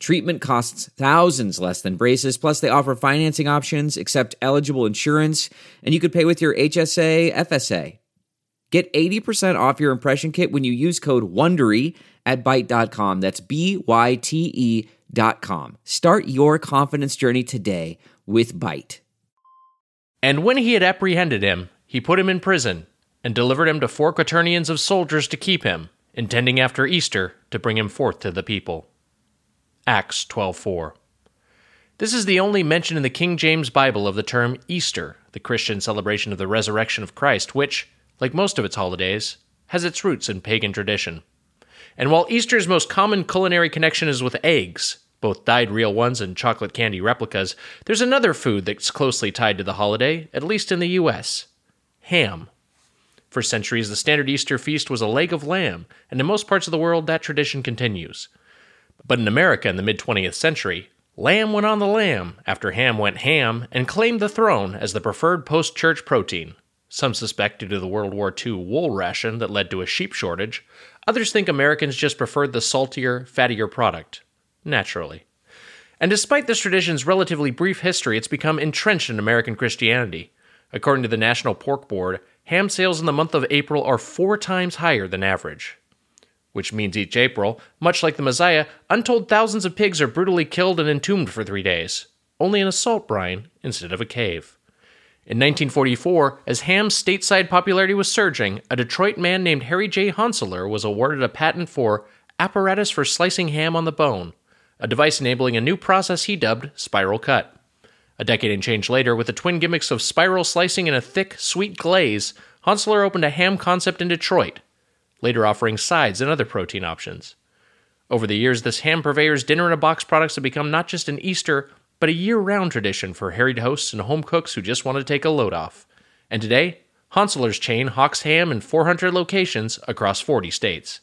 Treatment costs thousands less than braces, plus, they offer financing options, accept eligible insurance, and you could pay with your HSA, FSA. Get 80% off your impression kit when you use code WONDERY at Byte.com. That's B-Y-T-E dot com. Start your confidence journey today with Byte. And when he had apprehended him, he put him in prison, and delivered him to four quaternions of soldiers to keep him, intending after Easter to bring him forth to the people. Acts 12:4. This is the only mention in the King James Bible of the term Easter, the Christian celebration of the resurrection of Christ, which, like most of its holidays, has its roots in pagan tradition. And while Easter's most common culinary connection is with eggs, both dyed real ones and chocolate candy replicas, there's another food that's closely tied to the holiday, at least in the US ham. For centuries, the standard Easter feast was a leg of lamb, and in most parts of the world, that tradition continues. But in America in the mid 20th century, lamb went on the lamb after ham went ham and claimed the throne as the preferred post church protein. Some suspect due to the World War II wool ration that led to a sheep shortage. Others think Americans just preferred the saltier, fattier product. Naturally. And despite this tradition's relatively brief history, it's become entrenched in American Christianity. According to the National Pork Board, ham sales in the month of April are four times higher than average. Which means each April, much like the Messiah, untold thousands of pigs are brutally killed and entombed for three days, only in a salt brine instead of a cave. In 1944, as ham's stateside popularity was surging, a Detroit man named Harry J. Hoenselaar was awarded a patent for apparatus for slicing ham on the bone, a device enabling a new process he dubbed spiral cut. A decade and change later, with the twin gimmicks of spiral slicing and a thick, sweet glaze, Hoenselaar opened a ham concept in Detroit, later offering sides and other protein options. Over the years, this ham purveyor's dinner in a box products have become not just an Easter, but a year round tradition for harried hosts and home cooks who just want to take a load off. And today, Hoenselaar's chain hawks ham in 400 locations across 40 states.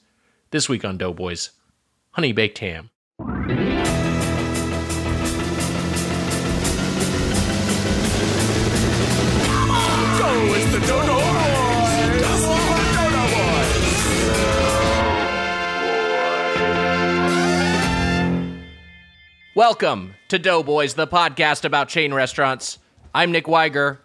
This week on Doughboys, honey baked ham. Welcome to Doughboys, the podcast about chain restaurants. I'm Nick Weiger,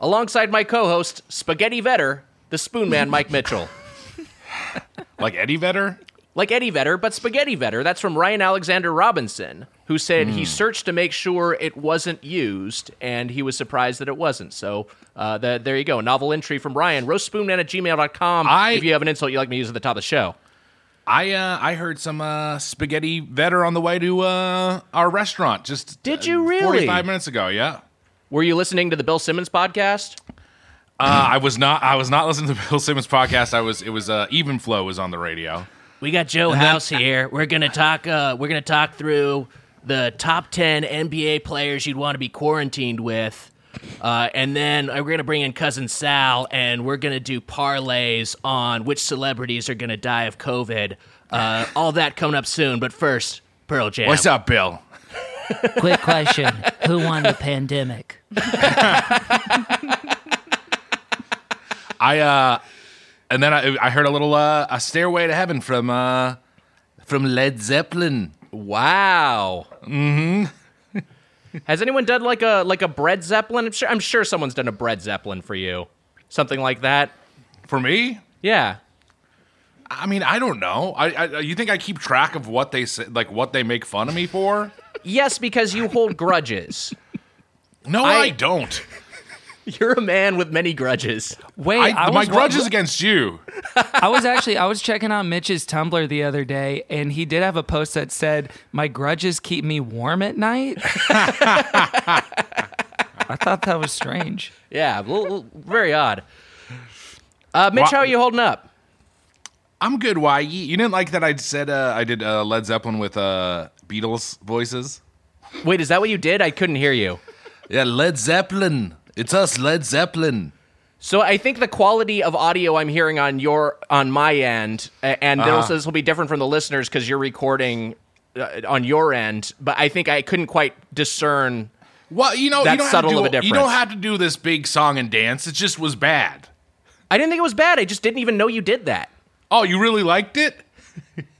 alongside my co-host Spaghetti Vedder, the Spoon Man Mike Mitchell. Like Eddie Vedder? like Eddie Vedder, but Spaghetti Vedder. That's from Ryan Alexander Robinson, who said he searched to make sure it wasn't used, and he was surprised that it wasn't. So uh, the, there you go. Novel entry from Ryan. Roastspoonman at gmail.com I- if you have an insult you'd like me to use at the top of the show. I uh, I heard some uh, spaghetti Vedder on the way to uh, our restaurant. Just Did you uh, really? Forty-five minutes ago. Yeah. Were you listening to the Bill Simmons podcast? Uh, I was not. I was not listening to the Bill Simmons podcast. I was. It was. Uh, Even Flow was on the radio. We got Joe House here. We're gonna talk. Uh, we're gonna talk through the top ten NBA players you'd want to be quarantined with, uh, and then we're gonna bring in cousin Sal, and we're gonna do parlays on which celebrities are gonna die of COVID. Uh, all that coming up soon. But first, Pearl Jam. What's up, Bill? Quick question. Who won the pandemic? I uh, and then I, I heard a little uh, a stairway to heaven from uh, from Led Zeppelin. Wow. Mm-hmm. Has anyone done like a like a bread zeppelin? I'm sure, I'm sure someone's done a bread zeppelin for you, something like that. For me, Yeah. I mean, I don't know. I, I you think I keep track of what they say, like what they make fun of me for? Yes, because you hold grudges. No, I- I, don't. You're a man with many grudges. Wait, I, I, my was, grudge is against you. I was actually I was checking out Mitch's Tumblr the other day, and he did have a post that said, "My grudges keep me warm at night." I thought that was strange. Yeah, a little- little- very odd. Uh, Mitch, Wha- how are you holding up? I'm good. Why you didn't like that? I said uh, I did uh, Led Zeppelin with uh, Beatles voices. Wait, is that what you did? I couldn't hear you. Yeah, Led Zeppelin. It's us, Led Zeppelin. So I think the quality of audio I'm hearing on your on my end, and Uh-huh. also this will be different from the listeners because you're recording uh, on your end. But I think I couldn't quite discern. Well, you know, That you don't subtle have to of do, a You don't have to do this big song and dance. It just was bad. I didn't think it was bad. I just didn't even know you did that. Oh, you really liked it?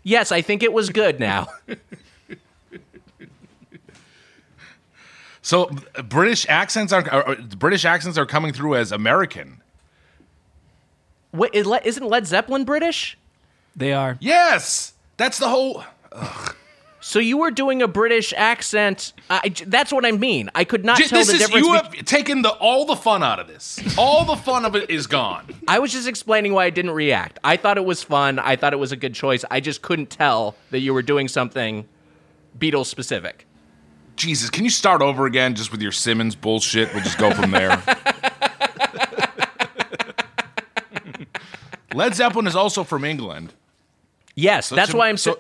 Yes, I think it was good now. So British accents are, are are- British accents are coming through as American. Wait, is Le- isn't Led Zeppelin British? They are. Yes, that's the whole. So you were doing a British accent. I, that's what I mean. I could not J- tell This the is difference. you be- have taken the all the fun out of this. All the fun of it is gone. I was just explaining why I didn't react. I thought it was fun. I thought it was a good choice. I just couldn't tell that you were doing something Beatles specific. Jesus, can you start over again just with your Simmons bullshit? We'll just go from there. Led Zeppelin is also from England. Yes, So that's to- why I'm so.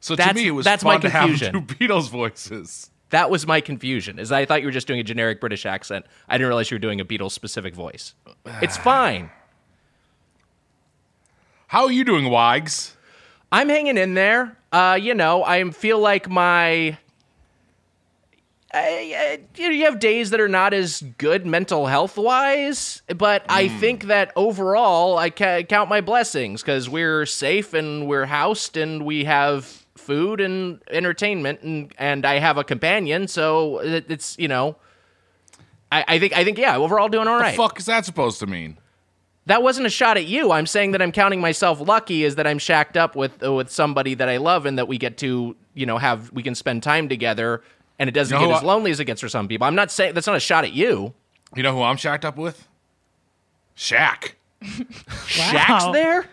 so. To me, it was that's fun my to have confusion. two Beatles voices. That was my confusion. Is I thought you were just doing a generic British accent. I didn't realize you were doing a Beatles specific voice. It's fine. How are you doing, Wags? I'm hanging in there. Uh, you know, I feel like my. I, I, you, know, you have days that are not as good mental health wise, but I think that overall I ca- count my blessings because we're safe and we're housed and we have food and entertainment and and I have a companion, so it, it's you know. I, I think I think yeah, overall doing all The fuck is that supposed to mean? That wasn't a shot at you. I'm saying that I'm counting myself lucky is that I'm shacked up with uh, with somebody that I love and that we get to, you know, have we can spend time together and it doesn't You know get who as I- lonely as it gets for some people. I'm not saying that's not a shot at you. You know who I'm shacked up with? Shaq. Shaq's there?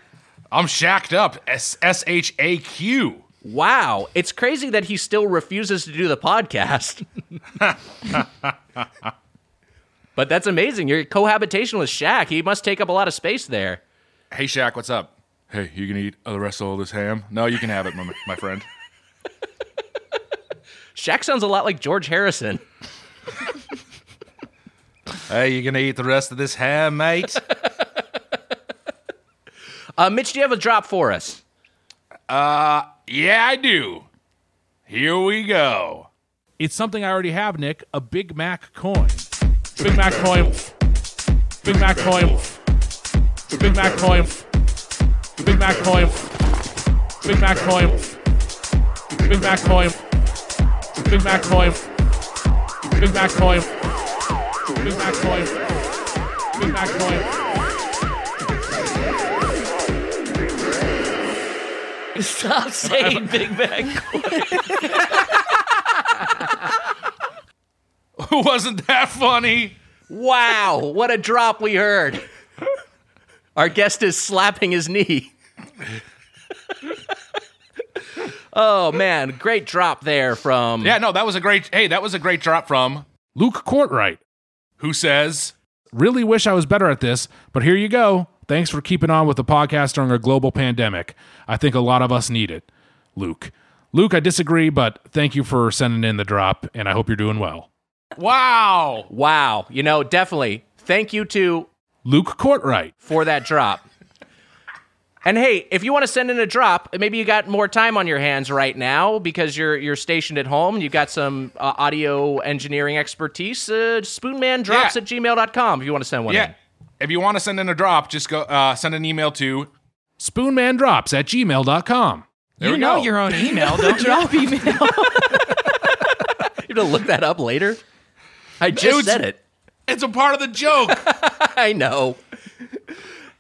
I'm shacked up. S S H A Q. Wow. It's crazy that he still refuses to do the podcast. but that's amazing. Your cohabitation with Shaq. He must take up a lot of space there. Hey Shaq, what's up? Hey, you gonna eat the rest of all this ham? No, you can have it, my, my friend. Shaq sounds a lot like George Harrison. Hey, you gonna eat the rest of this ham, mate? Uh, Mitch, do you have a drop for us? Uh, yeah, I do. Here we go. It's something I already have, Nick. A Big Mac coin. Big Mac coin. Big Mac coin. Big Mac coin. Big Mac coin. Big Mac coin. Big Mac coin. Big Mac coin. Big Mac coin. Big Mac coin. Big Mac coin. Stop saying Big Mac. Wasn't that funny? Wow, what a drop we heard. Our guest is slapping his knee. Oh man, great drop there from Yeah, no, that was a great. Hey, that was a great drop from Luke Courtright. who says Really wish I was better at this, but here you go. Thanks for keeping on with the podcast during a global pandemic. I think a lot of us need it. Luke. Luke, I disagree, but thank you for sending in the drop, and I hope you're doing well. Wow. Wow, you know, definitely. Thank you to Luke Courtright. for that drop. And hey, if you want to send in a drop, maybe you got more time on your hands right now because you're you're stationed at home. You've got some uh, audio engineering expertise. Uh, spoonmandrops Yeah. at gmail.com if you want to send one Yeah. in. If you want to send in a drop, just go uh, send an email to. Spoonmandrops at gmail.com. There you know go. your own email, don't you? Drop email. you have to look that up later. I just was- said it. It's a part of the joke. I know.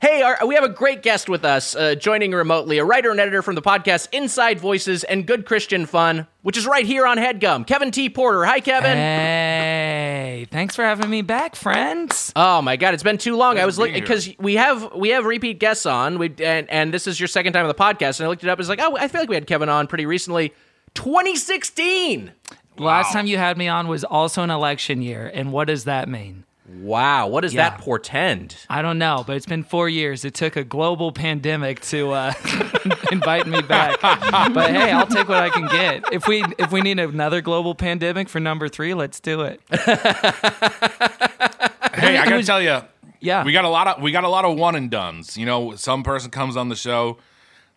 Hey, our, we have a great guest with us, uh, joining remotely, a writer and editor from the podcast Inside Voices and Good Christian Fun, which is right here on Headgum. Kevin T. Porter. Hi, Kevin. Hey, thanks for having me back, friends. Oh my God, it's been too long. I was looking because we have we have repeat guests on, we, and and this is your second time on the podcast. And I looked it up. It's like, oh, I feel like we had Kevin on pretty recently. 2016. Last time you had me on was also an election year, and what does that mean? Wow, what does Yeah. that portend? I don't know, but it's been four years. It took a global pandemic to uh, invite me back. But hey, I'll take what I can get. If we if we need another global pandemic for number three, let's do it. Hey, I It gotta tell you, Yeah, we got a lot of we got a lot of one and duns. You know, some person comes on the show,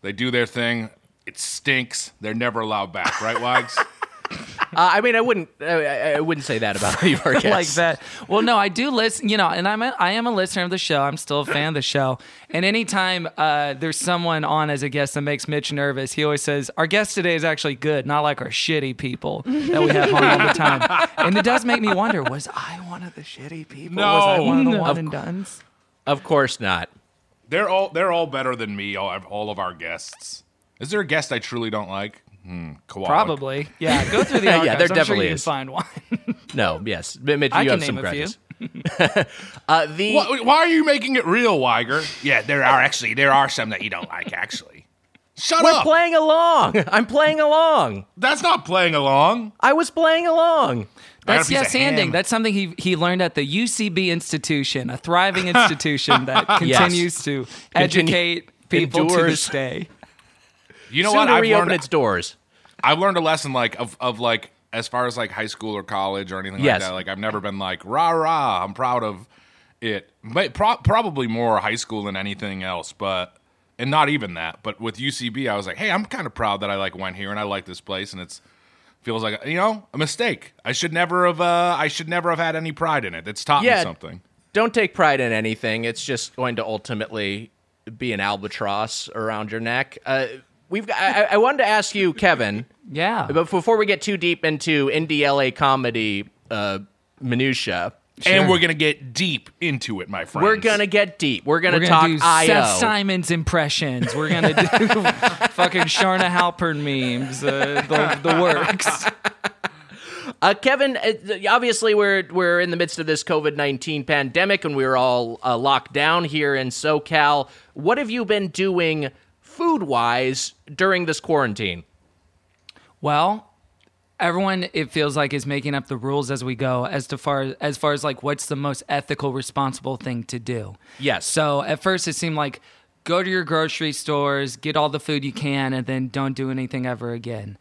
they do their thing, it stinks. They're never allowed back, right, Wags? Uh, I mean, I wouldn't. I, I wouldn't say that about any of our guests. like that. Well, no, I do listen. You know, and I'm a, I am a listener of the show. I'm still a fan of the show. And anytime uh, there's someone on as a guest that makes Mitch nervous, he always says, "Our guest today is actually good, not like our shitty people that we have on all the time." And it does make me wonder: Was I one of the shitty people? was I No. one of the No. one and duns? Of course not. they're all they're all better than me. All, all of our guests. Is there a guest I truly don't like? Hmm. Probably. Yeah. Go through the Yeah, archives. there I'm definitely sure you is. can find one. No, yes, Mitch, I you can have some name a few. uh, the Why, why are you making it real, Weiger? Yeah, there are actually there are some that you don't like. Actually, shut up. we're up. playing along. I'm playing along. That's not playing along. I was playing along. I got a That's yes handing. That's something he he learned at the UCB institution, a thriving institution that Yes. continues to educate people to this day. You know Soon what? to I've reopen learned, its doors. I've learned a lesson like of of like as far as like high school or college or anything Yes. like that. Like I've never been like rah rah. I'm proud of it. But pro- probably more high school than anything else. But and not even that. But with UCB, I was like, hey, I'm kind of proud that I like went here and I like this place and it's feels like you know a mistake. I should never have. Uh, I should never have had any pride in it. It's taught Yeah. me something. Don't take pride in anything. It's just going to ultimately be an albatross around your neck. Uh, we've. got- I, I wanted to ask you, Kevin. Yeah. But before we get too deep into indie LA comedy uh, minutia, And we're gonna get deep into it, my friends. we're gonna get deep. We're gonna We're talk gonna do IO. Seth Simon's impressions. We're gonna do fucking Charna Halpern memes. Uh, the, the works. Uh, Kevin, uh, obviously we're we're in the midst of this COVID nineteen pandemic, and we're all uh, locked down here in SoCal. What have you been doing food wise during this quarantine? Well, everyone it feels like is making up the rules as we go as to far as far as like what's the most ethical responsible thing to do. Yes. So at first it seemed like go to your grocery stores, get all the food you can and then don't do anything ever again.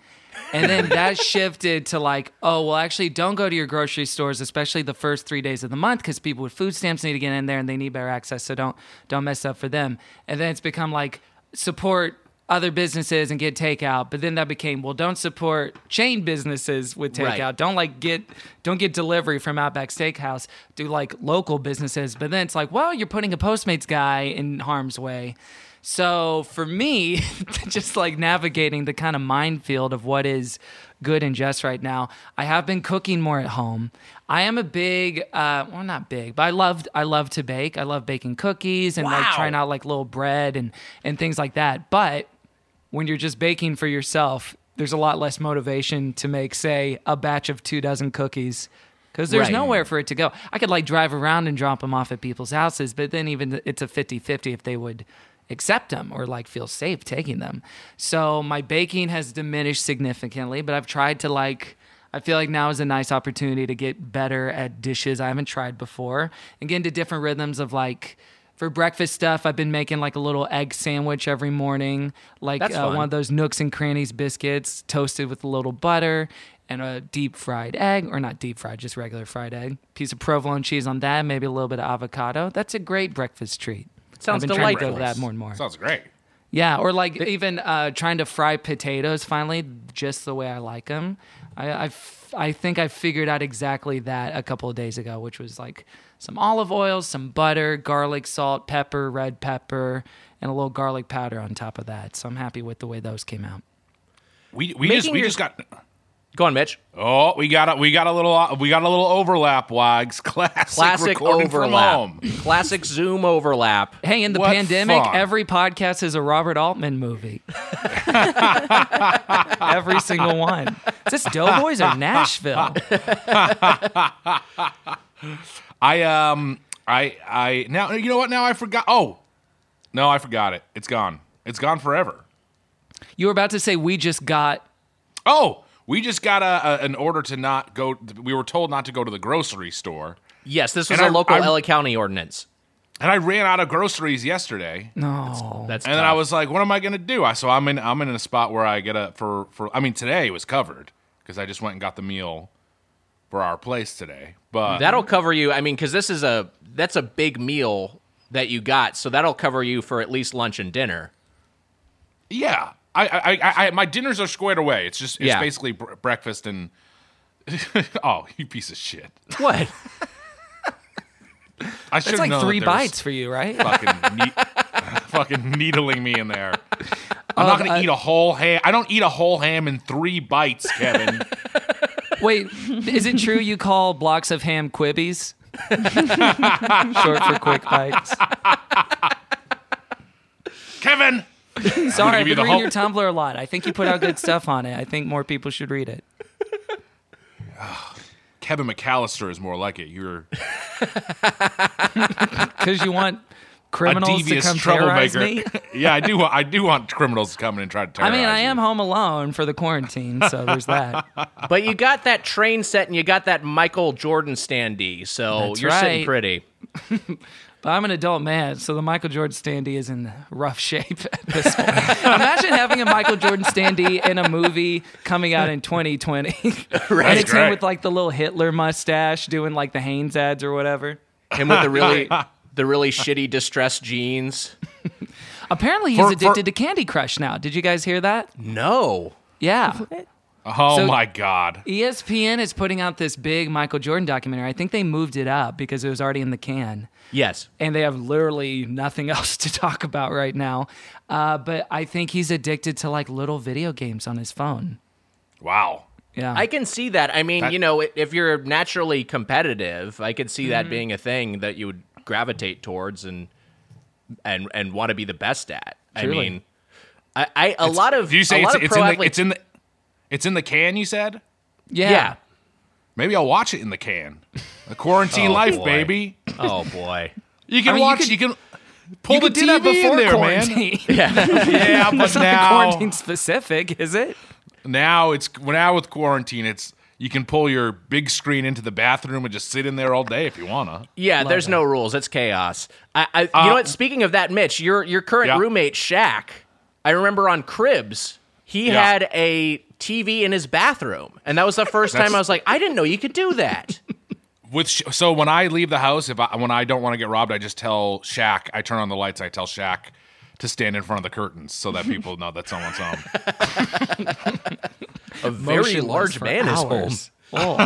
And then that shifted to like, oh, well, actually, don't go to your grocery stores, especially the first three days of the month, because people with food stamps need to get in there and they need better access. So don't don't mess up for them. And then it's become like support other businesses and get takeout. But then that became, well, don't support chain businesses with takeout. Right. Don't like get don't get delivery from Outback Steakhouse. Do like local businesses. But then it's like, well, you're putting a Postmates guy in harm's way. So for me, just like navigating the kind of minefield of what is good and just right now, I have been cooking more at home. I am a big, uh, well, not big, but I loved, I love to bake. I love baking cookies and like trying out like little bread and and things like that. But when you're just baking for yourself, there's a lot less motivation to make, say, a batch of two dozen cookies. Because there's Right. nowhere for it to go. I could like drive around and drop them off at people's houses, but then even it's a 50 50 if they would accept them or like feel safe taking them. So my baking has diminished significantly, but I've tried to like, I feel like now is a nice opportunity to get better at dishes I haven't tried before and get into different rhythms of like, for breakfast stuff, I've been making like a little egg sandwich every morning, like uh, one of those Nooks and Crannies biscuits, toasted with a little butter and a deep fried egg, or not deep fried, just regular fried egg. Piece of provolone cheese on that, maybe a little bit of avocado. That's a great breakfast treat. Sounds I've been trying to go to delightful. that more and more. Sounds great. Yeah, or like even uh, trying to fry potatoes finally, just the way I like them. I, I, f- I think I figured out exactly that a couple of days ago, which was like some olive oil, some butter, garlic, salt, pepper, red pepper, and a little garlic powder on top of that. So I'm happy with the way those came out. We we just we your- just got. Go on, Mitch. Oh, we got a we got a little we got a little overlap, Wags. Classic, Classic recording from overlap. home. Classic Zoom overlap. Hey, in the What pandemic, fun. every podcast is a Robert Altman movie. every single one. Is this Doughboys or Nashville? I um I I now you know what now I forgot. Oh, no, I forgot it. It's gone. It's gone forever. You were about to say we just got Oh, we just got a, a an order to not go. We were told not to go to the grocery store, Yes, this was And a I- local I- LA County ordinance. and I ran out of groceries yesterday. No. That's And then I was like, "What am I gonna do?" I so I'm in I'm in a spot where I get a for for. I mean, today it was covered because I just went and got the meal for our place today. But That'll cover you. I mean, because this is a that's a big meal that you got, so that'll cover you for at least lunch and dinner. yeah, I I, I, my dinners are squared away. It's just it's Yeah. basically br- breakfast and. oh, you piece of shit! What? I should It's like three bites for you, right? Fucking, ne- fucking needling me in there. I'm not gonna uh, eat a whole ham. I don't eat a whole ham in three bites, Kevin. Wait, is it true you call blocks of ham quibbies? Short for quick bites. Kevin. Sorry, I've been reading whole- your Tumblr a lot. I think you put out good stuff on it. I think more people should read it. Kevin McAllister is more like it. You're Because you want a criminals to devious come terrorize troublemaker. me. yeah, I do. want- I do want criminals to come in and try to I terrorize. mean, I you. am home alone for the quarantine, so there's that. but you got that train set and you got that Michael Jordan standee, so That's you're sitting right. pretty. But I'm an adult man, so the Michael Jordan standee is in rough shape at this point. Imagine having a Michael Jordan standee in a movie coming out in 2020. right, and it's him with like the little Hitler mustache doing like the Hanes ads or whatever. Him with the really the really shitty distressed jeans. Apparently, he's For- for- addicted to Candy Crush now. Did you guys hear that? No. Yeah. Oh So- my god. ESPN is putting out this big Michael Jordan documentary. I think they moved it up because it was already in the can. Yes. and they have literally nothing else to talk about right now. Uh, but I think he's addicted to like little video games on his phone. Wow. Yeah, I can see that. I mean, That- you know, if you're naturally competitive, I could see Mm-hmm. that being a thing that you would gravitate towards and and and want to be the best at. I mean, I, I a lot of Do you say it's, it's in the it's in the it's in the can? You said. yeah. yeah. Maybe I'll watch it in the can. The quarantine Oh, life, boy. baby. Oh boy. You can I mean, you watch. could- you can pull You the could do that TV before in there, quarantine. man. Yeah, yeah, but It's not now, quarantine specific, is it? now it's now with quarantine, it's you can pull your big screen into the bathroom and just sit in there all day if you wanna. Yeah, there's no rules. It's chaos. I, I you uh, know what? Speaking of that, Mitch, your your current Yeah. roommate Shaq. I remember on Cribs, he Yeah. had a TV in his bathroom, and that was the first time I was like, I didn't know you could do that. With sh- so when I leave the house, if I, when I don't want to get robbed, I just tell Shaq. I turn on the lights. I tell Shaq to stand in front of the curtains so that people know that someone's home. A very Motionless large for man is home. Oh,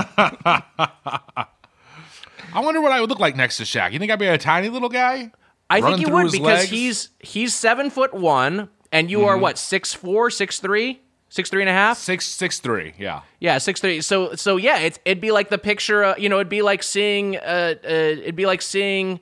I wonder what I would look like next to Shaq. You think I'd be a tiny little guy? I think you would because legs? he's he's seven foot one, and you are what six four, six three, six three and a half. Six six three. Yeah. Yeah, six three. So so yeah, it's it'd be like the picture. Uh, you know, it'd be like seeing. Uh, uh it'd be like seeing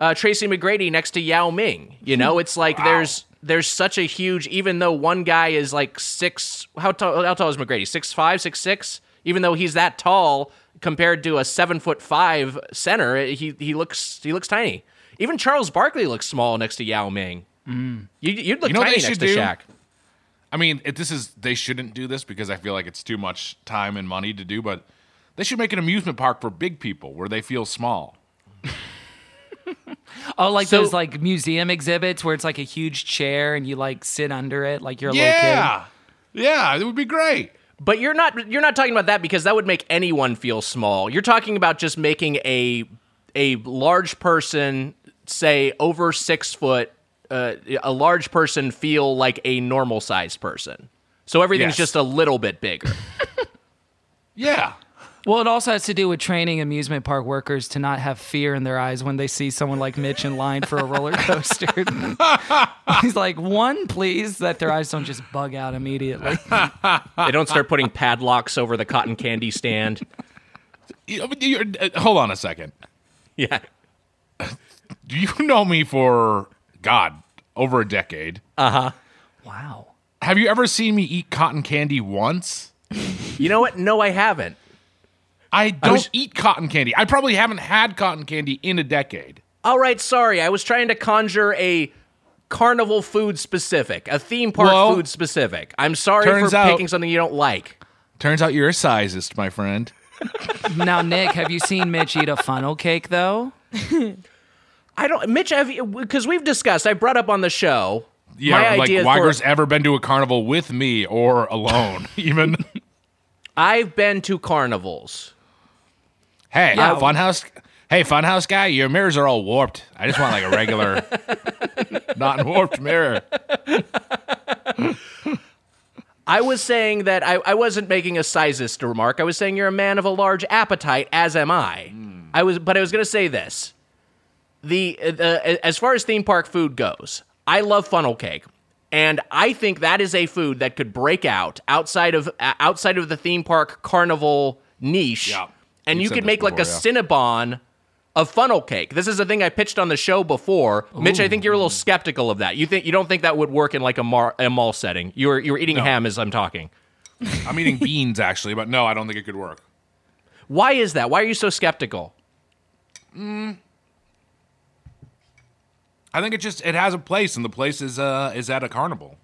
uh, Tracy McGrady next to Yao Ming. You know, it's like there's there's such a huge. Even though one guy is like six, how tall? How tall is McGrady? Six five, six six. Even though he's that tall compared to a seven foot five center, he he looks he looks tiny. Even Charles Barkley looks small next to Yao Ming. Mm. You, you'd look You know tiny they next should to do? Shaq. I mean, it, this is they shouldn't do this because I feel like it's too much time and money to do, but they should make an amusement park for big people where they feel small. oh, like So- those like museum exhibits where it's like a huge chair and you like sit under it like you're a little Yeah. Yeah, it would be great. But you're not you're not talking about that because that would make anyone feel small. You're talking about just making a a large person, say over six foot, uh, a large person feel like a normal sized person. So everything's Yes. just a little bit bigger. Yeah. Well, it also has to do with training amusement park workers to not have fear in their eyes when they see someone like Mitch in line for a roller coaster. He's like, one, please, that their eyes don't just bug out immediately. they don't start putting padlocks over the cotton candy stand. You- but you're- uh, hold on a second. Yeah. Do you know me for God over a decade? Uh huh. Wow. Have you ever seen me eat cotton candy once? You know what? No, I haven't. I don't was- eat cotton candy. I probably haven't had cotton candy in a decade. All right, sorry. I was trying to conjure a carnival food specific, a theme park Well, food specific. I'm sorry for out- picking something you don't like. Turns out you're a sizist, my friend. Now, Nick, have you seen Mitch eat a funnel cake though? I don't, Mitch, because we've discussed. I brought up on the show. Yeah, my like Weiger's for, ever been to a carnival with me or alone, even. I've been to carnivals. hey, Yeah. funhouse. Hey, funhouse guy, your mirrors are all warped. I just want like a regular, not warped mirror. I was saying that I, I wasn't making a sizist remark. I was saying you're a man of a large appetite, as am I. Hmm. I was, but I was going to say this: the uh, the as far as theme park food goes, I love funnel cake, and I think that is a food that could break out outside of uh, outside of the theme park carnival niche, Yeah. and You've you could make like a before, Cinnabon of funnel cake. This is a thing I pitched on the show before. Mitch, I think you're a little skeptical of that. You think you don't think that would work in like a, mar- a mall setting. You were you were eating ham as I'm talking. I'm eating beans actually, but no, I don't think it could work. Why is that? Why are you so skeptical? I think it just it has a place, and the place is uh is at a carnival.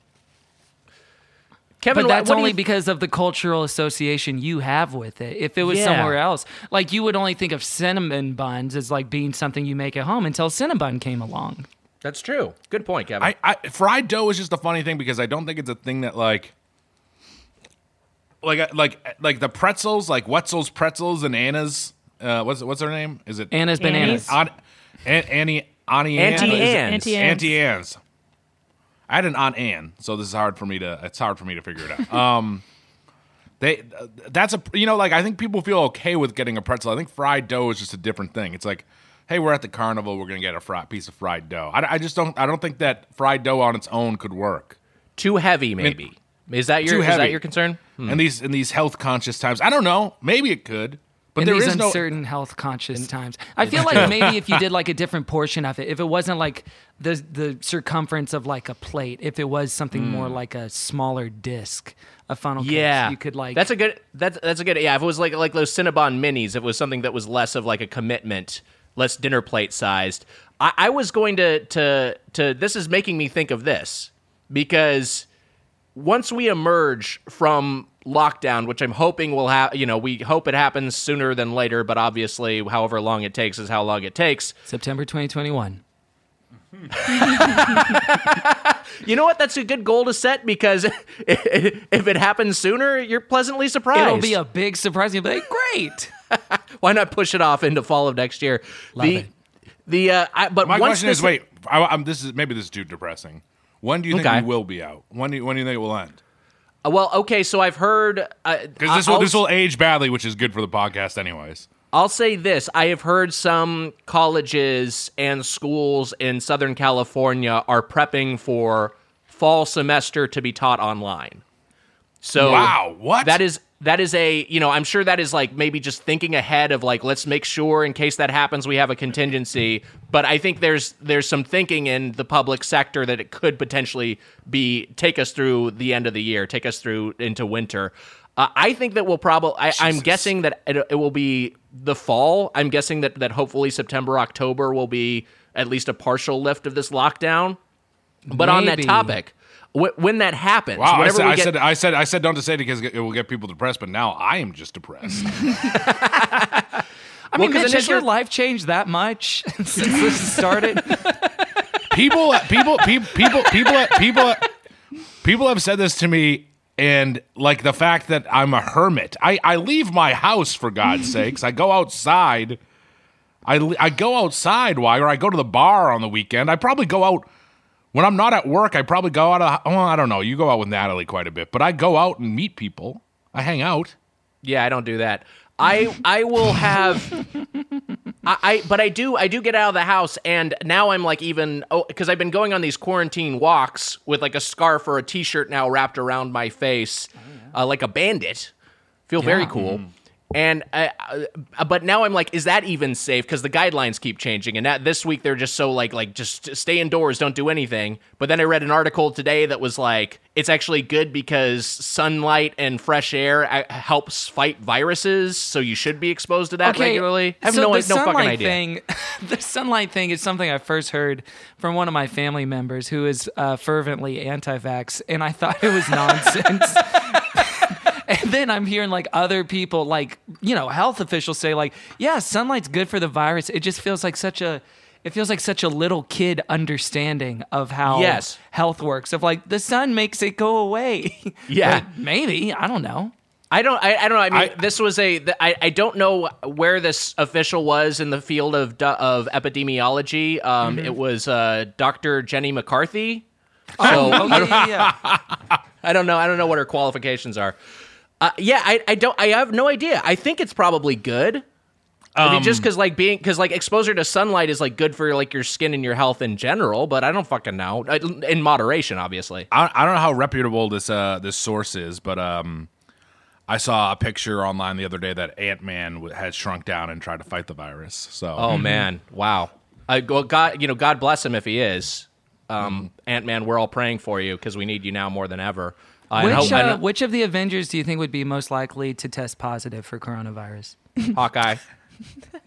Kevin, But that's only you- because of the cultural association you have with it. If it was Yeah. somewhere else, like you would only think of cinnamon buns as like being something you make at home until Cinnabon came along. That's true. Good point, Kevin. I, I fried dough is just a funny thing because I don't think it's a thing that like like uh, like like the pretzels, like Wetzel's pretzels and Anna's. Uh, what's what's her name? Is it Anna's bananas. Aunt, Aunt Annie Auntie Ann? Auntie Is it- Anne's. Auntie Anne's. Auntie Anne's. I had an Aunt Ann, so this is hard for me to. It's hard for me to figure it out. Um, they that's a you know like I think people feel okay with getting a pretzel. I think fried dough is just a different thing. It's like, hey, we're at the carnival, we're gonna get a fri- piece of fried dough. I, I just don't. I don't think that fried dough on its own could work. Too heavy, maybe. Is that your is that your concern? In these in these health conscious times, I don't know. Maybe it could, but in there these is no. uncertain health conscious times. I feel like maybe if you did like a different portion of it, if it wasn't like the the circumference of like a plate, if it was something more mm. like a smaller disc, a funnel cake, Yeah, you could like That's a good. That's that's a good. Yeah, if it was like like those Cinnabon minis, if it was something that was less of like a commitment, less dinner plate sized. I, I was going to to to. This is making me think of this because once we emerge from lockdown, which I'm hoping will have, you know, we hope it happens sooner than later, but obviously, however long it takes is how long it takes. September 2021. You know what? That's a good goal to set because if it happens sooner, you're pleasantly surprised. It'll be a big surprise. You'll be like, great. Why not push it off into fall of next year? the it. the uh, I, but My once question this, is, wait, I, I'm, this is maybe this is too depressing. When do you think we will be out? When do you, when do you think it will end? Uh, Well, okay, so I've heard Because because this will this will age badly, which is good for the podcast, anyways. I'll say this: I have heard some colleges and schools in Southern California are prepping for fall semester to be taught online. So Wow, what? That is that is a you know I'm sure that is like maybe just thinking ahead of like let's make sure in case that happens we have a contingency. But I think there's there's some thinking in the public sector that it could potentially be take us through the end of the year, take us through into winter. Uh, I think that we'll probably. I'm guessing that it, it will be the fall. I'm guessing that that hopefully September October will be at least a partial lift of this lockdown. But on that topic, when that happens, Wow, I said, we I said I said I said don't to say it because it will get people depressed, but now I am just depressed. I mean, 'cause Mitch, has your life changed that much since this started? people, uh, people, people, people, people, people, people have said this to me, and like the fact that I'm a hermit. I I leave my house for God's sakes. I go outside. I I go outside. Why? Or I go to the bar on the weekend. I probably go out when I'm not at work. I probably go out. Of, oh, I don't know. You go out with Natalie quite a bit, but I go out and meet people. I hang out. Yeah, I don't do that. I I will have I, I but I do I do get out of the house and now I'm like even oh because I've been going on these quarantine walks with like a scarf or a t-shirt now wrapped around my face uh, like a bandit. Feel very Yeah. cool. And uh, uh, but now I'm like, is that even safe? Because the guidelines keep changing, and that this week they're just so like like just stay indoors, don't do anything. But then I read an article today that was like, it's actually good because sunlight and fresh air uh, helps fight viruses, so you should be exposed to that regularly. I have so no, no fucking idea. Thing, the sunlight thing is something I first heard from one of my family members who is uh, fervently anti-vax, and I thought it was nonsense. And then I'm hearing like other people, like, you know, health officials say, like, yeah, sunlight's good for the virus. It just feels like such a. It feels like such a little kid understanding of how Yes. health works. Of like the sun makes it go away. Yeah. But maybe I don't know. I don't. I, I don't know. I mean, I- this was a. th- I, I don't know where this official was in the field of of epidemiology. Um, Mm-hmm. it was uh, Dr. Jenny McCarthy. So Oh yeah, yeah, yeah. I don't know. I don't know what her qualifications are. Uh, yeah, I, I don't. I have no idea. I think it's probably good. I mean, Um, just because like being because like exposure to sunlight is like good for like your skin and your health in general. But I don't fucking know. Uh, In moderation, obviously. I, I don't know how reputable this uh this source is, but um, I saw a picture online the other day that Ant Man w- had shrunk down and tried to fight the virus. So Oh man, wow. I well, God, you know, God bless him if he is. Um, Ant Man, we're all praying for you because we need you now more than ever. Uh, and Which, Ho- and uh, which of the Avengers do you think would be most likely to test positive for coronavirus? Hawkeye,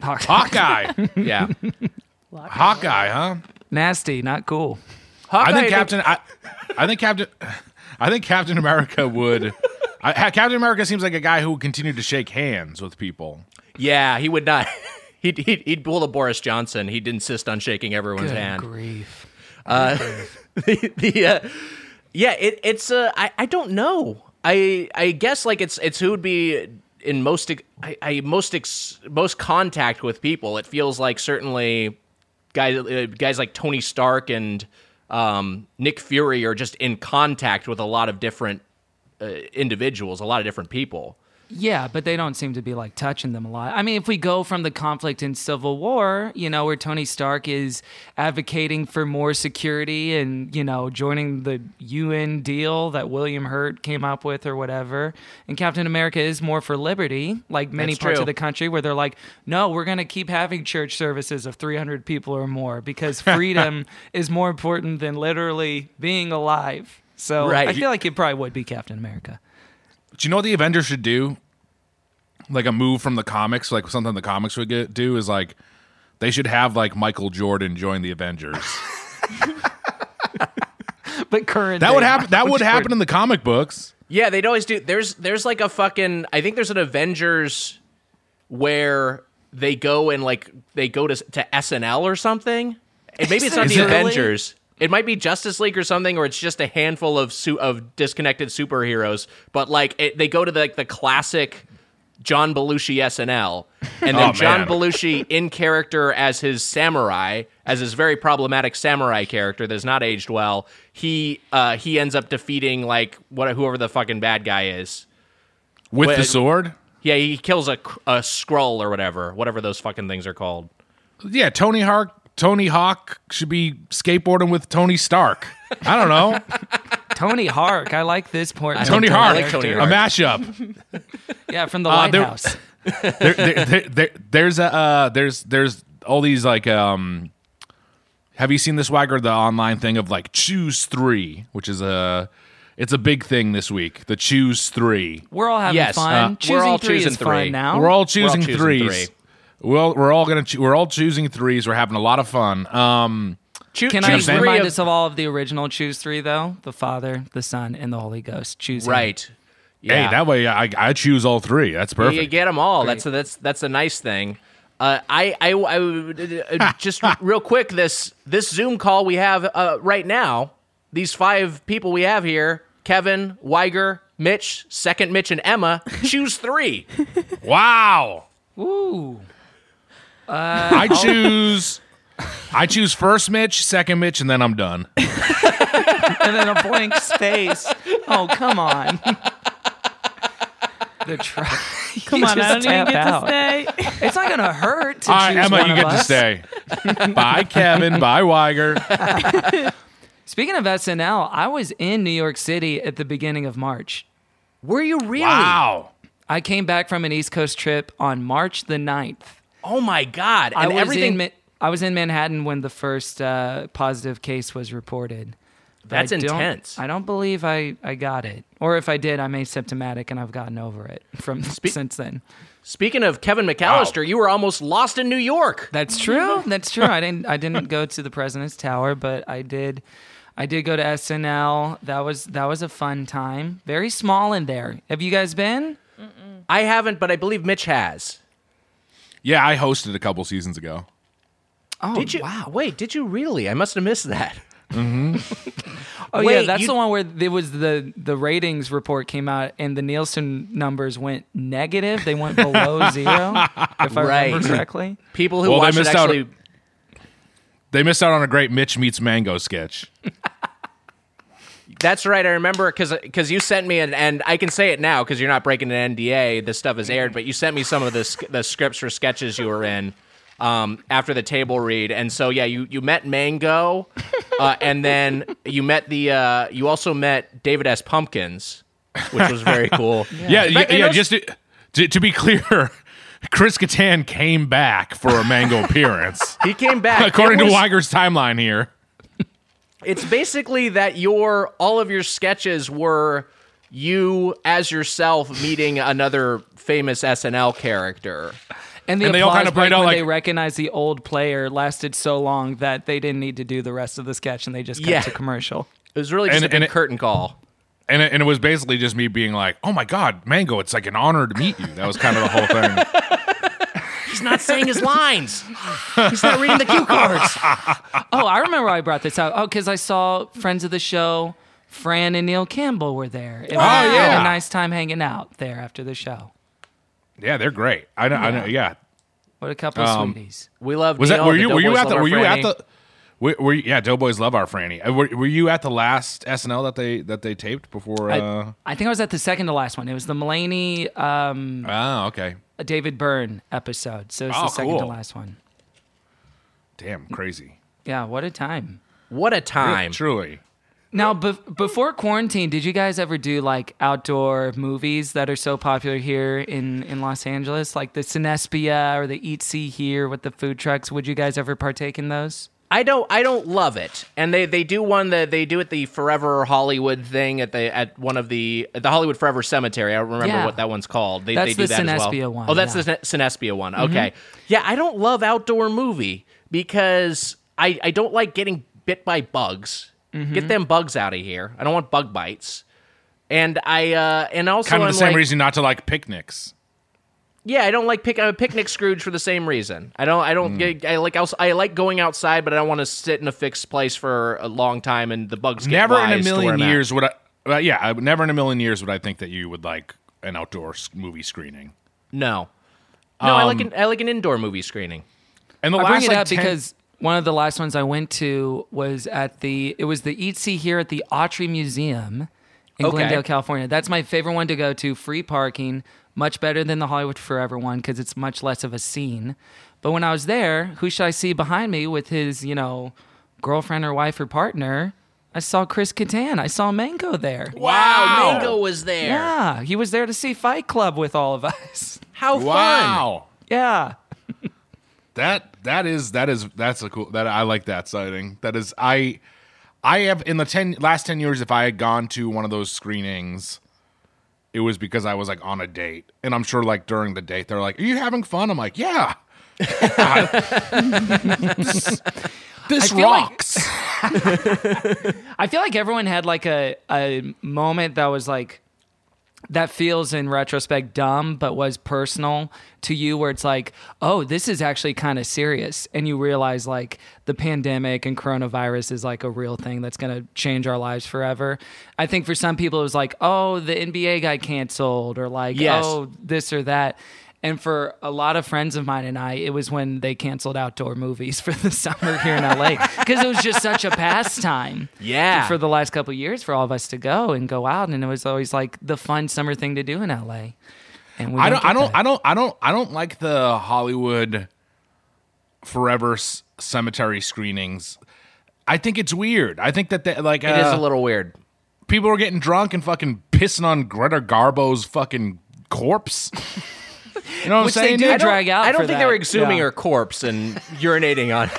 Hawkeye, yeah, Hawkeye, huh? Nasty, not cool. Hawkeye. I think Captain. I, I think Captain. I think Captain America would. I, Captain America seems like a guy who would continue to shake hands with people. Yeah, he would not. He'd, he'd, he'd pull a Boris Johnson. He'd insist on shaking everyone's Good hand. grief. the, the uh, yeah, it, it's uh, I, I don't know. I I guess like it's it's who would be in most I, I most ex, most contact with people. It feels like certainly guys uh, guys like Tony Stark and um, Nick Fury are just in contact with a lot of different uh, individuals, a lot of different people. Yeah, but they don't seem to be like touching them a lot. I mean, if we go from the conflict in Civil War, you know, where Tony Stark is advocating for more security and, you know, joining the UN deal that William Hurt came up with or whatever, and Captain America is more for liberty, like many That's parts true. of the country where they're like, no, we're going to keep having church services of 300 people or more because freedom is more important than literally being alive. So Right. I feel like it probably would be Captain America. Do you know what the Avengers should do? Like a move from the comics, like something the comics would get, do is like they should have like Michael Jordan join the Avengers. But current That would day happen. That Michael would happen in the comic books. Yeah, they'd always do. There's there's like a fucking. I think there's an Avengers where they go and like they go to to SNL or something. And maybe it's not the Avengers. really? It might be Justice League or something, or it's just a handful of su- of disconnected superheroes. But like it, they go to the, like the classic John Belushi SNL, and then Oh, John. Belushi in character as his samurai, as his very problematic samurai character that's not aged well. He uh, he ends up defeating like what whoever the fucking bad guy is. with the sword. Yeah, he kills a a scroll or whatever, whatever those fucking things are called. Yeah, Tony Hawk. Tony Hawk should be skateboarding with Tony Stark. I don't know. Tony Hark. I like this point. Tony I Hawk. like Tony a Hawk. mashup. Yeah, from the Uh, lighthouse. there, there, there, there- there's a uh, there's there's all these like um. Have you seen this Swagger the online thing of like choose three, which is a it's a big thing this week. The choose three. We're all having Yes, fun. uh, we're choosing all three choosing is three. fun now. We're all choosing, choosing threes. three. Well, we're all gonna choo- we're all choosing threes. We're having a lot of fun. Um, Choo- Can I choose three remind of- us of all of the original choose three though? The Father, the Son, and the Holy Ghost. Choose right? Yeah, Hey, that way I, I choose all three. That's Yeah, perfect. you get them all. That's a, that's that's a nice thing. Uh, I I, I would- uh, just real quick this this Zoom call we have uh, right now. These five people we have here: Kevin, Weiger, Mitch, second Mitch, and Emma. Choose three. Wow. Ooh. Uh, I choose. I choose first Mitch, second Mitch, and then I'm done. and then a blank space. Oh, come on. the try. Come on, I don't even get to stay. It's not gonna hurt to All right, choose Emma, one you of get to stay. Bye, Kevin. Bye, Weiger. Speaking of SNL, I was in New York City at the beginning of March. Were you really? Wow. I came back from an East Coast trip on March the 9th. Oh my god! I was everything. in I was in Manhattan when the first uh, positive case was reported. But That's I don't- intense. I don't believe I, I got it, or if I did, I'm asymptomatic and I've gotten over it from since then. Speaking of Kevin McAllister, you were almost lost in New York. That's true. That's true. I didn't I didn't go to the president's tower, but I did. I did go to SNL. That was that was a fun time. Very small in there. Have you guys been? I haven't, but I believe Mitch has. Yeah, I hosted a couple seasons ago. Oh, Did you? Wow. Wait, did you really? I must have missed that. Mm-hmm. Oh Wait, yeah, that's you- the one where there was the the ratings report came out and the Nielsen numbers went negative. They went below zero, if I Right. remember correctly. People who Well, they watched it missed out- actually. They missed out on a great Mitch meets Mango sketch. That's right. I remember because because you sent me an, and I can say it now because you're not breaking an NDA. This stuff is aired, but you sent me some of the the scripts for sketches you were in um, after the table read, and so yeah, you you met Mango, uh, and then you met the uh, you also met David S. Pumpkins, which was very cool. Yeah, yeah, fact, I yeah. Just to, to, to be clear, Chris Kattan came back for a Mango appearance, He came back according was- to Wiger's timeline here. It's basically that your all of your sketches were you as yourself meeting another famous SNL character. And the And they all kinda played break out when like- they recognized the old player lasted so long that they didn't need to do the rest of the sketch and they just cut Yeah. to commercial. It was really just And- a big and it- curtain call. And it, and it was basically just me being like, "Oh my God, Mango! It's like an honor to meet you." That was kind of the whole thing. He's not saying his lines. He's not reading the cue cards. Oh, I remember why I brought this out. Oh, because I saw friends of the show, Fran and Neil Campbell were there. And we had yeah. a nice time hanging out there after the show. yeah, they're great. I know. I know. Yeah. What a couple of Um, sweeties. We love. Was Neil, that? Were the you? Were you at the? Were you at the? Were, were you, yeah, Doughboys love our Franny. Uh, Were, were you at the last SNL that they that they taped before? Uh, I think I was at the second to last one. It was the Mulaney, um, oh, okay. David Byrne episode. So it's Oh, the second to last one. Damn, crazy. Yeah, what a time. What a time! Truly. Now, bef- before quarantine, did you guys ever do like outdoor movies that are so popular here in, in Los Angeles, like the Cinespia or the Eat See Hear with the food trucks? Would you guys ever partake in those? I don't. I don't love it. And they they do one that they do at the Forever Hollywood thing at the at one of the at the Hollywood Forever Cemetery. I don't remember Yeah. what that one's called. They, That's they do the that as well. Cinespia one, Oh, that's yeah. Mm-hmm. the Cine- Cinespia one. Okay. Yeah, I don't love outdoor movie because I I don't like getting bit by bugs. Mm-hmm. Get them bugs out of here. I don't want bug bites. And I uh and also Kind of I'm the same like, reason not to like picnics. Yeah, I don't like pick. I'm a picnic Scrooge for the same reason. I don't. I don't. get I like. I like going outside, but I don't want to sit in a fixed place for a long time and the bugs. Get Never in a wise to where million years would I. Uh, yeah, I, never in a million years would I think that you would like an outdoor movie screening. No. No, I like Um, an I like an indoor movie screening. And the I last bring it like, up 10 because one of the last ones I went to was at the it was the Eat See Hear at the Autry Museum in Okay. Glendale, California. That's my favorite one to go to. Free parking, much better than the Hollywood Forever one because it's much less of a scene. But when I was there, who should I see behind me with his you know girlfriend or wife or partner? I saw Chris Kattan. I saw Mango there. Wow, Mango was there. Yeah, he was there to see Fight Club with all of us. How fun! wow. yeah. That that is that is that's a cool that I like that sighting. That is I I have in the ten last ten years if I had gone to one of those screenings, it was because I was like on a date. And I'm sure like during the date they're like, Are you having fun? I'm like, Yeah. this this feel like- rocks. I feel like everyone had like a, a moment that was like that feels in retrospect dumb but was personal to you where it's like oh this is actually kind of serious. And you realize like the pandemic and coronavirus is like a real thing that's going to change our lives forever. I think for some people it was like oh the nba got canceled or like Yes. oh this or that and for a lot of friends of mine and I, it was when they canceled outdoor movies for the summer here in LA because it was just such a pastime Yeah. for the last couple of years for all of us to go and go out, and it was always like the fun summer thing to do in LA. And we I don't I don't that. I don't I don't I don't like the Hollywood forever s- cemetery screenings. I think it's weird. I think that they, like It is uh, a little weird. people are getting drunk and fucking pissing on Greta Garbo's fucking corpse. You know what Which I'm they saying? do? I don't, drag out I don't for think that. they were exhuming Yeah. her corpse and urinating on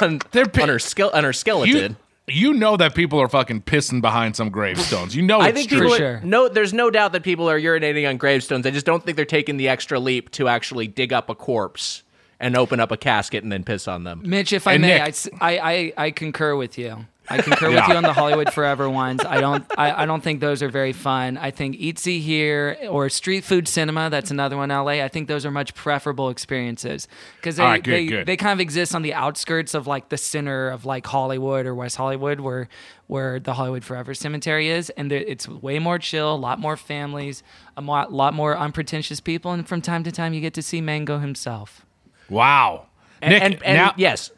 on, They're pi- on her skill on her skeleton. You, you know that people are fucking pissing behind some gravestones. You know I think true. people are, sure. no. There's no doubt that people are urinating on gravestones. I just don't think they're taking the extra leap to actually dig up a corpse and open up a casket and then piss on them. Mitch, if I And may, I I s- I, I, I concur with you. I concur with you on the Hollywood Forever ones. I don't. I, I don't think those are very fun. I think Eat See Hear or Street Food Cinema. That's another one. LA. I think those are much preferable experiences because they right, good, they, good. they kind of exist on the outskirts of like the center of like Hollywood or West Hollywood, where where the Hollywood Forever Cemetery is, and there- it's way more chill, a lot more families, a mo- lot more unpretentious people, and from time to time you get to see Mango himself. Wow. And, Nick, and, and now, yes,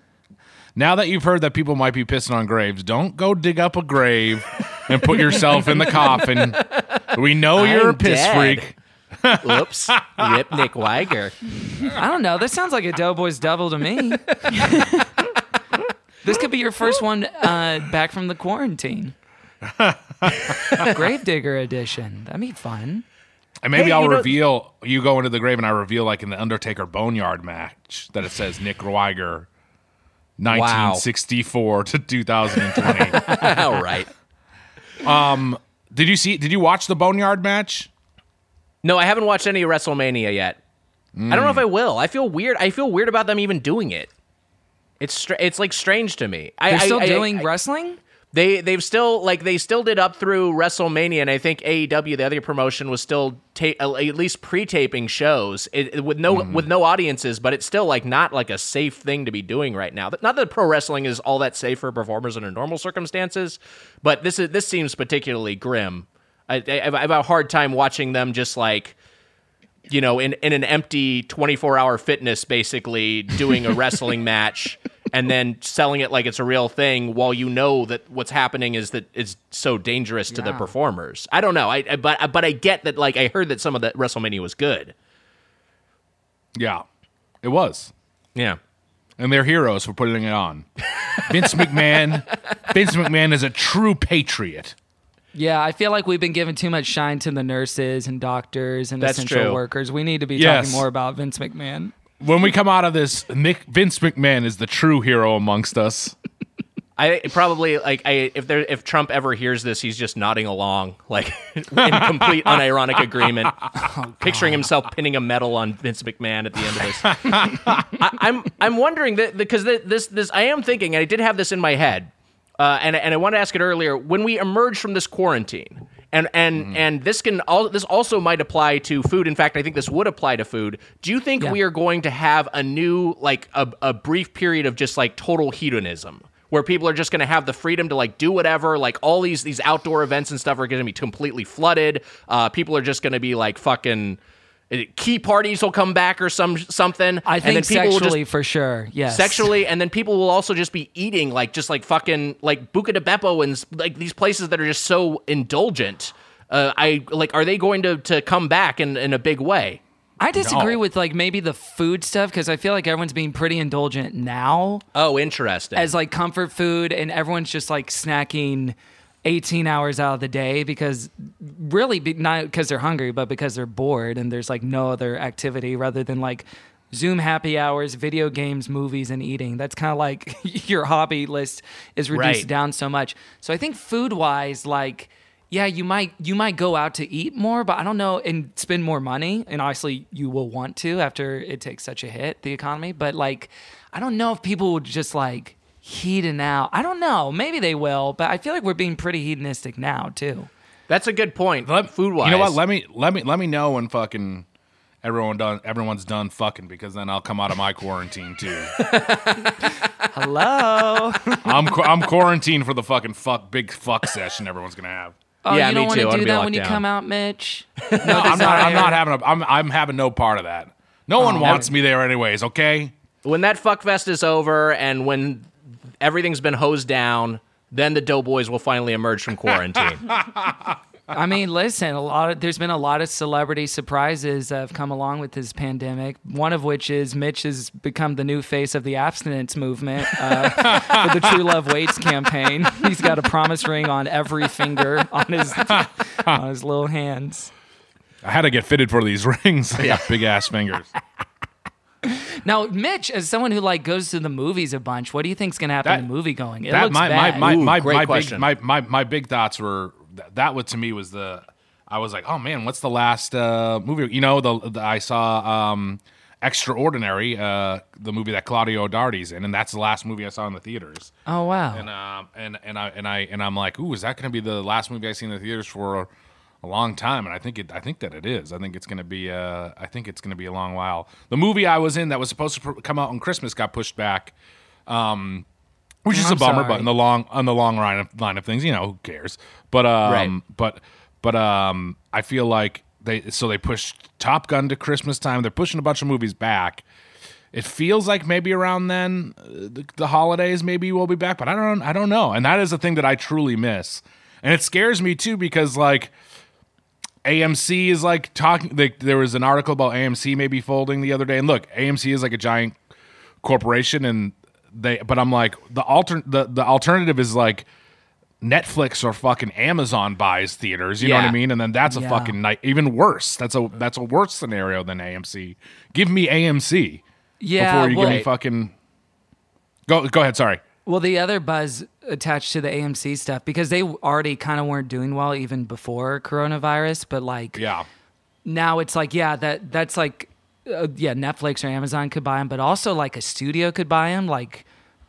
now that you've heard that people might be pissing on graves, don't go dig up a grave and put yourself in the coffin. We know you're a I'm piss dead. freak. Whoops. Rip Nick Wiger. I don't know. This sounds like a Doughboys double to me. this could be your first one uh, back from the quarantine. Gravedigger edition. That'd be fun. And maybe Hey, I'll you know- reveal you go into the grave and I reveal like in the Undertaker Boneyard match that it says Nick Wiger 1964 to 2020. All right. Um, did you see did you watch the Boneyard match? No, I haven't watched any WrestleMania yet. I don't know if I will. I feel weird. I feel weird about them even doing it. It's str- it's like strange to me. They're I- still I- doing I- wrestling? They they've still like they still did up through WrestleMania, and I think AEW, the other promotion, was still ta- uh, at least pre-taping shows it, it- with no hmm. with no audiences, but it's still like not like a safe thing to be doing right now. Not that pro wrestling is all that safe for performers under normal circumstances, but this is this seems particularly grim. I, I, I have a hard time watching them just like you know, in, in an empty 24 hour fitness, basically doing a wrestling match and then selling it like it's a real thing while you know that what's happening is that it's so dangerous to the performers. I don't know. I, I but but I get that like I heard that some of the WrestleMania was good. Yeah. It was. Yeah. And they're heroes for putting it on. Vince McMahon Vince McMahon is a true patriot. Yeah, I feel like we've been giving too much shine to the nurses and doctors and That's essential true. workers. We need to be Yes. talking more about Vince McMahon. When we come out of this, Nick Vince McMahon is the true hero amongst us. I probably like I if there if Trump ever hears this, he's just nodding along like in complete unironic agreement, picturing himself pinning a medal on Vince McMahon at the end of this. I, I'm I'm wondering that because this this I am thinking, and I did have this in my head, uh, and and I wanted to ask it earlier when we emerge from this quarantine. And and and this can all this also might apply to food. In fact, I think this would apply to food. Do you think Yeah. we are going to have a new like a, a brief period of just like total hedonism? where people are just going to have the freedom to like do whatever like all these these outdoor events and stuff are going to be completely flooded uh people are just going to be like fucking key parties will come back or some something I and then think people will sexually just for sure. Yes. sexually and then people will also just be eating like just like fucking like Buca de Beppo and like these places that are just so indulgent uh, I like are they going to to come back in in a big way I disagree No. with like maybe the food stuff because I feel like everyone's being pretty indulgent now oh interesting as like comfort food, and everyone's just like snacking 18 hours out of the day because really be, not because they're hungry, but because they're bored and there's like no other activity rather than like Zoom happy hours, video games, movies, and eating. That's kind of like your hobby list is reduced Right. down so much. So I think food wise, like yeah, you might you might go out to eat more, but I don't know and spend more money. And obviously, you will want to after it takes such a hit the economy. But like, I don't know if people would just like heating out. I don't know. Maybe they will, but I feel like we're being pretty hedonistic now too. that's a good point Let- food wise You know what? Let me let me let me know when fucking everyone done everyone's done fucking because then I'll come out of my quarantine too. Hello. I'm I'm quarantined for the fucking fuck big fuck session everyone's gonna have. Oh, Yeah, you me don't want too. I to wanna do be that locked when you come out, Mitch. No, I'm not. I'm not having a. I'm I'm having no part of that. No oh, one wants me there anyways. Okay. when that fuckfest is over and when everything's been hosed down, then the Doughboys will finally emerge from quarantine. I mean, listen, a lot of there's been a lot of celebrity surprises that have come along with this pandemic. One of which is Mitch has become the new face of the abstinence movement uh, for the True Love Waits campaign. He's got a promise ring on every finger on his on his little hands. I had to get fitted for these rings. I got big ass fingers. Now, Mitch, as someone who like goes to the movies a bunch, what do you think's gonna happen That- in movie going? It that looks my, bad. my my Ooh, my great my big question. my, my my big thoughts were that, that was to me was the I was like oh man what's the last uh, movie you know the, the I saw um Extraordinary, uh, the movie that Claudia O'Doherty's in, and that's the last movie I saw in the theaters. Oh wow. And um, and and I and I and I'm like, ooh, is that going to be the last movie I see in the theaters for a long time? And I think it, I think that it is. I think it's going to be, uh, I think it's going to be a long while. The movie I was in that was supposed to pr- come out on Christmas got pushed back. Um, which is I'm a bummer, sorry. but in the long on the long line of, line of things, you know, who cares? But um, Right. but but um, I feel like they so they pushed Top Gun to Christmas time. They're pushing a bunch of movies back. It feels like maybe around then, uh, the, the holidays, maybe we'll be back, but I don't, I don't know. And that is the thing that I truly miss, and it scares me too because like AMC is like talking. Like, there was an article about AMC maybe folding the other day, and look, AMC is like a giant corporation, and they. But I'm like the alter the the alternative is like Netflix or fucking Amazon buys theaters. You know what I mean? And then that's a Yeah. fucking night. Even worse. That's a that's a worse scenario than AMC. Give me AMC yeah. before you well, give me fucking. Go go ahead. Sorry. well, the other buzz attached to the AMC stuff because they already kind of weren't doing well even before coronavirus, but like Yeah. now it's like yeah that that's like uh, yeah Netflix or Amazon could buy them, but also like a studio could buy them, like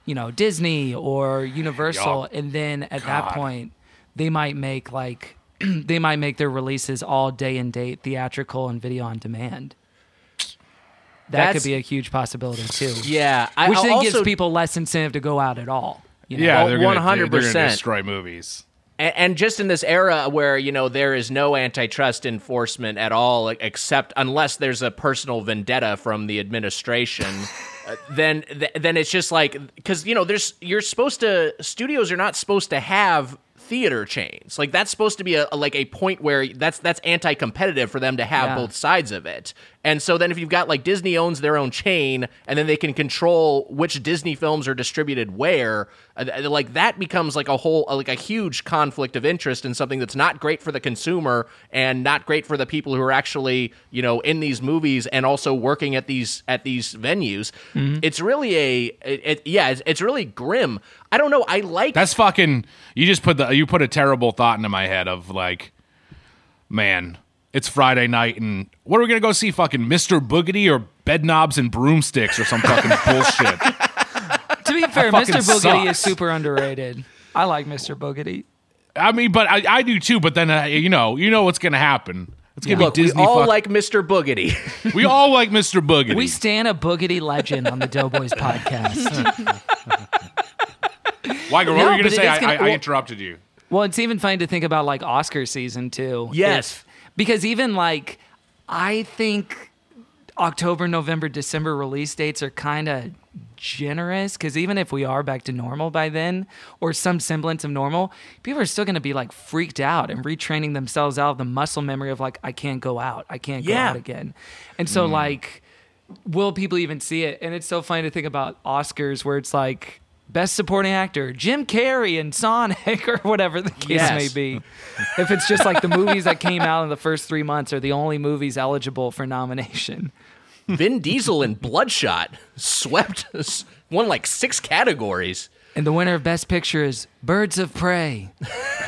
you know Disney or Universal, and then at God. that point they might make like they might make their releases all day and date, theatrical and video on demand. That That's- could be a huge possibility too. Yeah, I which I'll then also, gives people less incentive to go out at all. You know? Yeah. Well, they're gonna, 100%. Destroy movies. and, and just in this era where you know there is no antitrust enforcement at all, except unless there's a personal vendetta from the administration. uh, then, th- then it's just like because you know there's you're supposed to studios are not supposed to have theater chains. Like that's supposed to be a, a- like a point where that's that's anti-competitive for them to have Yeah. both sides of it. And so then if you've got like disney owns their own chain and then they can control which disney films are distributed where uh, like that becomes like a whole uh, like a huge conflict of interest and something that's not great for the consumer and not great for the people who are actually you know in these movies and also working at these at these venues. It's really a it, it- yeah it's, it's really grim i don't know i like That's fucking. You just put the you put a terrible thought into my head of like, man, it's Friday night and what are we gonna go see? Fucking Mr. Boogedy or Bed Knobs and Broomsticks or some fucking bullshit. To be fair, fucking Mr. Boogedy is super underrated. I like Mr. Boogedy. I mean, but I, I do too. But then uh, you know, you know what's gonna happen. It's gonna look be Disney. we all fuck- like mr boogedy we all like Mr. Boogedy. We stand a Boogedy legend on the Doughboys podcast. Why, what No, were you gonna but say? I, gonna- I, I well- interrupted you. Well, it's even funny to think about like Oscar season too. Yes. If- because even like I think October, November, December release dates are kind of generous because even if we are back to normal by then or some semblance of normal, people are still going to be like freaked out and retraining themselves out of the muscle memory of like I can't go out, I can't go out again, and so mm. like will people even see it? And it's so funny to think about Oscars where it's like best supporting actor Jim Carrey and Sonic or whatever the case Yes. may be. if it's just like the movies that came out in the first three months are the only movies eligible for nomination. Vin Diesel in Bloodshot swept won like six categories. And the winner of Best Picture is Birds of Prey.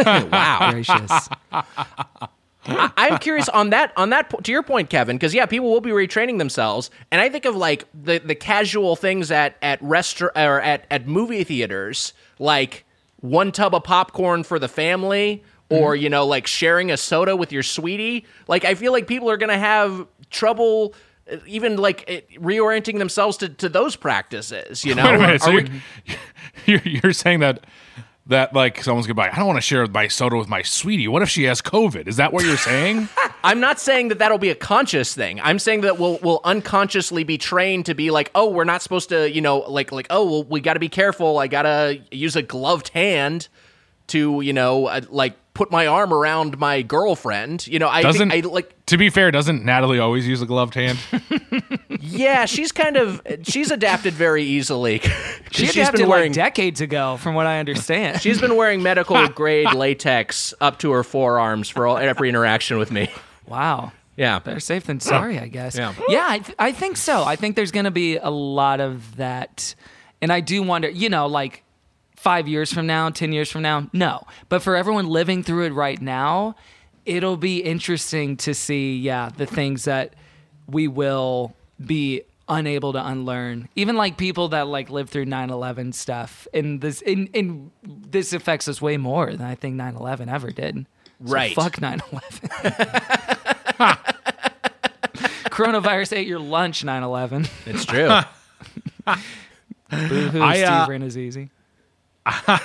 Wow. Gracious. I'm curious on that on that to your point, Kevin, because yeah, people will be retraining themselves, and I think of like the the casual things at at restaurant or at at movie theaters, like one tub of popcorn for the family, or you know, like sharing a soda with your sweetie. Like I feel like people are gonna have trouble. uh, Even like it, reorienting themselves to, to those practices, you know. Wait a minute. So Are we- you're you're saying that that like someone's gonna buy. I don't want to share my soda with my sweetie. What if she has COVID? Is that what you're saying? I'm not saying that that'll be a conscious thing. I'm saying that we'll we'll unconsciously be trained to be like, oh, we're not supposed to, you know, like like oh, well, we got to be careful. I gotta use a gloved hand to, you know, uh, like put my arm around my girlfriend. You know, I Doesn't think I like. to be fair, doesn't Natalie always use a gloved hand? Yeah, she's kind of she's adapted very easily. She she's adapted been wearing like decades ago, from what I understand. she's been wearing medical grade latex up to her forearms for all, every interaction with me. wow. Yeah. Better safe than sorry, I guess. Yeah. Yeah, I, th- I think so. I think there's going to be a lot of that. And I do wonder, you know, like five years from now, 10 years from now, no. But for everyone living through it right now, it'll be interesting to see, yeah, the things that we will be unable to unlearn. Even like people that like live through 9/11 stuff, and this in in this affects us way more than I think 9/11 ever did. So Right. fuck 9/11. Coronavirus ate your lunch 9/11. It's true. Boo-hoo, I, uh, Steve Rannazzisi.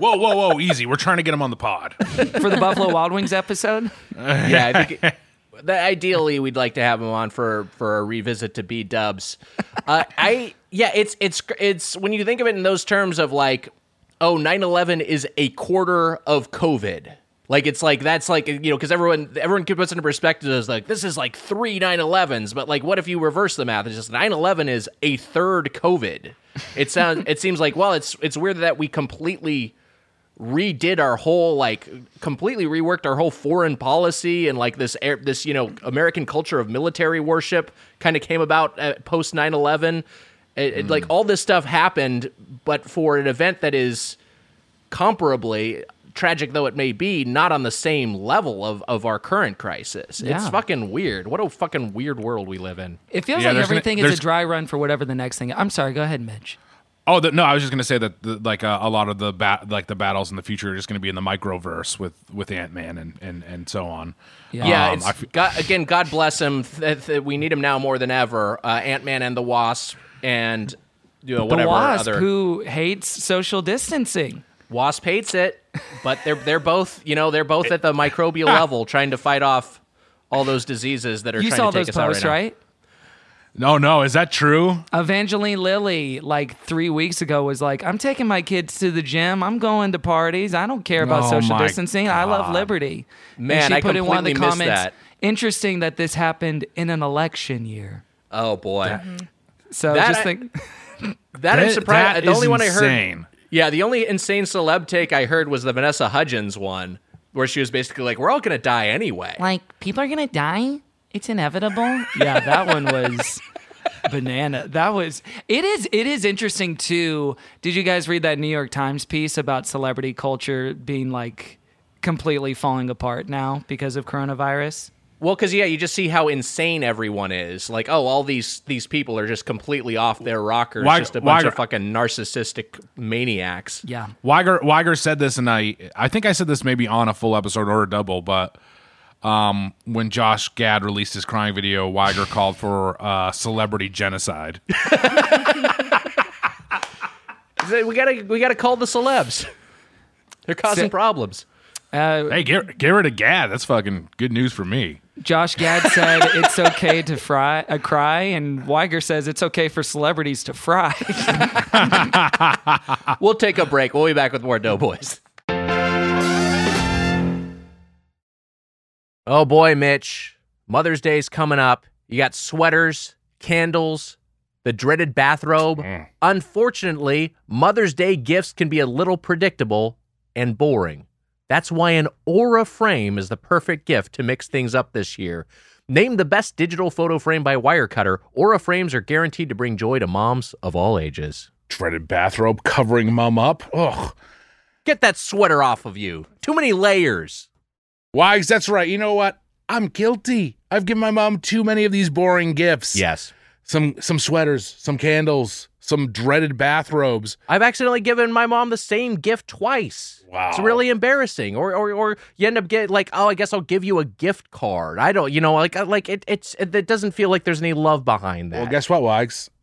Whoa, whoa, whoa! Easy. We're trying to get him on the pod. For the Buffalo Wild Wings episode? yeah, I think it- that ideally we'd like to have him on for for a revisit to B Dubs. Uh, I yeah, it's it's it's when you think of it in those terms of like, oh, 9-11 is a quarter of COVID. Like it's like that's like you know because everyone everyone puts into perspective as like this is like three 9-11s, but like what if you reverse the math? It's just 9-11 is a third COVID. It sounds it seems like well it's it's weird that we completely redid our whole like completely reworked our whole foreign policy and like this air, this you know American culture of military worship kind of came about at post 9/11 it, it- like hmm. all this stuff happened but for an event that is comparably tragic though it may be not on the same level of of our current crisis it's fucking weird what a fucking weird world we live in It feels Yeah, like there's gonna- everything is a dry run for whatever the next thing. I'm sorry, go ahead, Mitch. Oh the, no, I was just gonna say that the, like uh, a lot of the bat like the battles in the future are just gonna be in the microverse with with Ant Man and, and and so on. Yeah, Um, it's, I God, again, God bless him. Th- th- we need him now more than ever. Uh, Ant Man and the Wasp, and you know The Wasp, other who hates social distancing. Wasp hates it, but they're they're both you know they're both at the microbial level trying to fight off all those diseases that are You trying saw to take those us out posts, right, right? no, no, is that true? Evangeline Lilly, like three weeks ago, was like, I'm taking my kids to the gym. I'm going to parties. I don't care about Oh social my distancing. I love liberty. Man, and she I put in one of the completely missed comments, that. interesting that this happened in an election year. Oh boy, So That just I- think, that, I'm the is only one I heard, insane. Yeah, the only insane celeb take I heard was the Vanessa Hudgens one, where she was basically like, "We're all gonna die anyway." like, people are going to die. It's inevitable. yeah, that one was banana. That was it is it is interesting too. Did you guys read that New York Times piece about celebrity culture being like completely falling apart now because of coronavirus? Well, because yeah, you just see how insane everyone is. Like, oh, all these these people are just completely off their rockers, Why- just a bunch why- of fucking narcissistic maniacs. Yeah. Wiger Wiger said this, and I I think I said this maybe on a full episode or a double, but um, when Josh Gad released his crying video, Wiger called for uh, celebrity genocide. We gotta we gotta call the celebs. They're causing Si- problems. Uh, hey, get get rid of Gad. That's fucking good news for me. Josh Gad said it's okay to fry, uh, cry, and Wiger says it's okay for celebrities to fry. We'll take a break. We'll be back with more Doughboys. Oh boy, Mitch. Mother's Day's coming up. You got sweaters, candles, the dreaded bathrobe. Unfortunately, Mother's Day gifts can be a little predictable and boring. That's why an Aura frame is the perfect gift to mix things up this year. Named the best digital photo frame by Wirecutter, Aura frames are guaranteed to bring joy to moms of all ages. Dreaded bathrobe covering mum up. Ugh. Get that sweater off of you. Too many layers. Wags, that's right. You know what? I'm guilty. I've given my mom too many of these boring gifts. Yes. Some some sweaters, some candles, some dreaded bathrobes. I've accidentally given my mom the same gift twice. Wow. It's really embarrassing. Or or or you end up getting like, oh, I guess I'll give you a gift card. I don't, you know, like uh, like it it's it, it doesn't feel like there's any love behind that. Well, guess what, Wags?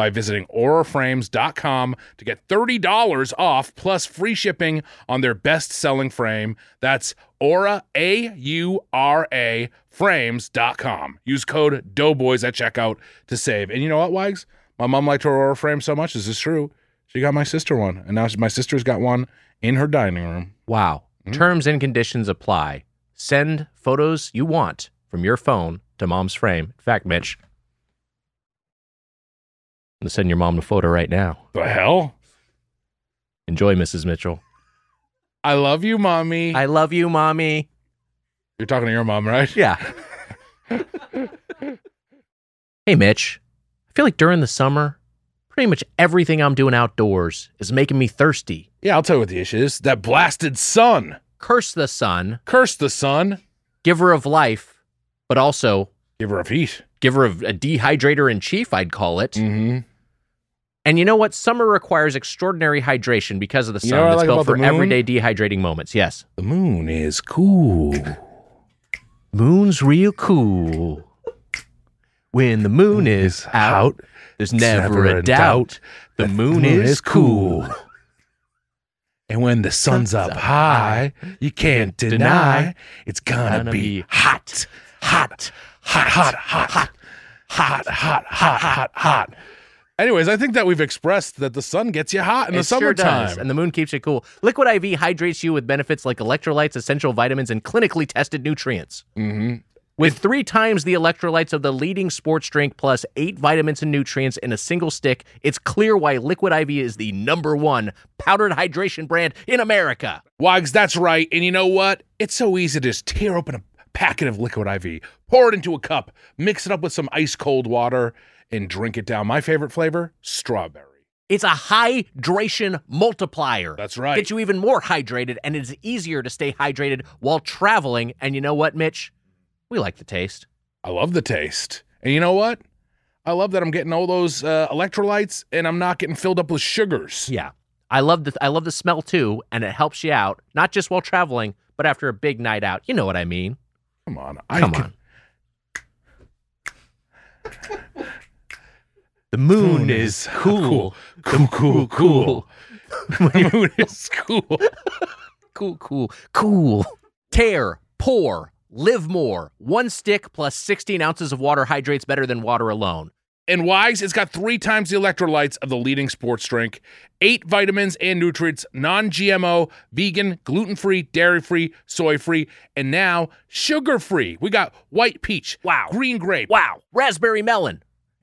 by visiting auraframes.com to get $30 off plus free shipping on their best selling frame. That's Aura, A U R A, frames.com. Use code Doughboys at checkout to save. And you know what, Wags? My mom liked her Aura frame so much. This is true. She got my sister one, and now my sister's got one in her dining room. Wow. Mm-hmm. Terms and conditions apply. Send photos you want from your phone to mom's frame. In fact, Mitch, I'm to send your mom the photo right now. The hell? Enjoy, Mrs. Mitchell. I love you, mommy. I love you, mommy. You're talking to your mom, right? Yeah. hey, Mitch. I feel like during the summer, pretty much everything I'm doing outdoors is making me thirsty. Yeah, I'll tell you what the issue is. That blasted sun. Curse the sun, Curse the sun. giver of life, but also giver of heat. giver of a dehydrator in chief, I'd call it. Mm-hmm. And you know what? Summer requires extraordinary hydration because of the You sun know that's like built for everyday dehydrating moments. Yes. The moon is cool. Moon's real cool. When the moon is out, there's never, a doubt. The moon, is cool. And when the sun's up high, you can't deny it's gonna, be, hot, hot, hot, hot, hot, hot, hot, hot, hot, hot. Anyways, I think that we've expressed that the sun gets you hot in the It sure does, summertime. and the moon keeps you cool. Liquid IV hydrates you with benefits like electrolytes, essential vitamins, and clinically tested nutrients. mm-hmm. With three times the electrolytes of the leading sports drink plus eight vitamins and nutrients in a single stick, it's clear why Liquid IV is the number one powdered hydration brand in America. Wags, that's right. And you know what? It's so easy to just tear open a packet of liquid IV, pour it into a cup, mix it up with some ice cold water, and drink it down. My favorite flavor? Strawberry. It's a hydration multiplier. That's right. Gets you even more hydrated, and it's easier to stay hydrated while traveling. And you know what, Mitch? We like the taste. I love the taste. And you know what? I love that I'm getting all those uh, electrolytes and I'm not getting filled up with sugars. Yeah. I love the I love the smell too, and it helps you out, not just while traveling, but after a big night out. You know what I mean. Come on. I Come can- on. The moon is cool. Cool, cool, cool. the moon is cool. Cool, cool, cool. Tear, pour, live more. One stick plus 16 ounces of water hydrates better than water alone. And Wise, it's got three times the electrolytes of the leading sports drink, eight vitamins and nutrients, non GMO, vegan, gluten free, dairy free, soy free, and now sugar free. We got white peach, Wow. green grape. Wow. Raspberry melon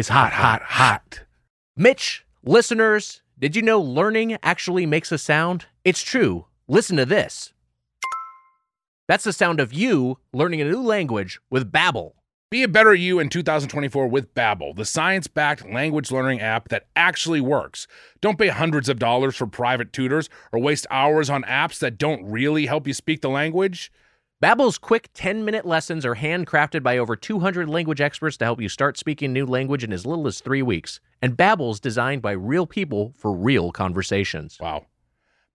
is hot, hot, hot. Mitch, listeners, did you know learning actually makes a sound? It's true. Listen to this. That's the sound of you learning a new language with Babbel. Be a better you in 2024 with Babbel, the science-backed language learning app that actually works. Don't pay hundreds of dollars for private tutors or waste hours on apps that don't really help you speak the language. Babbel's quick 10-minute lessons are handcrafted by over 200 language experts to help you start speaking new language in as little as 3 weeks. And Babbel's designed by real people for real conversations. Wow.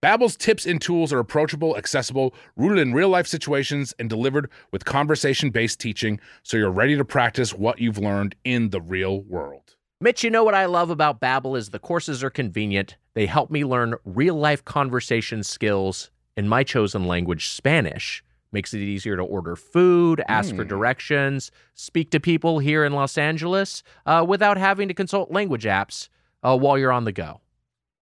Babbel's tips and tools are approachable, accessible, rooted in real-life situations, and delivered with conversation-based teaching so you're ready to practice what you've learned in the real world. Mitch, you know what I love about Babbel is the courses are convenient. They help me learn real-life conversation skills in my chosen language, Spanish. Makes it easier to order food, ask for directions, speak to people here in Los Angeles uh, without having to consult language apps uh, while you're on the go.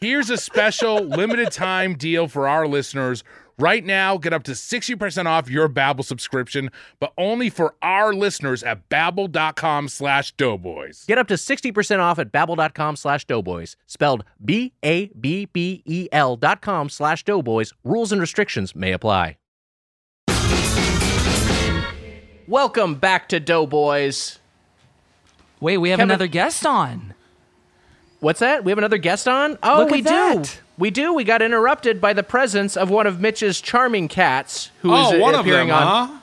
here's a special limited time deal for our listeners. Right now, get up to 60% off your Babbel subscription, but only for our listeners at babbel.com slash doughboys. Get up to 60% off at babbel.com slash doughboys. Spelled B-A-B-B-E-L dot com slash doughboys. Rules and restrictions may apply. Welcome back to Doughboys. Wait, we have Kevin- another guest on. What's that? We have another guest on? Oh, Look we do. that. We do. We got interrupted by the presence of one of Mitch's charming cats who is Oh, uh, one of appearing them, on. huh?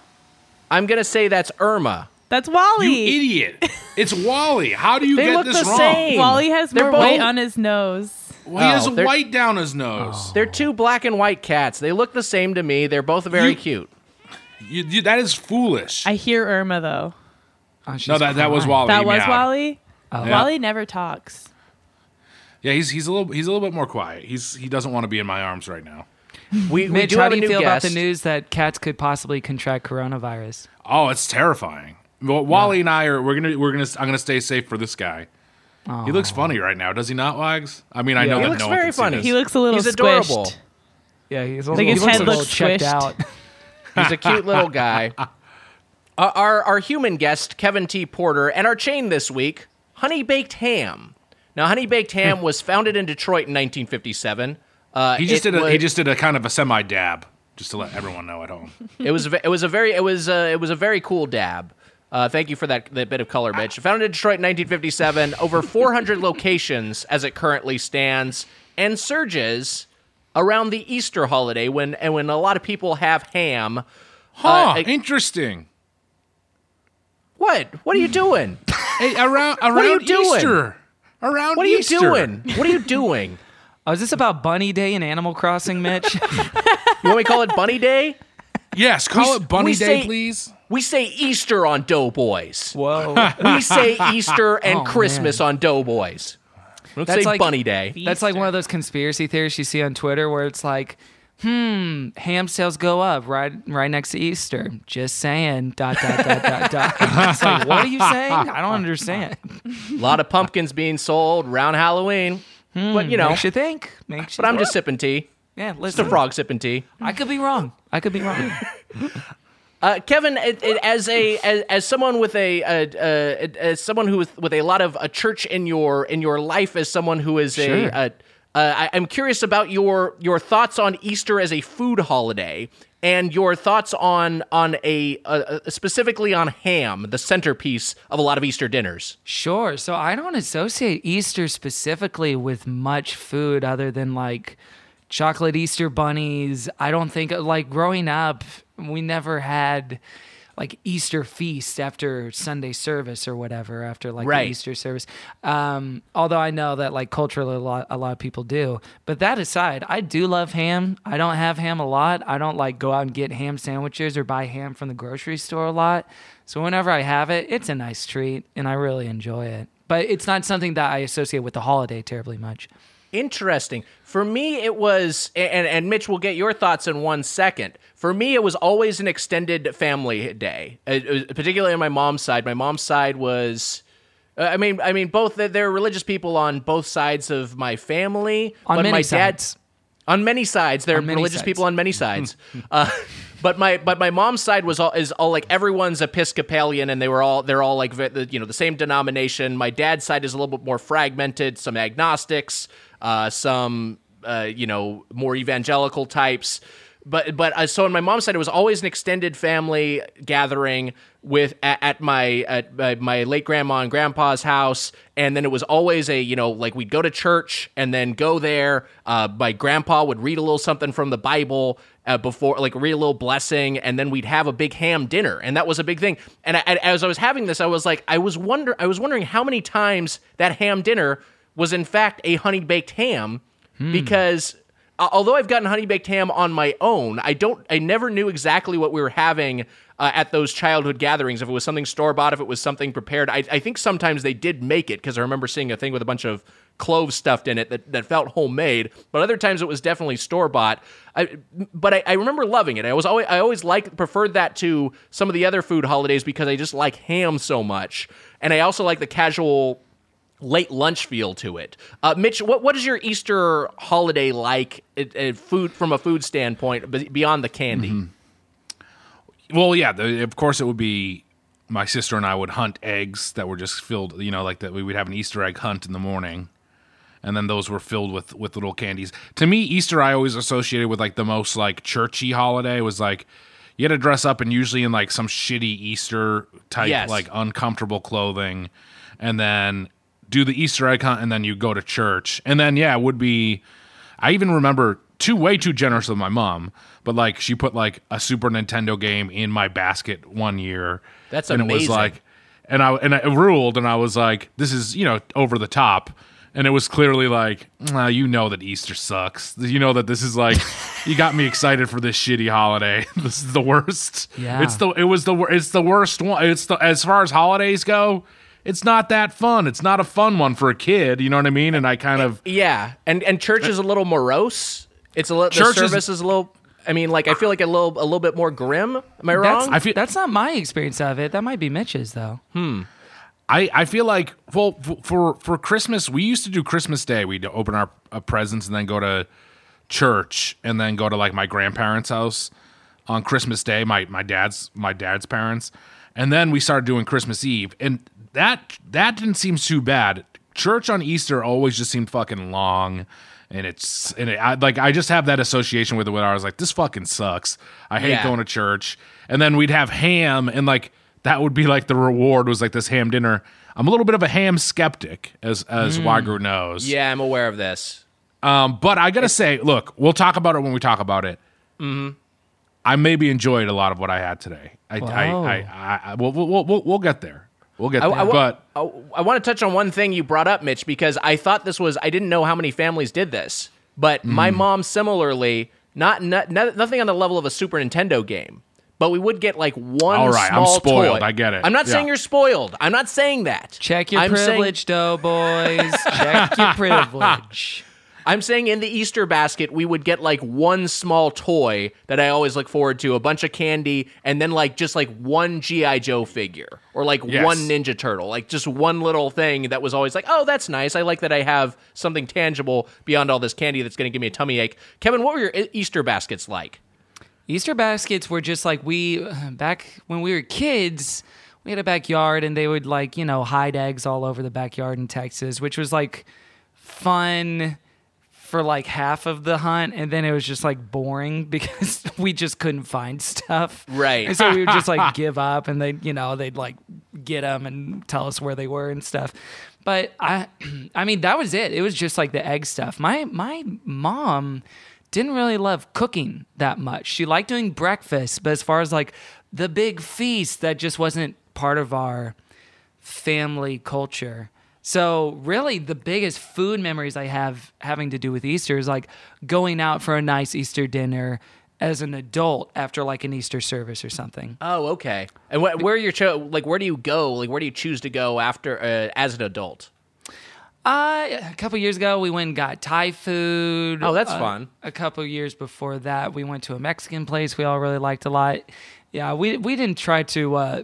I'm going to say that's Irma. That's Wally. You idiot! It's Wally. How do you They get look this the wrong? same. Wally has They're more both- weight on his nose. Well, he has Oh, a they're- white down his nose. They're two black and white cats. They look the same to me. They're both very You- cute. You- you- that is foolish. I hear Irma though. Oh, no, that that was crying. Wally. that was meowed. Wally. Yeah. Wally never talks. Yeah, he's he's a little he's a little bit more quiet. He's he doesn't want to be in my arms right now. We, we Mitch, do how do you new feel about the news that cats could possibly contract coronavirus? Oh, it's terrifying. Well, Wally and I are we're gonna we're gonna I'm gonna stay safe for this guy. He looks funny right now, does he not, Wags? I mean, I Yeah. know He that looks no one very can see funny. this. He looks a little He's adorable. Yeah, he's a Like his he looks head a little looks checked out. He's a cute little guy. Uh, our our human guest Kevin T. Porter and our chain this week, Honey Baked Ham. Now, Honey Baked Ham was founded in Detroit in 1957. Uh, He just did a was, he just did a kind of a semi dab, just to let everyone know at home. it was a ve- it was a very it was uh, it was a very cool dab. Uh, thank you for that, that bit of color, Mitch. Founded in Detroit in 1957, over 400 locations as it currently stands, and surges around the Easter holiday when and when a lot of people have ham. Huh? Uh, interesting. What? What are you doing? Hey, around around are you doing? Easter. Around What are you Easter. doing? What are you doing? Oh, is this about Bunny Day and Animal Crossing, Mitch? You want me to call it Bunny Day? Yes, call We- it Bunny we Day, say- please. We say Easter on Doughboys. Whoa. We say Easter and Oh, Christmas man. on Doughboys. We don't That's say like- Bunny Day. That's like one of those conspiracy theories you see on Twitter where it's like, hmm, ham sales go up right right next to Easter. Just saying. Dot dot dot dot dot. It's like, what are you saying? I don't understand. A lot of pumpkins being sold around Halloween. but you know, Makes you think. Makes you but I'm just sipping tea. yeah. Just a frog sipping tea. I could be wrong. I could be wrong. Uh, Kevin, it, it, as a as, as someone with a uh, uh, as someone who with, with a lot of a church in your in your life, as someone who is a Sure. Uh, I, I'm curious about your your thoughts on Easter as a food holiday and your thoughts on on a specifically on ham, the centerpiece of a lot of Easter dinners. Sure. So I don't associate Easter specifically with much food other than like chocolate Easter bunnies. I don't think like growing up, we never had like Easter feast after Sunday service or whatever after like Right. the Easter service. Um, although I know that like culturally a lot a lot of people do. But that aside, I do love ham. I don't have ham a lot. I don't like go out and get ham sandwiches or buy ham from the grocery store a lot. So whenever I have it, it's a nice treat and I really enjoy it. But it's not something that I associate with the holiday terribly much. Interesting. For me, it was, and, and Mitch will get your thoughts in one second. For me, it was always an extended family day, uh, uh, particularly on my mom's side. My mom's side was, uh, I mean, I mean, both there are religious people on both sides of my family. On but many my sides. on many sides, there are religious sides. people on many sides. uh, but my but my mom's side was all is all like everyone's Episcopalian, and they were all they're all like you know the same denomination. My dad's side is a little bit more fragmented. Some agnostics, uh, some uh, you know more evangelical types. But but uh, so on my mom's side, it was always an extended family gathering with at, at my at my, my late grandma and grandpa's house, and then it was always a you know like we'd go to church and then go there. Uh, my grandpa would read a little something from the Bible uh, before, like read a little blessing, and then we'd have a big ham dinner, and that was a big thing. And I, I- as I was having this, I was like, I was wonder, I was wondering how many times that ham dinner was in fact a honey baked ham, because uh, although I've gotten honey baked ham on my own, I don't. I never knew exactly what we were having uh, at those childhood gatherings. If it was something store bought, if it was something prepared. I, I think sometimes they did make it because I remember seeing a thing with a bunch of cloves stuffed in it that, that felt homemade. But other times it was definitely store bought. I, but I, I remember loving it. I was always I always liked preferred that to some of the other food holidays because I just like ham so much, and I also like the casual late lunch feel to it. Uh, Mitch, what what is your Easter holiday like? It, it, food from a food standpoint, beyond the candy. Mm-hmm. Well, yeah, the, of course it would be. My sister and I would hunt eggs that were just filled. You know, like that we would have an Easter egg hunt in the morning, and then those were filled with with little candies. To me, Easter I always associated with like the most like churchy holiday was like you had to dress up and usually in like some shitty Easter type Yes. like uncomfortable clothing, and then do the Easter egg hunt, and then you go to church. And then yeah, it would be. I even remember too way too generous with my mom, but like she put like a Super Nintendo game in my basket one year. That's and it was like, and I and I ruled, and I was like, this is you know over the top. And it was clearly like, "Nah, you know that Easter sucks. You know that this is like, you got me excited for this shitty holiday. this is the worst. Yeah. it's the it was the it's the worst one. It's the as far as holidays go, it's not that fun. It's not a fun one for a kid. You know what I mean? And I kind of Yeah, and and church is a little morose. It's a little. Church is- service is, a little. I mean, like I feel like a little a little bit more grim. Am I wrong? That's, I feel- that's not my experience of it. That might be Mitch's though. Hmm. I, I feel like well f- for for Christmas we used to do Christmas Day we'd open our uh, presents and then go to church and then go to like my grandparents' house on Christmas Day my my dad's my dad's parents and then we started doing Christmas Eve and that that didn't seem too bad church on Easter always just seemed fucking long and it's and it, I, like I just have that association with it where I was like this fucking sucks I hate Yeah. going to church and then we'd have ham and like that would be like the reward was like this ham dinner. I'm a little bit of a ham skeptic, as as Wagru knows. yeah, I'm aware of this. Um, but I gotta say, look, we'll talk about it when we talk about it. Mm-hmm. I maybe enjoyed a lot of what I had today. I, I, Wow. I, I, I we'll, we'll, we'll, we'll get there. We'll get I, there. I wa- but I, I want to touch on one thing you brought up, Mitch, because I thought this was. I didn't know how many families did this, but my Mm. mom similarly, not, not nothing on the level of a Super Nintendo game. But we would get like one All right, I'm small spoiled. toy. I get it. I'm not Yeah. saying you're spoiled. I'm not saying that. Check your I'm saying- privilege, though, boys. Check your privilege. I'm saying in the Easter basket, we would get like one small toy that I always look forward to, a bunch of candy, and then like just like one G.I. Joe figure or like Yes. one Ninja Turtle. Like just one little thing that was always like, oh, that's nice. I like that I have something tangible beyond all this candy that's going to give me a tummy ache. Kevin, what were your E- Easter baskets like? Easter baskets were just like we back when we were kids. We had a backyard, and they would like you know hide eggs all over the backyard in Texas, which was like fun for like half of the hunt, and then it was just like boring because we just couldn't find stuff. Right. And so we would just like give up, and they you know they'd like get them and tell us where they were and stuff. But I, I mean that was it. It was just like the egg stuff. My my mom didn't really love cooking that much. She liked doing breakfast, but as far as like the big feast, that just wasn't part of our family culture. So really the biggest food memories I have having to do with Easter is like going out for a nice Easter dinner as an adult after like an Easter service or something. Oh, okay. And wh- where are your cho- like? Where do you go? Like, where do you choose to go after uh, as an adult? Uh, a couple years ago, we went and got Thai food. Oh, that's Uh, fun. A couple years before that, we went to a Mexican place we all really liked a lot. Yeah, we we didn't try to uh,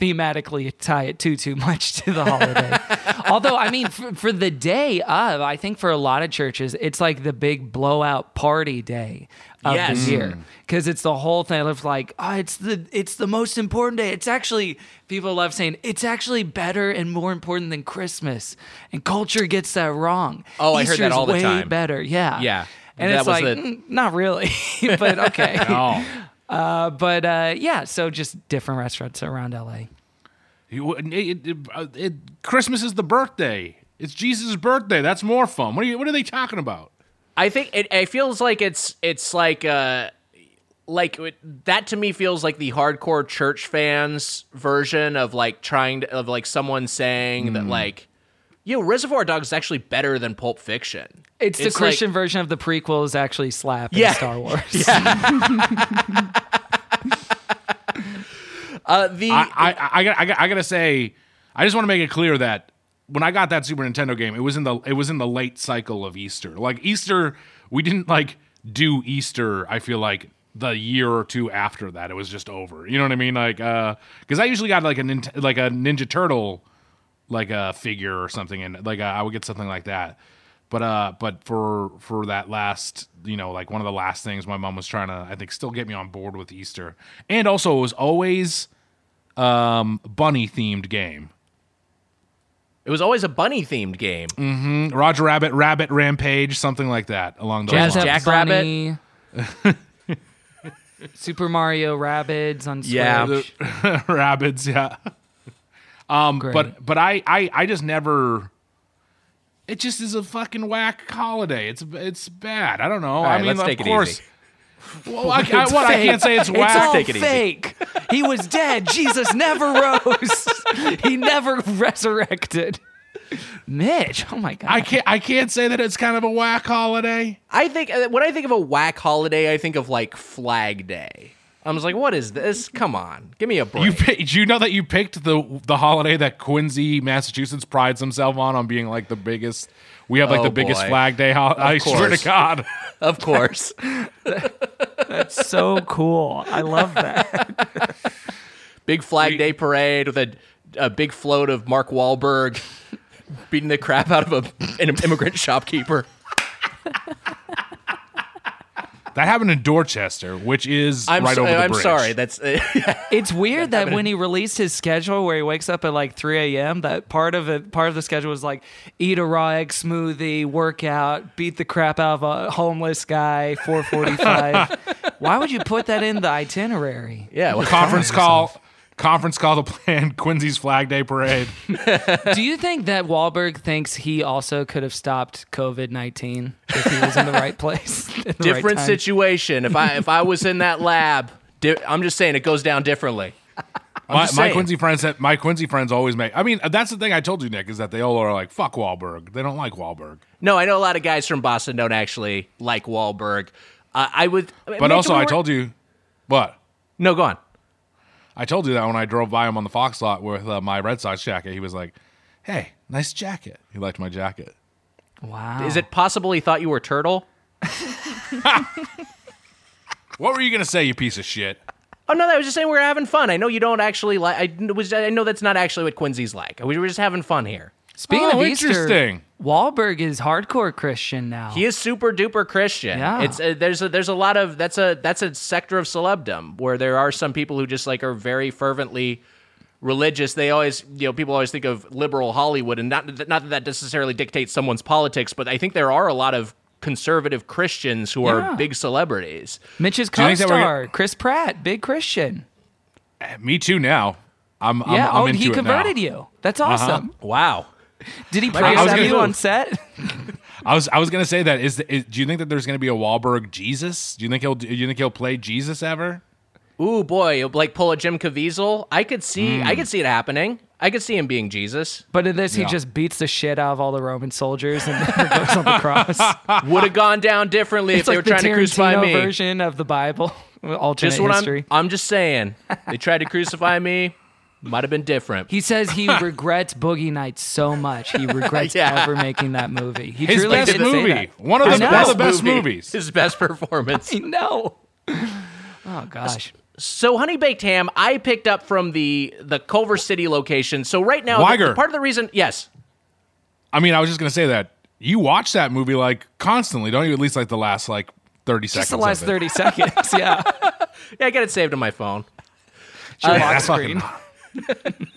thematically tie it too too much to the holiday. Although, I mean, for, for the day of, I think for a lot of churches, it's like the big blowout party day of Yes. the year because it's the whole thing of like, oh, it's the it's the most important day. It's actually people love saying it's actually better and more important than Christmas, and culture gets that wrong. Oh, I heard that all the way time. Better, yeah, Yeah. And That it's was like the- mm, not really, but okay. oh, Uh, but uh, yeah, so just different restaurants around LA. You- it- it- uh, it- Christmas is the birthday. It's Jesus' birthday. That's more fun. What are you? What are they talking about? I think it, it feels like it's it's like uh like it- that to me feels like the hardcore church fans version of like trying to of like someone saying Hmm. that like yo Reservoir Dogs is actually better than Pulp Fiction. It's, the like- Christian version of the prequels actually slap Yeah. in Star Wars. uh the I, I, I, I, I gotta say, I just want to make it clear that when I got that Super Nintendo game, it was in the it was in the late cycle of Easter. Like Easter, we didn't like do Easter. I feel like the year or two after that, it was just over. You know what I mean? Like, uh, because I usually got like a Nint- like a Ninja Turtle like a figure or something, and like uh, I would get something like that. But uh, but for for that last, you know, like one of the last things my mom was trying to, I think, still get me on board with Easter, and also it was always um bunny themed game. it was always a bunny themed game. mm-hmm. Roger Rabbit, Rabbit Rampage, something like that along those Jazz lines. Jack Bunny, Super Mario rabbits on Switch. Yeah. Rabbits, yeah. Um, Great. but but I, I I just never it just is a fucking whack holiday. It's it's bad. I don't know. All I right, mean, let's of take it course. easy. Well, I, I, what I can't say it's It's whack. all Take it easy. fake. He was dead. Jesus never rose. he never resurrected. Mitch, oh my god. I can't. I can't say that it's kind of a whack holiday. I think uh, when I think of a whack holiday, I think of like Flag Day. I was like, what is this? Come on, give me a break. You pi- do you know that you picked the the holiday that Quincy, Massachusetts prides himself on on being like the biggest. We have like Oh, the biggest boy. Flag Day. Ho- I swear to God. of course. That's so cool. I love that. big Flag Day parade with a, a big float of Mark Wahlberg beating the crap out of a, an immigrant shopkeeper. That happened in Dorchester, which is I'm, right so- over the I'm bridge. sorry. That's uh, It's weird that when he released his schedule where he wakes up at like 3 a.m., that part of it, part of the schedule was like eat a raw egg smoothie, workout, beat the crap out of a homeless guy, 445. Why would you put that in the itinerary? yeah. Well, Conference call. Conference call to plan Quincy's Flag Day parade. Do you think that Wahlberg thinks he also could have stopped COVID 19 if he was in the right place? the different time? situation. If I if I was in that lab, di- I'm just saying it goes down differently. my, my. Quincy friends, that my Quincy friends always make. I mean, that's the thing I told you, Nick, is that they all are like, "Fuck Wahlberg." They don't like Wahlberg. No, I know a lot of guys from Boston don't actually like Wahlberg. Uh, I would, But also, I told you, what? No, go on. I told you that when I drove by him on the Fox lot with uh, my Red Sox jacket, he was like, "Hey, nice jacket." He liked my jacket. Wow. Is it possible he thought you were Turtle? What were you gonna say, you piece of shit? Oh no, I was just saying we were having fun. I know you don't actually like. I was. I know that's not actually what Quincy's like. We were just having fun here. Speaking Oh, of Easter, interesting. Wahlberg is hardcore Christian now. He is super duper Christian. Yeah. It's uh, there's a there's a lot of that's a that's a sector of celebdom where there are some people who just like are very fervently religious. They always you know people always think of liberal Hollywood and not not that that necessarily dictates someone's politics, but I think there are a lot of conservative Christians who Yeah. are big celebrities. Mitch's you think that we're co-star, Chris Pratt, big Christian. Me too. Now, I'm. Yeah. I'm, I'm oh, into he it converted now. you. That's awesome. Wow. Did he I praise was gonna- you on set? I was. I was gonna say that. Is, is do you think that there's gonna be a Wahlberg Jesus? Do you think he'll? Do you think he'll play Jesus ever? Ooh boy, like pull a Jim Caviezel. I could see I hmm. could see it happening. I could see him being Jesus. But in this, he just beats the shit out of all the Roman soldiers and never goes on the cross. Would have gone down differently if it's they like were the trying to crucify me. version of the Bible, alternate Just what history. I'm I'm just saying. They tried to crucify me. Might have been different. He says he regrets Boogie Nights so much. He regrets Yeah. ever making that movie. He His truly best did say movie. that. One of the, know. one of the best movie. movies. His best performance. I know. Oh gosh. So Honey Baked Ham, I picked up from the the Culver City location. So right now, the- Wiger. part of the reason, yes, I mean, I was just gonna say that you watch that movie like constantly, don't you? At least like the last like thirty seconds. Just the last of it. 30 seconds. Yeah. yeah, I got it saved on my phone. Your Yeah, lock that screen. Fucking-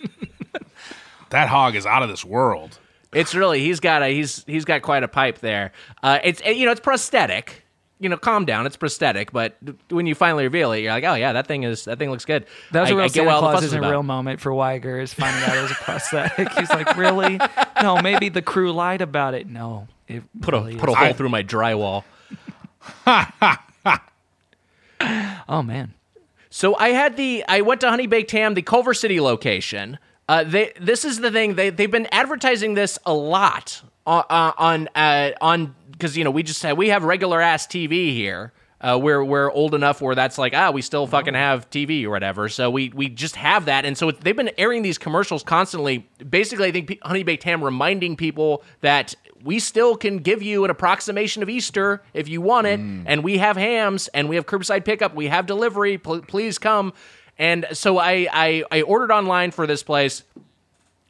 that hog is out of this world. It's really he's got a he's he's got quite a pipe there. Uh, it's you know it's prosthetic. You know, calm down. It's prosthetic, but when you finally reveal it, you're like, oh yeah, that thing is that thing looks good. That was a a real Santa all the Claus is isn't a about. real moment for Wiger is finding out it was a prosthetic. He's like, really? No, maybe the crew lied about it. No, it Put a really put a is. hole through my drywall. Oh man, So I had the I went to Honey Baked Ham, the Culver City location. Uh, they this is the thing they they've been advertising this a lot on uh, on uh, on because you know we just have, we have regular ass TV here. Uh, we're we're old enough where that's like ah we still fucking have TV or whatever. So we we just have that, and so it, they've been airing these commercials constantly. Basically, I think P- Honey Baked Ham reminding people that we still can give you an approximation of Easter if you want it, and we have hams and we have curbside pickup, we have delivery. Pl- please come. And so I, I I ordered online for this place.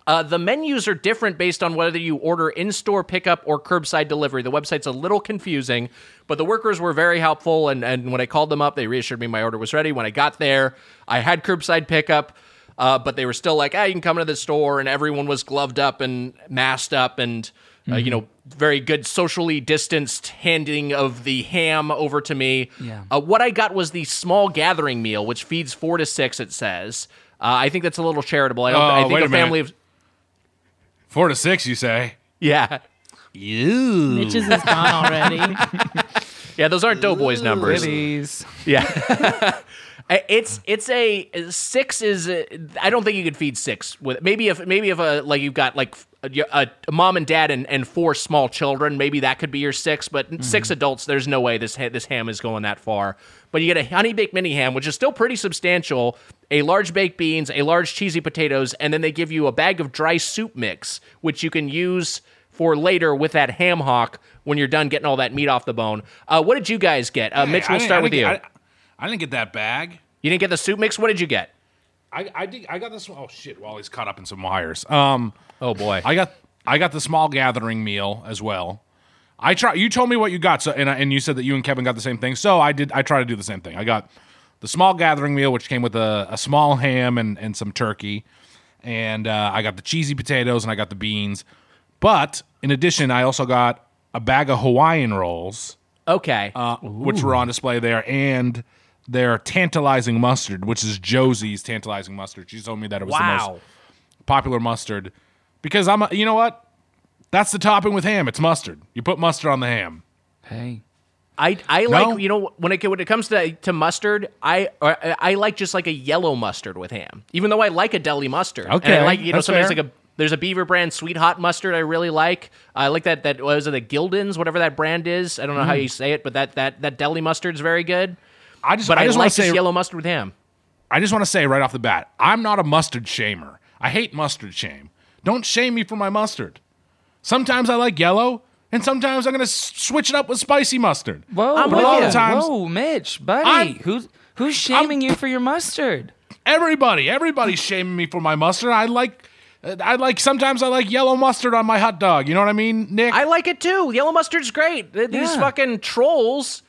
Uh, the menus are different based on whether you order in-store pickup or curbside delivery. The website's a little confusing, but the workers were very helpful. And, and when I called them up, they reassured me my order was ready. When I got there, I had curbside pickup, uh, but they were still like, "Ah, you can come into the store," and everyone was gloved up and masked up, and uh, you know, very good socially distanced handing of the ham over to me. Yeah. Uh, what I got was the small gathering meal, which feeds four to six. It says. Uh, I think that's a little charitable. I don't. Oh, I think wait a a minute. family of Four to six, you say? yeah. You. Mitch's is gone already. Yeah, those aren't Doughboys numbers. Goodies. Yeah. It's it's a six is I don't think you could feed six with maybe if maybe if a like you've got like a, a, mom and dad and, and four small children maybe that could be your six but six adults there's no way this ha- this ham is going that far. But you get a honey baked mini ham which is still pretty substantial a large baked beans a large cheesy potatoes and then they give you a bag of dry soup mix which you can use for later with that ham hock when you're done getting all that meat off the bone. Uh, what did you guys get? Uh, Mitch we'll start with you. I, I didn't get that bag. you didn't get the soup mix what did you get I I, did, I got this. Oh shit! Wally's caught up in some wires. Um, oh boy I got I got the small gathering meal as well. I try. You told me what you got, so and I, and you said that you and Kevin got the same thing. So I did. I try to do the same thing. I got the small gathering meal, which came with a, a small ham and and some turkey, and uh, I got the cheesy potatoes and I got the beans. But in addition, I also got a bag of Hawaiian rolls, okay uh, which were on display there, and their tantalizing mustard, which is Josie's tantalizing mustard. She told me that it was the most popular mustard because I'm a, you know what? That's the topping with ham. It's mustard. You put mustard on the ham. Hey. I, I No? like you know when it when it comes to to mustard I or, I like just like a yellow mustard with ham even though I like a deli mustard Okay, and I like you know sometimes fair. like a there's a Beaver brand sweet hot mustard I really like I like that that was it the Gulden's whatever that brand is I don't know how mm. you say it but that that that deli mustard's very good I just but I I, just like want to say yellow mustard with ham I just want to say right off the bat, I'm not a mustard shamer. I hate mustard shame. Don't shame me for my mustard. Sometimes I like yellow, and sometimes I'm gonna switch it up with spicy mustard. Whoa, I'm whoa, with you. whoa, Times- whoa, Mitch, buddy. I'm- who's who's shaming you for your mustard? Everybody, everybody's shaming me for my mustard. I like. I like sometimes I like yellow mustard on my hot dog. You know what I mean, Nick? I like it too yellow mustard's great these Yeah. fucking trolls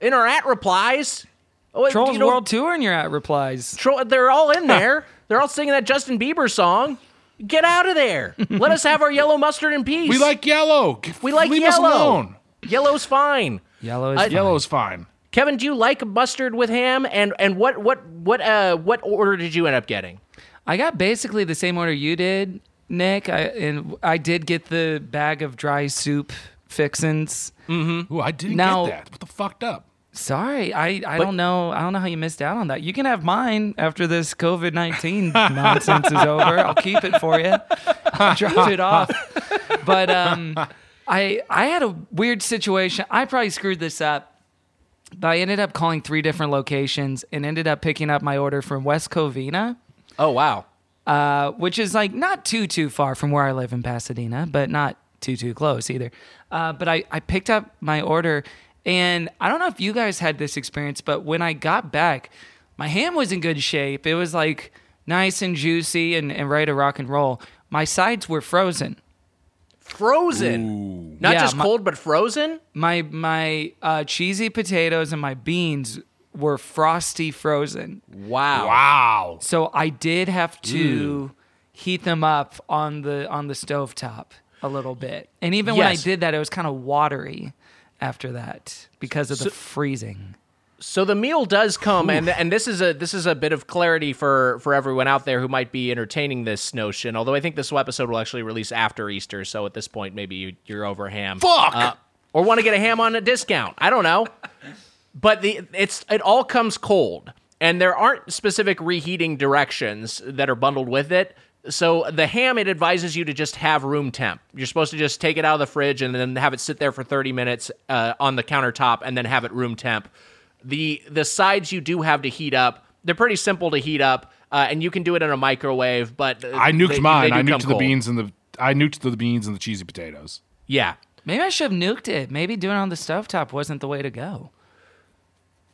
in our at replies oh, Trolls you know, World Tour and your at replies. Tro- they're all in there. they're all singing that Justin Bieber song. Get out of there. Let us have our yellow mustard in peace. we like yellow. we like Leave yellow. us alone. Yellow's fine. Yellow is I- fine. Yellow's fine. Kevin, do you like mustard with ham? And and what what what uh what order did you end up getting? I got basically the same order you did, Nick. I and I did get the bag of dry soup fixins. Ooh, I didn't Now- get that. What the fucked up? Sorry, I, I don't know. I don't know how you missed out on that. You can have mine after this COVID nineteen nonsense is over. I'll keep it for you. Drop it off. But um, I I had a weird situation. I probably screwed this up. But I ended up calling three different locations and ended up picking up my order from West Covina. Oh wow. uh, which is like not too too far from where I live in Pasadena, but not too too close either. Uh, but I I picked up my order, and I don't know if you guys had this experience, but when I got back, my ham was in good shape. It was like nice and juicy and, and ready to rock and roll. My sides were frozen. Frozen. Not Yeah, just my- cold but frozen? My my uh, cheesy potatoes and my beans were frosty frozen. Wow. Wow. So I did have to heat them up on the on the stovetop a little bit. And even when I did that, it was kind of watery after that because of the freezing. So the meal does come, and and this is a this is a bit of clarity for for everyone out there who might be entertaining this notion. Although I think this episode will actually release after Easter, so at this point maybe you, you're over ham. Fuck! Uh, or want to get a ham on a discount. I don't know. But the it's it all comes cold, and there aren't specific reheating directions that are bundled with it. So the ham it advises you to just have room temp. You're supposed to just take it out of the fridge and then have it sit there for 30 minutes uh, on the countertop, and then have it room temp. The the sides you do have to heat up. They're pretty simple to heat up, uh, and you can do it in a microwave. But uh, I nuked they- mine. they do I come nuked the cold. beans and the I nuked the beans and the cheesy potatoes. Yeah, Maybe I should have nuked it. Maybe doing it on the stovetop wasn't the way to go.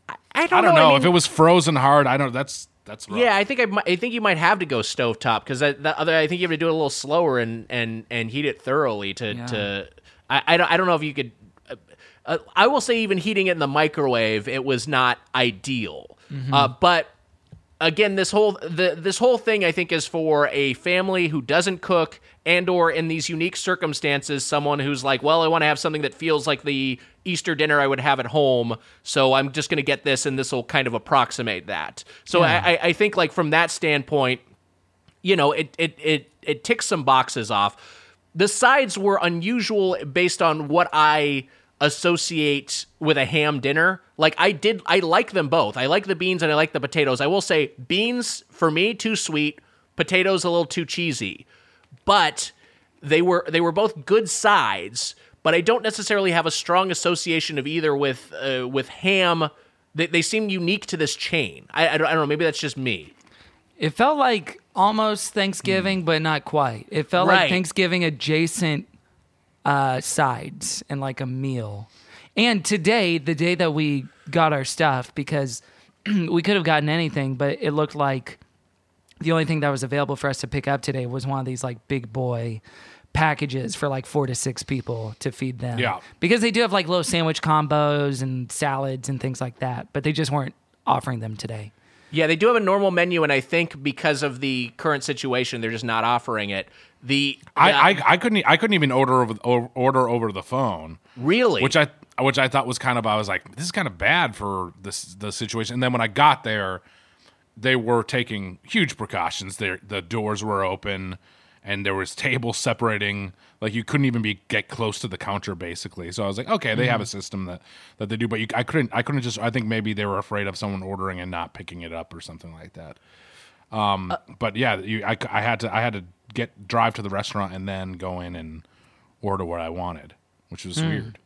I don't, I don't know. know I if it was frozen hard. I don't. That's that's rough. Yeah, I think I, I think you might have to go stovetop because that other I think you have to do it a little slower and and and heat it thoroughly to Yeah. to. I, I don't I don't know if you could. Uh, uh, I will say even heating it in the microwave, it was not ideal. Uh, but again, this whole the this whole thing I think is for a family who doesn't cook and or in these unique circumstances, someone who's like, well, I want to have something that feels like the Easter dinner I would have at home, so I'm just going to get this, and this will kind of approximate that. So I, I, I think like from that standpoint, you know, it it it it ticks some boxes off. the sides were unusual based on what I associate with a ham dinner. Like I did I like them both. I like the beans and I like the potatoes. I will say beans for me too sweet, potatoes a little too cheesy. But they were they were both good sides, but I don't necessarily have a strong association of either with uh, with ham. They, they seem unique to this chain. I, I, don't, I don't know. Maybe that's just me. It felt like almost Thanksgiving, but not quite. It felt Right. like Thanksgiving adjacent uh, sides and like a meal. And today, the day that we got our stuff, because we could have gotten anything, but it looked like the only thing that was available for us to pick up today was one of these like big boy packages for like four to six people to feed them. Yeah. Because they do have like little sandwich combos and salads and things like that, but they just weren't offering them today. Yeah, they do have a normal menu, and I think because of the current situation, they're just not offering it. The I, yeah, I I couldn't I couldn't even order over o- order over the phone, really which I which I thought was kind of I was like this is kind of bad for this the situation. And then when I got there, they were taking huge precautions. There the doors were open, and there was tables separating. Like you couldn't even be get close to the counter basically. So I was like, okay, they have a mm-hmm. system that that they do, but you, I couldn't I couldn't just I think maybe they were afraid of someone ordering and not picking it up or something like that. Um, uh, but yeah, you, I, I had to I had to get drive to the restaurant and then go in and order what I wanted, which was hmm. weird.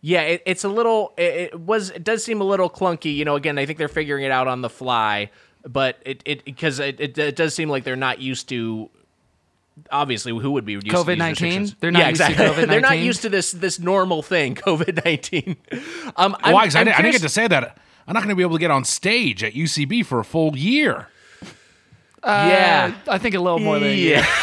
Yeah, it, it's a little. It, it was. It does seem a little clunky. You know, again, I think they're figuring it out on the fly, but it it because it, it, it does seem like they're not used to. Obviously, who would be used to these COVID-19? restrictions? They're not yeah, used to exactly. they're not used to this this normal thing, COVID nineteen. Um, I'm, Why? 'Cause I, I'm didn't, I didn't get to say that. I'm not going to be able to get on stage at UCB for a full year. Yeah, I think a little more than yeah.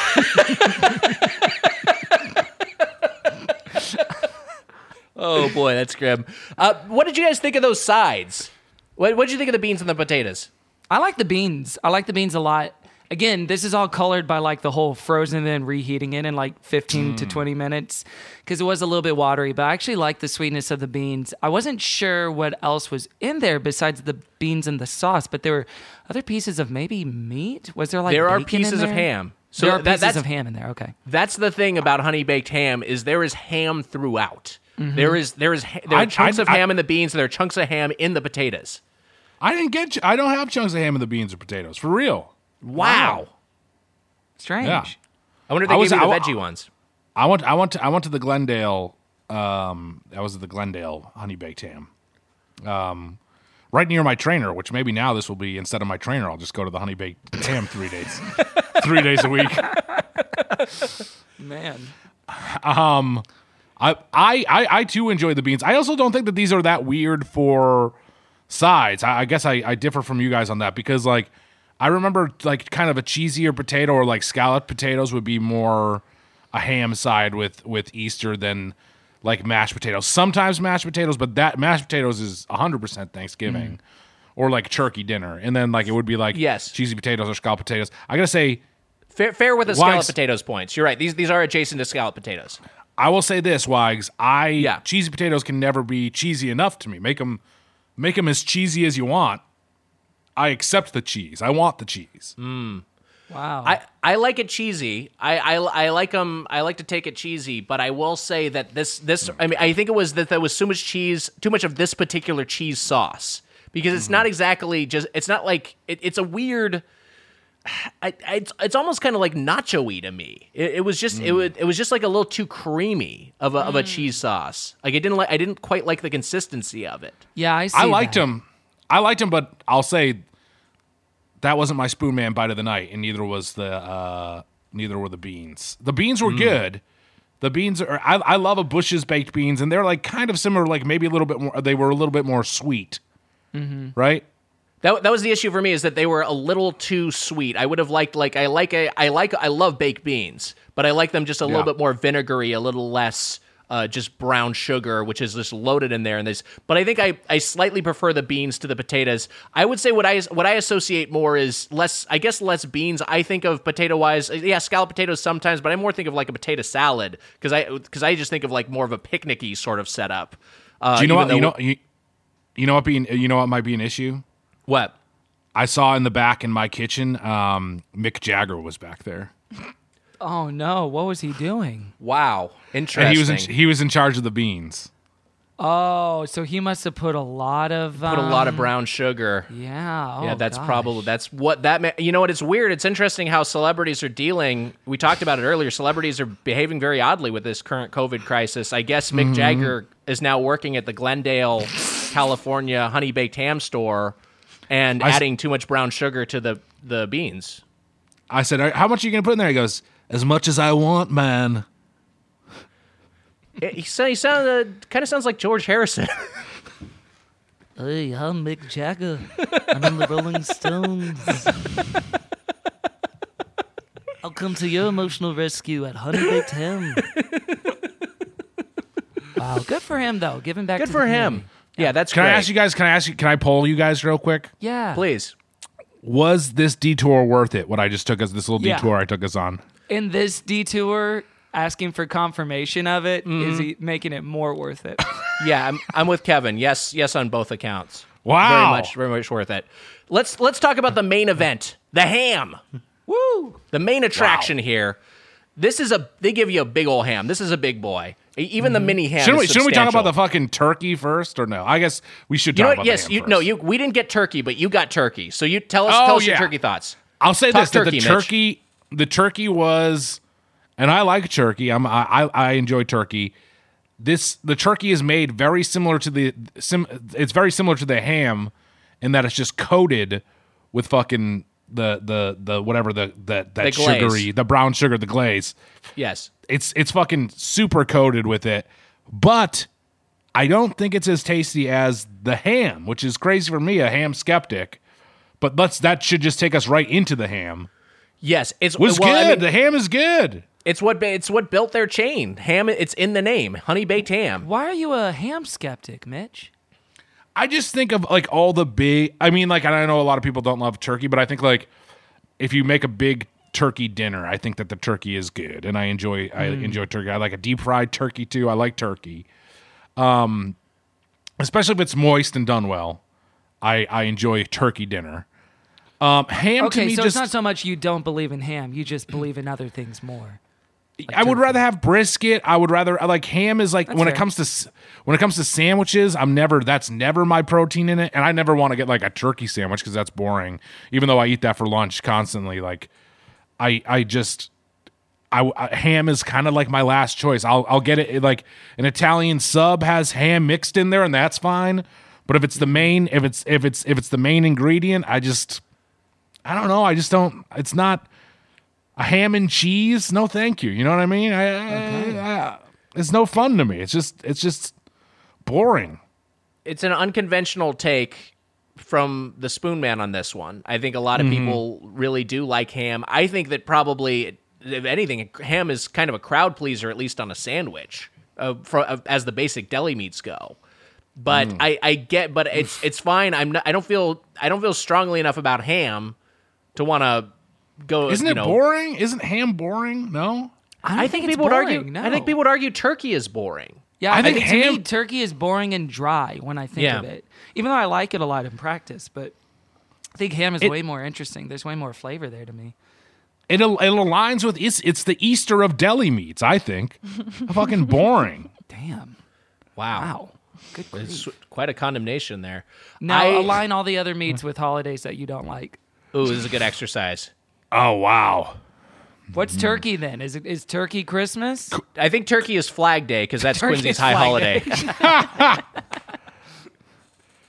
oh boy, that's grim. Uh, what did you guys think of those sides? What What did you think of the beans and the potatoes? I like the beans. I like the beans a lot. Again, this is all colored by like the whole frozen and then reheating it in like 15 Mm. to 20 minutes because it was a little bit watery, but I actually like the sweetness of the beans. I wasn't sure what else was in there besides the beans and the sauce, but there were other pieces of maybe meat. Was there like There are bacon in pieces of ham. So there are that- pieces that's- of ham in there. Okay. That's the thing about honey baked ham is there is ham throughout. There is there is there are I- chunks I- of I- ham in the beans. There are chunks of ham in the potatoes. I didn't get. I don't have chunks of ham in the beans or potatoes for real. Wow. Strange. Yeah. I wonder if they I was- gave you the I- veggie ones. I went. I went to. I went to the Glendale. Um, that was the Glendale honey baked ham. Um, right near my trainer. Which maybe now this will be instead of my trainer, I'll just go to the honey baked ham three days, three days a week. Man. I, I, I, I too enjoy the beans. I also don't think that these are that weird for sides. I, I guess I, I differ from you guys on that because like I remember like kind of a cheesier potato or like scalloped potatoes would be more a ham side with with Easter than like mashed potatoes. Sometimes mashed potatoes, but that mashed potatoes is 100% Thanksgiving. Mm. Or like turkey dinner, and then like it would be like Yes. cheesy potatoes or scalloped potatoes. I gotta say, Fair, fair with the scalloped potatoes points. You're right. These these are adjacent to scalloped potatoes. I will say this, Wags. I Yeah. cheesy potatoes can never be cheesy enough to me. Make them, make them as cheesy as you want. I accept the cheese. I want the cheese. Mm. Wow. I, I like it cheesy. I, I, I like them. I like to take it cheesy, but I will say that this this I mean I think it was that there was too much cheese, too much of this particular cheese sauce because it's not exactly just. It's not like it, it's a weird. I, I, it's it's almost kind of like nacho-y to me. It, it was just it mm. was it was just like a little too creamy of a, of a mm. cheese sauce. Like I didn't like I didn't quite like the consistency of it. yeah, I see. I liked that. them. I liked them, but I'll say that wasn't my Spoonman bite of the night, and neither was the uh, neither were the beans. The beans were good. The beans are. I, I love a Bush's baked beans, and they're like kind of similar. Like maybe a little bit more. They were a little bit more sweet, right? That, that was the issue for me is that they were a little too sweet. I would have liked like I like a I like I love baked beans, but I like them just a Yeah. little bit more vinegary, a little less uh, just brown sugar, which is just loaded in there. And this, but I think I, I slightly prefer the beans to the potatoes. I would say what I what I associate more is less. I guess less beans. I think of potato wise, yeah, scalloped potatoes sometimes, but I more think of like a potato salad because I because I just think of like more of a picnicky sort of setup. Uh, Do you know what? You know you, you know what being you know what might be an issue. what? I saw in the back in my kitchen, um, Mick Jagger was back there. Oh no, what was he doing? Wow, And interesting. he was in, he was in charge of the beans. Oh, so he must have put a lot of put a lot of um, brown sugar. Yeah. yeah, oh, that's gosh. probably that's what that. Ma- you know what? It's weird. It's interesting how celebrities are dealing. We talked about it earlier. Celebrities are behaving very oddly with this current COVID crisis. I guess Mick Jagger is now working at the Glendale, California honey baked ham store, and I s- adding too much brown sugar to the the beans. I said, "How much are you going to put in there?" He goes, "As much as I want, man." It, he, sa- he sounded uh, kind of sounds like George Harrison. Hey, I'm Mick Jagger. I'm in the Rolling Stones. I'll come to your emotional rescue at Honey Baked Ham. wow, good for him though. Giving back. Good to for the him. community. Yeah, that's great. Can great. I ask you guys? Can I ask you? Can I poll you guys real quick? Yeah, please? Was this detour worth it? What I just took us this little Yeah. detour I took us on. In this detour, asking for confirmation of it is Mm-hmm. he making it more worth it. Yeah, I'm, I'm with Kevin. Yes, yes, on both accounts. Wow. very much, very much worth it. Let's let's talk about the main event, the ham. Woo! The main attraction here. This is a they give you a big old ham. This is a big boy. Even the mini ham. Shouldn't we, is shouldn't we talk about the fucking turkey first, or no? I guess we should You talk know about what? the Yes, ham you first. no, you we didn't get turkey, but you got turkey. So you tell us Oh, tell us your yeah. turkey thoughts. I'll say Talk this: that turkey, the Mitch. The turkey was, and I like turkey. I'm I I, I enjoy turkey. This the turkey is made very similar to the sim. It's very similar to the ham in that it's just coated with fucking the the the whatever the that that The sugary the brown sugar the glaze. Yes. It's it's fucking super coated with it, but I don't think it's as tasty as the ham, which is crazy for me, a ham skeptic. But let's that should just take us right into the ham. Yes, it's Was well, I good. mean, the ham is good. it's what it's what built their chain. Ham. It's in the name. Honey baked ham. Why are you a ham skeptic, Mitch? I just think of like all the big. I mean, like, and I know a lot of people don't love turkey, but I think like if you make a big turkey dinner, I think that the turkey is good, and I enjoy. I enjoy turkey. I like a deep fried turkey too. I like turkey, um, especially if it's moist and done well. I I enjoy turkey dinner. Um, ham to Okay, me so just it's not so much you don't believe in ham; you just believe in other things more. I would rather have brisket. I would rather I like ham is like when it comes to when it comes to sandwiches. I'm never that's never my protein in it, and I never want to get like a turkey sandwich because that's boring. Even though I eat that for lunch constantly, like I I just I, I- ham is kind of like my last choice. I'll I'll get it like an Italian sub has ham mixed in there, and that's fine. But if it's the main if it's if it's if it's the main ingredient, I just I don't know. I just don't. It's not a ham and cheese. No, thank you. You know what I mean? I, I- I- it's no fun to me. It's just it's just boring. it's an unconventional take from the Spoonman on this one. I think a lot of Mm-hmm. people really do like ham. I think that probably, if anything, ham is kind of a crowd pleaser, at least on a sandwich, uh, for, uh, as the basic deli meats go. But Mm. I, I get, but it's it's fine. I'm not, I don't feel I don't feel strongly enough about ham to want to go. Isn't you it know, boring? Isn't ham boring? No. I, think, it's people would argue. boring, I think people would argue turkey is boring. Yeah, I I, think think, to me, turkey is boring and dry when I think Yeah. of it. Even though I like it a lot in practice, but I think ham is It- way more interesting. There's way more flavor there to me. It it aligns with it's it's the Easter of deli meats. I think. Fucking boring. Damn. Wow, Wow. Good it's quite a condemnation there. Now I- align all the other meats with holidays that you don't like. Ooh, this is a good exercise. Oh wow. What's turkey then? Is it is turkey Christmas? I think Turkey is Flag Day because that's Turkey Quincy's is high Flag holiday.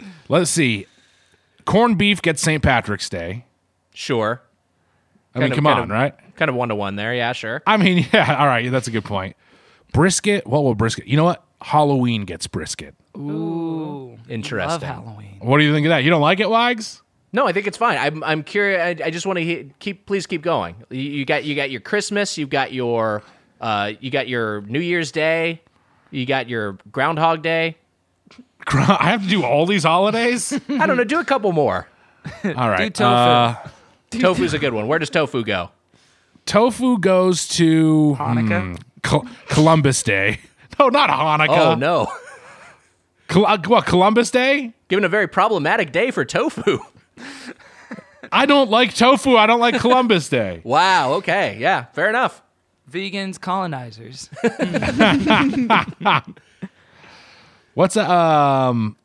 Let's see. Corned beef gets St. Patrick's Day. sure. I mean, Kind of- come kind on, of- right? Kind of one to one there. Yeah, sure. I mean, yeah. All right, that's a good point. Brisket. What will brisket? You know what? Halloween gets brisket. Ooh. Interesting. Love Interesting. Halloween. What do you think of that? You don't like it, Wags? No, I think it's fine. I'm I'm curious. I, I just want to he- keep. Please keep going. You, you got you got your Christmas. You've got your uh you got your New Year's Day. You got your Groundhog Day. I have to do all these holidays. I don't know. Do a couple more. all right. tofu. Uh, Tofu's a good one. Where does tofu go? tofu goes to Hanukkah? hmm, Col- Columbus Day. No, not Hanukkah. Oh no! Col- uh, what Columbus Day? Given a very problematic day for tofu. I don't like tofu. I don't like Columbus Day. Wow. Okay. Yeah. Fair enough. Vegans, colonizers. What's a, um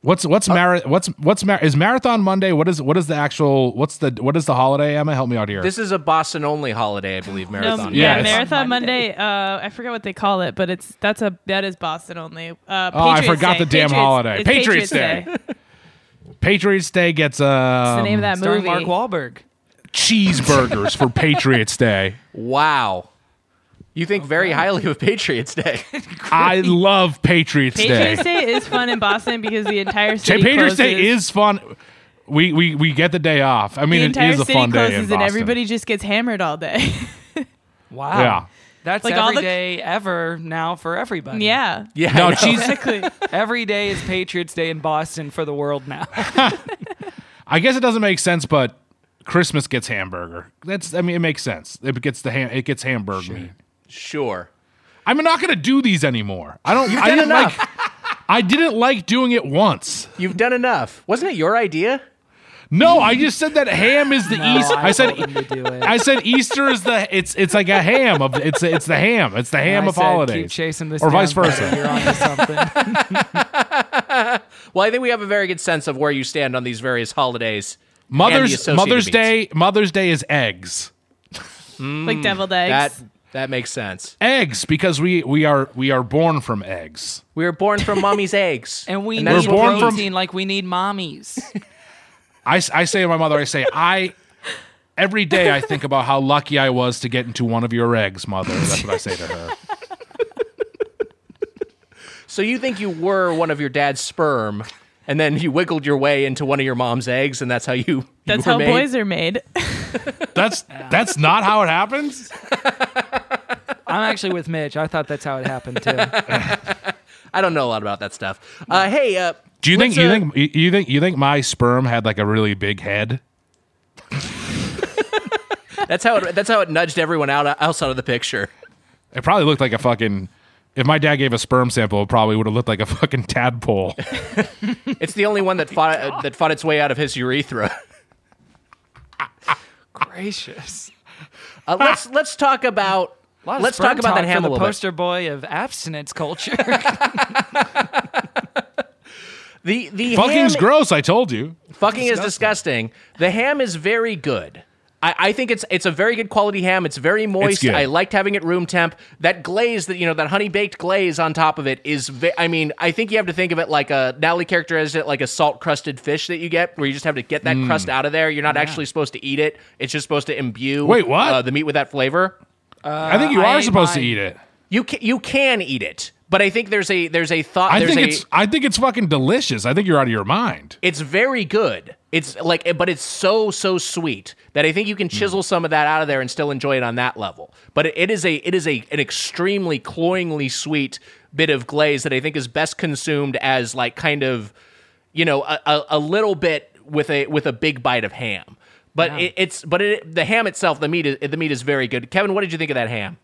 what's what's mara- what's what's mar- is marathon Monday? What is what is the actual what's the what is the holiday? Emma, help me out here. This is a Boston only holiday, I believe. No, Marathon. yeah, Yes. Marathon Monday. Monday. Uh, I forget what they call it, but it's that's a that is Boston only. Uh, Oh, I forgot Day. the damn Patriots- holiday. it's Patriots Day. Patriots Day gets uh It's the name of that Starring movie. Mark Wahlberg. cheeseburgers for Patriots Day. Wow. You think very highly of Patriots Day. I love Patriots, Day. Patriots Day. Day is fun in Boston because the entire city Patriots Day closes. is fun. We, we we get the day off. I the mean, it entire is a city fun day in closes Boston. and everybody just gets hammered all day. Wow. Yeah. That's Like every all the- day ever now for everybody. yeah, Yeah. No, I know. cheese. exactly. Every day is Patriots Day in Boston for the world now. I guess it doesn't make sense, but Christmas gets hamburger. That's I mean, it makes sense. It gets the ham. It gets hamburger meat. Sure. I'm not going to do these anymore. I don't. I done didn't enough. like. I didn't like doing it once. You've done enough. Wasn't it your idea? No, I just said that ham is the East. I, said. told them to do it. I said Easter is the. It's it's like a ham of. It's it's the ham. It's the ham I of said, holidays. Keep chasing this or vice versa. You're onto something. Well, I think we have a very good sense of where you stand on these various holidays. Mother's Mother's meats. Day. Mother's Day is eggs. like deviled mm, eggs. That that makes sense. Eggs because we we are we are born from eggs. We were born from mommy's eggs. And we that's need We're born from- protein like we need mommies. I, s- I say to my mother, I say, I every day I think about how lucky I was to get into one of your eggs, mother. That's what I say to her. So you think you were one of your dad's sperm, and then you wiggled your way into one of your mom's eggs, and that's how you. you That's were how made? boys are made. That's that's not how it happens. I'm actually with Mitch. I thought that's how it happened too. I don't know a lot about that stuff. Uh, hey, uh, Do you think let's, you uh, think you- you think you think my sperm had like a really big head? that's how it, that's how it nudged everyone out outside of the picture? It probably looked like a fucking. If my dad gave a sperm sample, it probably would have looked like a fucking tadpole. It's the only one that fought uh, that fought its way out of his urethra. Gracious. Uh, let's let's talk about A lot of let's talk about that ham for a the little bit. poster boy of abstinence culture. The the Fucking's ham, gross. I told you. fucking is disgusting. The ham is very good. I, I think it's it's a very good quality ham. It's very moist. good. I liked having it room temp. That glaze that you know that honey baked glaze on top of it is. Ve- I mean, I think you have to think of it like a Natalie characterized it like a salt crusted fish that you get, where you just have to get that Mm. crust out of there. You're not actually supposed to eat it. It's just supposed to imbue. Wait, what? Uh, the meat with that flavor. I think you uh, are ate supposed to eat it. You can, you can eat it, but I think there's a there's a thought. I think a, it's I think it's fucking delicious. I think you're out of your mind. It's very good. It's like, but it's so so sweet that I think you can hmm. chisel some of that out of there and still enjoy it on that level. But it, it is a it is a an extremely cloyingly sweet bit of glaze that I think is best consumed as like kind of, you know, a, a, a little bit with a with a big bite of ham. But it, it's but it, the ham itself, the meat is the meat is very good. Kevin, what did you think of that ham?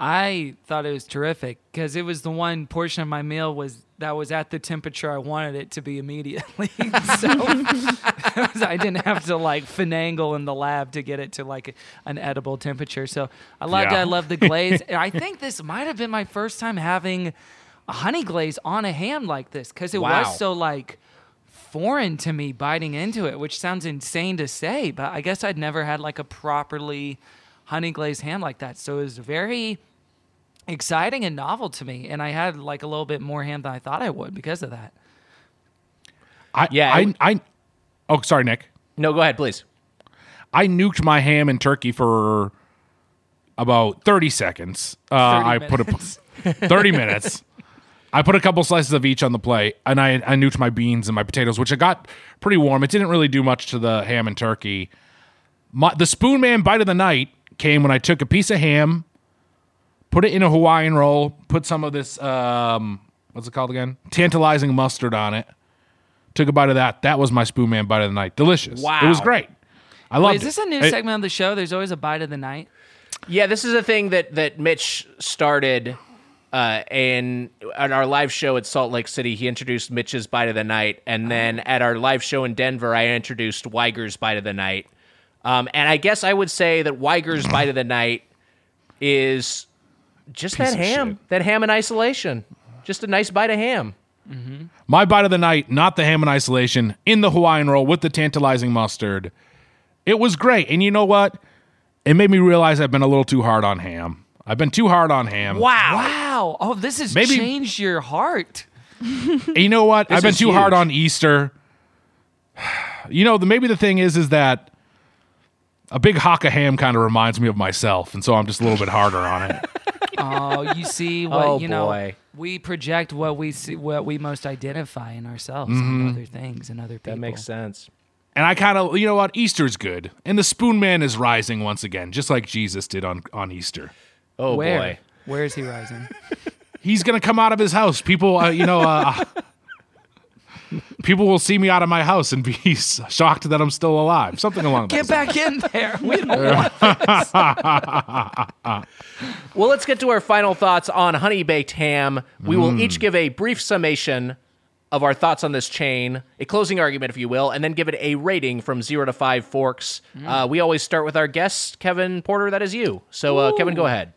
I thought it was terrific because it was the one portion of my meal was that was at the temperature I wanted it to be immediately. so I didn't have to like finagle in the lab to get it to like an edible temperature. So I loved it. I loved the glaze. I think this might have been my first time having a honey glaze on a ham like this because it Wow. was so like foreign to me biting into it, which sounds insane to say, but I guess I'd never had like a properly honey glazed ham like that. So it was very exciting and novel to me. And I had like a little bit more ham than I thought I would because of that. I Yeah, I it- I Oh, sorry, Nick. No, go ahead, please. I nuked my ham and turkey for about 30 seconds. Uh, 30 I put minutes. a 30 minutes. I put a couple slices of each on the plate, and I, I nuked my beans and my potatoes, which I got pretty warm. It didn't really do much to the ham and turkey. My, the Spoonman bite of the night came when I took a piece of ham, put it in a Hawaiian roll, put some of this, um, what's it called again? Tantalizing mustard on it. Took a bite of that. That was my Spoonman bite of the night. Delicious. Wow, it was great. I loved Wait, is this it. a new It- segment of the show? There's always a bite of the night. Yeah, this is a thing that that Mitch started uh, in at our live show at Salt Lake City. He introduced Mitch's Bite of the Night, and then at our live show in Denver, I introduced Wiger's Bite of the Night. Um, and I guess I would say that Wiger's Bite of the Night is just Piece that ham, shit. that ham in isolation. Just a nice bite of ham. My bite of the night, not the ham in isolation, in the Hawaiian roll with the tantalizing mustard. It was great. And you know what? It made me realize I've been a little too hard on ham. I've been too hard on ham. Wow. Wow. Oh, this has Maybe- changed your heart. You know what? I've been is too hard on Easter. You know, the maybe the thing is is that a big hock of ham kind of reminds me of myself, and so I'm just a little bit harder on it. Oh, you see what Oh, you know. boy. We project what we see, what we most identify in ourselves and mm-hmm. other things and other people. That makes sense. And I kind of, you know what? Easter's good, and the Spoonman is rising once again, just like Jesus did on on Easter. Oh Where? boy. Where is he rising? He's gonna come out of his house. People, uh, you know, uh, people will see me out of my house and be shocked that I'm still alive. Something along Get those lines. back in there. We don't want Well, let's get to our final thoughts on honey baked ham. We will each give a brief summation of our thoughts on this chain, a closing argument, if you will, and then give it a rating from zero to five forks. Uh, we always start with our guest, Kevin Porter. That is you. So, uh, Kevin, go ahead.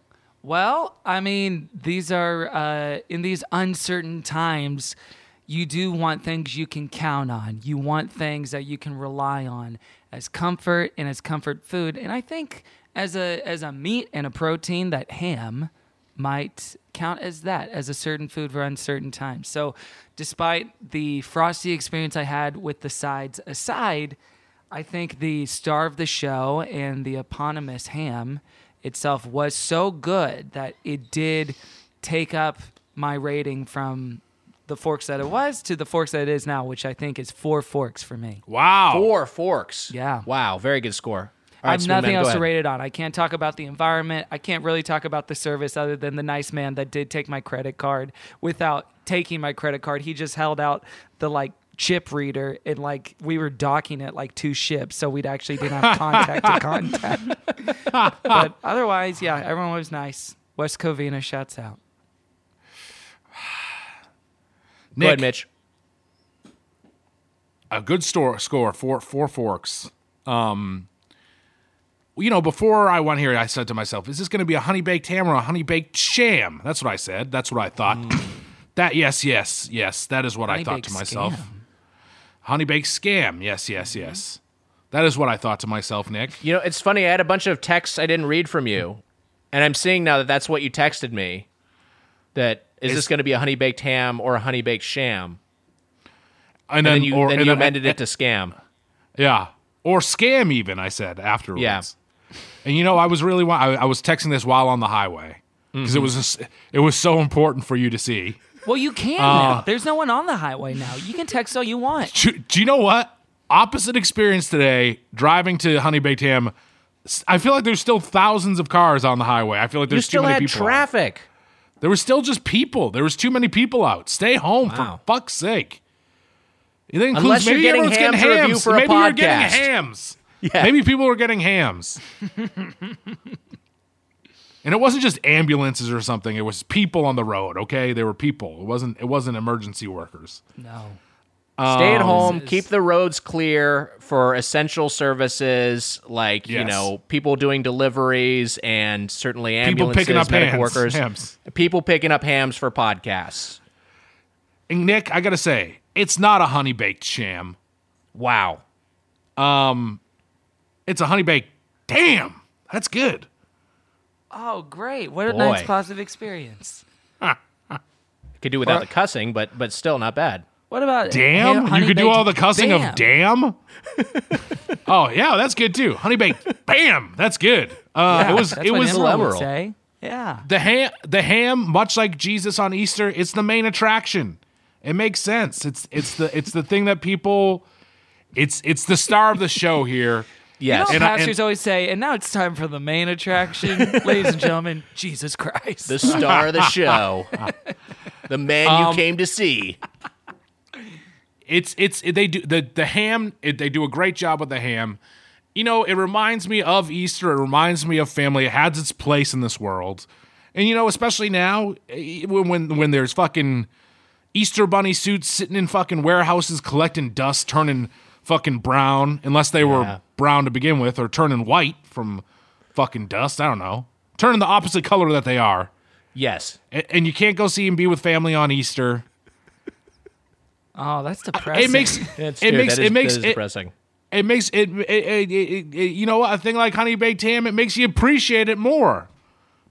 Well, I mean, these are uh, in these uncertain times. You do want things you can count on. You want things that you can rely on as comfort and as comfort food. And I think as a as a meat and a protein, that ham might count as that as a certain food for uncertain times. So, despite the frosty experience I had with the sides aside, I think the star of the show and the eponymous ham itself was so good that it did take up my rating from the forks that it was to the forks that it is now, which I think is four forks for me. Wow. Four forks. Yeah. Wow. Very good score. All I have nothing Man, go else to rate it on. I can't talk about the environment. I can't really talk about the service other than the nice man that did take my credit card without taking my credit card. He just held out the like chip reader and like we were docking it like two ships, so we'd actually didn't have contact to contact. but otherwise, yeah, everyone was nice. West Covina shouts out. Go ahead, Mitch. a good store score four four forks um you know before i went here i said to myself is this going to be a honey baked ham or a honey baked sham that's what i said that's what i thought that yes yes yes that is what i thought to myself scam. Honey baked scam yes yes yes that is what i thought to myself nick You know, it's funny. I had a bunch of texts I didn't read from you, and I'm seeing now that that's what you texted me. That is Is- this going to be a honey baked ham or a honey baked sham? and, And then you or- then and you amended uh, it to scam. yeah or scam even i said afterwards Yeah. and you know i was really I, I was texting this while on the highway because Mm-hmm. it was it was so important for you to see Well, you can Uh, now. There's no one on the highway now. You can text all you want. do, do you know what? Opposite experience today, driving to Honey Baked Ham. I feel like there's still thousands of cars on the highway. I feel like You there's too still many had people. out. traffic. There was still just people. There was too many people out. Stay home Wow. for fuck's sake. That includes Unless you're maybe getting everyone's ham getting review hams. for a maybe you're getting podcast. hams. Yeah. Maybe people are getting hams. and it wasn't just ambulances or something. It was people on the road. Okay, they were people. It wasn't. It wasn't emergency workers. No. Stay Um, at home. Is- Keep the roads clear for essential services like you know people doing deliveries and certainly People ambulances, picking up medical hams, workers, hams. people picking up hams for podcasts. And Nick, I gotta say, it's not a honey baked sham. Wow. Um, it's a honey baked. Damn, that's good. Oh, great. What a Boy. nice positive experience. Could do without Or- the cussing, but but still not bad. What about Damn, ham- you could do all the cussing bam? of damn. oh yeah, that's good too. Honey baked. Bam, that's good. Uh, Yeah, it was. that's It what was Emeril would say. Yeah. the ham. The ham, much like Jesus on Easter, it's the main attraction. It makes sense. It's it's the it's the thing that people. It's it's the star of the show here. Yes. You And know, I- pastors and- always say, and now it's time for the main attraction, ladies and gentlemen, Jesus Christ. the star of the show, the man Um, you came to see. it's it's they do the the ham it, they do a great job with the ham you know it reminds me of easter it reminds me of family it has its place in this world and you know especially now eh, when when, when there's fucking easter bunny suits sitting in fucking warehouses collecting dust turning fucking brown unless they Yeah. were brown to begin with or turning white from fucking dust i don't know Turning the opposite color that they are. Yes. A- And you can't go see and be with family on Easter. Oh, that's depressing. It makes it true. makes That is- it makes it, depressing. it makes it, it, it, it, it- you know what a thing like honey baked ham it makes you appreciate it more,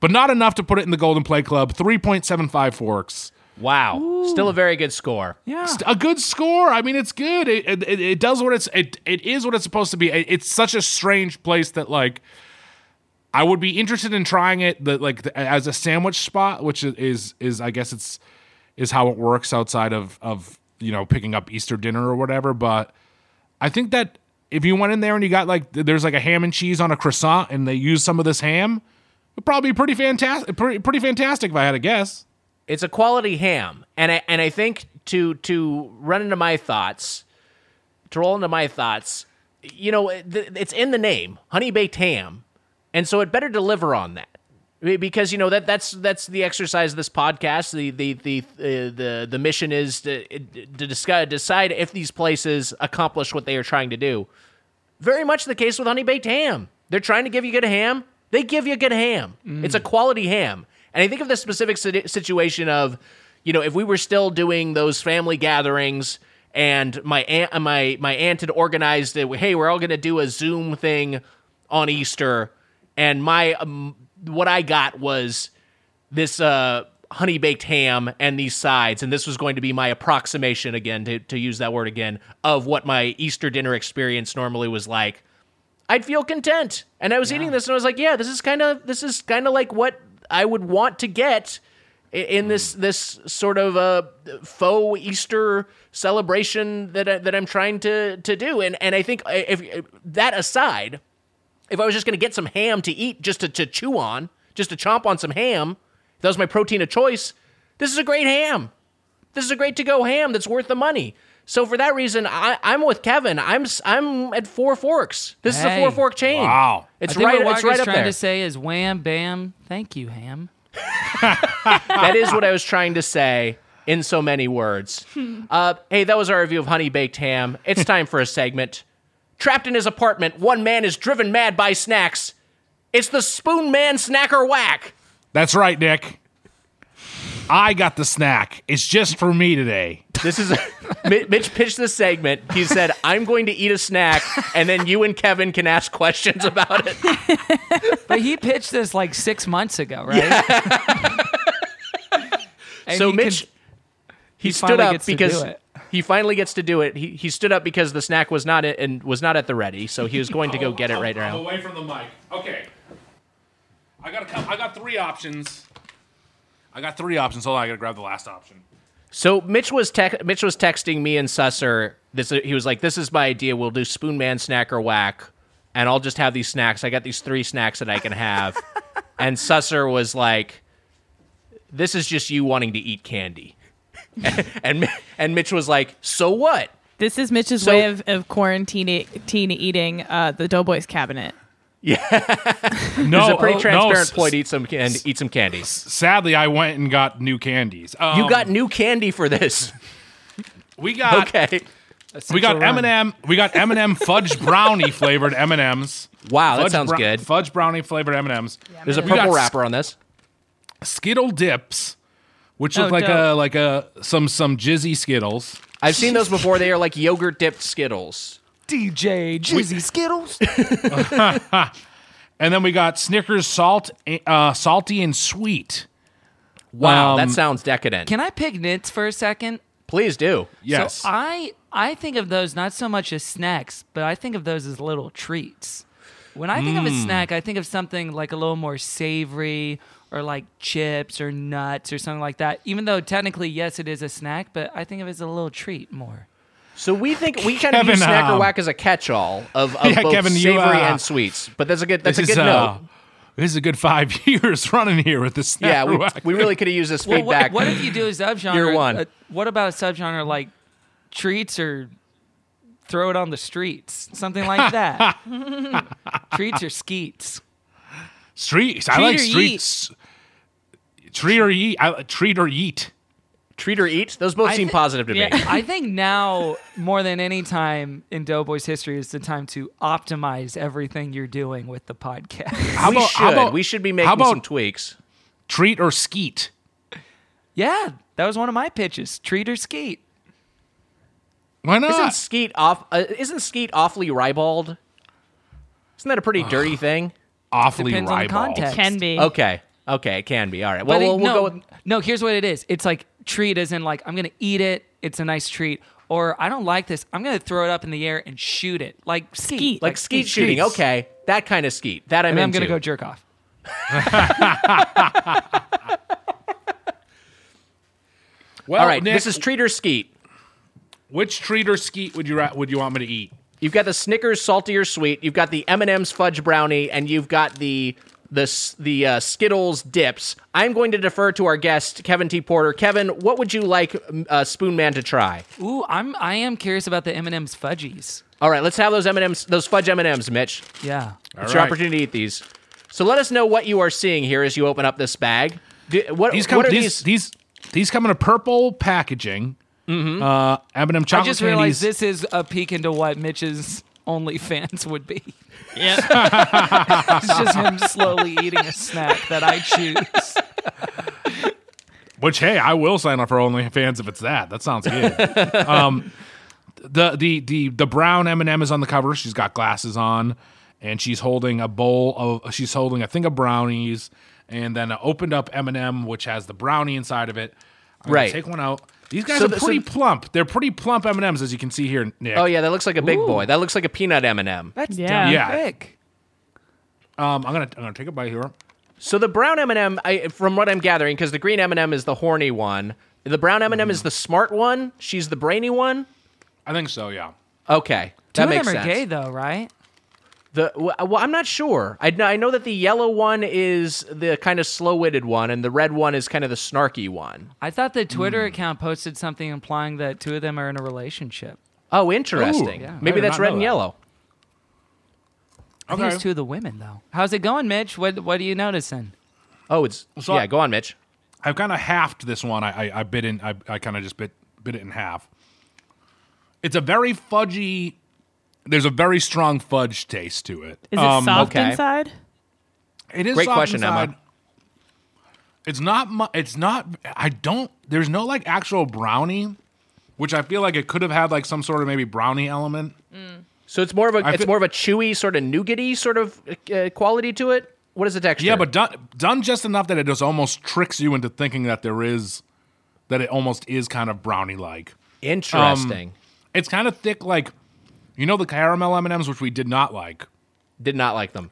but not enough to put it in the Golden play Club. Three point seven five forks. Wow. Still a very good score. yeah. a good score. I mean, it's good. It, it, it- it does what it's it, it is what it's supposed to be. It- it's such a strange place that like I would be interested in trying it the, like the, as a sandwich spot, which is is I guess it's is how it works outside of of you know picking up Easter dinner or whatever. But I think that if you went in there and you got like there's like a ham and cheese on a croissant and they use some of this ham, it'd probably be pretty fantastic. Pretty, pretty fantastic if I had to guess. It's a quality ham, and I and I think to to run into my thoughts, to roll into my thoughts, you know, it's in the name, honey baked ham, and so it better deliver on that. Because you know that that's that's the exercise of this podcast. The the the uh, the the mission is to to discuss, decide if these places accomplish what they are trying to do. Very much the case with honey baked ham. They're trying to give you good ham. They give you good ham. It's a quality ham. And I think of the specific situation of, you know, if we were still doing those family gatherings and my aunt, my my aunt had organized it. Hey, we're all going to do a Zoom thing on Easter, and my um, what I got was this uh, honey baked ham and these sides, and this was going to be my approximation again to to use that word again of what my Easter dinner experience normally was like. I'd feel content. And I was eating this and I was like, yeah, this is kind of this is kind of like what I would want to get in this hmm. this sort of uh, faux Easter celebration that I, that I'm trying to to do. And and I think uh, if, if that aside, if I was just going to get some ham to eat just to, to chew on, just to chomp on some ham, if that was my protein of choice, this is a great ham. This is a great to go ham that's worth the money. So for that reason, I, I'm with Kevin. I'm s- I'm at four forks. This is a four fork chain. Wow. It's I think right. what It's Walker's right up trying there. to say is wham bam. Thank you, ham. that is what I was trying to say in so many words. Uh, hey, that was our review of Honey Baked Ham. It's time for a segment. Trapped in his apartment, one man is driven mad by snacks. It's the Spoonman Snacker Whack. That's right, Nick. I got the snack. It's just for me today. This is Mitch pitched this segment. He said, "I'm going to eat a snack, and then you and Kevin can ask questions about it." But he pitched this like six months ago, right? And so he Mitch, can- he, he stood up because he finally gets to do it. He he stood up because the snack was not at, and was not at the ready, so he was going to go get it right I'm now. away from the mic. Okay. I got a couple, I got three options. I got three options. Hold on, I gotta grab the last option. So Mitch was tec- Mitch was texting me and Susser. This he was like, "This is my idea. We'll do Spoonman Snack or Whack, and I'll just have these snacks. I got these three snacks that I can have." and Susser was like, "This is just you wanting to eat candy," and and Mitch was like, "So what?" This is Mitch's So- way of, of quarantine teen eating uh, the Doughboys cabinet. Yeah, no, It's a pretty oh, transparent no, ploy to eat some can- eat some candy. Sadly, I went and got new candies. Um, You got new candy for this, we got okay? we got M&M we got M&M fudge brownie flavored M&Ms. Wow, that sounds brou- good. Fudge brownie flavored M&Ms. There's a purple wrapper on this. Skittle dips, which look Oh, like a like a some some jizzy Skittles. I've seen those before. They are like yogurt dipped Skittles. DJ Jizzy Skittles. And then we got Snickers salt uh, salty and sweet. Wow, Um, that sounds decadent. Can I pick nits for a second? Please do. Yes. So I I think of those not so much as snacks, but I think of those as little treats. When I think of a Mm. snack, I think of something like a little more savory or like chips or nuts or something like that. Even though technically, yes, it is a snack, but I think of it as a little treat more. So we think we kind of Kevin, use snack or um, whack as a catch-all of, of Yeah, both Kevin, you, savory uh, and sweets. But that's a good that's a this good is note. uh, this is a good five years running here with this. yeah, we, we really could have used this Well, feedback. what, what if you do a subgenre? Year one. uh, what about a subgenre like treats or throw it on the streets? Something like that. treats or skeets? Streets. I like or streets. Treat or eat. I, treat or eat. Treat or eat? Those both I seem thi- positive to me. I think now more than any time in Doughboys history is the time to optimize everything you're doing with the podcast. How we about- should. how about- we should be how making about- some tweaks. Treat or skeet? yeah, that was one of my pitches. Treat or skeet. Why not? Isn't Skeet off? Uh, isn't Skeet awfully ribald? Isn't that a pretty dirty thing? awfully Depends on the ribald. context. Can be. Okay, okay, it can be. All right. Well, But we'll, we'll no, go with. no. Here's what it is. It's like treat, as in like I'm gonna eat it. It's a nice treat. Or I don't like this. I'm gonna throw it up in the air and shoot it, like skeet, Skeet. Like skeet shooting. skeets. Okay, that kind of skeet. That I'm And then I'm into. gonna go jerk off. Well, All right, Nick, this is treat or skeet. which treat or skeet would you ra- would you want me to eat? You've got the Snickers salty or sweet. You've got the M&M's fudge brownie, and you've got the the the uh, Skittles dips. I'm going to defer to our guest Kevin T. Porter. Kevin, what would you like uh, Spoonman to try? Ooh, I'm I am curious about the M&M's fudgies. All right, let's have those M&Ms, those fudge M&Ms, Mitch. Yeah. It's your right. opportunity to eat these. So let us know what you are seeing here as you open up this bag. Do, what, These come what are these, these? these these come in a purple packaging. Mm-hmm. Uh, M&M I chocolate just candies. realized this is a peek into what Mitch's OnlyFans would be. Yeah. It's just him slowly eating a snack that I choose. Which hey, I will sign up for OnlyFans if it's that. That sounds good. um, the the the the brown M and m is on the cover. She's got glasses on, and she's holding a bowl of. She's holding a thing of brownies, and then an opened up M and m which has the brownie inside of it. I'm gonna Right. Take one out. These guys So are the- so- pretty plump. They're pretty plump M and M's as you can see here, Nick. Oh yeah, that looks like a big boy. That looks like a peanut M&M. That's Yeah. dumb Yeah. quick. Um, I'm gonna I'm gonna take a bite here. So the brown M&M, I, from what I'm gathering, because the green M&M is the horny one, the brown M&M is the smart one. She's the brainy one. I think so. Yeah. Okay, Two that of makes them are sense. gay though, right? The well, uh, well, I'm not sure. I, I know that the yellow one is the kind of slow-witted one, and the red one is kind of the snarky one. I thought the Twitter hmm. account posted something implying that two of them are in a relationship. Oh, interesting. Ooh, yeah. Maybe that's red and that. yellow. I think it's two of the women though. How's it going, Mitch? What What are you noticing? Oh, it's So yeah. I- Go on, Mitch. I've kind of halved this one. I, I, I bit in. I, I kind of just bit bit it in half. It's a very fudgy. There's a very strong fudge taste to it. Is it Um, soft okay. inside? It is Great soft question, Emma. inside. It's not. mu- It's not. I don't. There's no like actual brownie, which I feel like it could have had like some sort of maybe brownie element. So it's more of a I it's fe- more of a chewy sort of nougaty sort of uh, quality to it. What is the texture? Yeah, but done done just enough that it just almost tricks you into thinking that there is that it almost is kind of brownie like. interesting. It's kind of thick, like you know the caramel M and M's, which we did not like. Did not like them.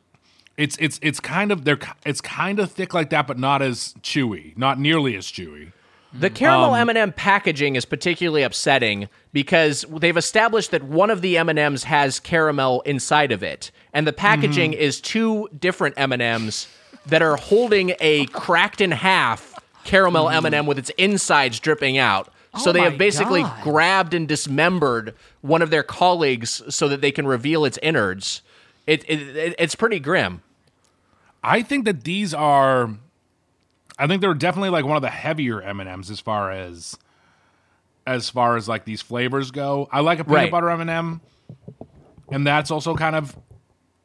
It's it's it's kind of they're it's kind of thick like that, but not as chewy, not nearly as chewy. The caramel M&M packaging is particularly upsetting because they've established that one of the M&Ms has caramel inside of it, and the packaging is two different M&Ms that are holding a cracked in half caramel M&M with its insides dripping out. So Oh they have basically God. grabbed and dismembered one of their colleagues so that they can reveal its innards. It, it, it it's pretty grim. I think that these are, I think they're definitely like one of the heavier M and M's as far as, as far as like these flavors go. I like a peanut Right. butter M and m and that's also kind of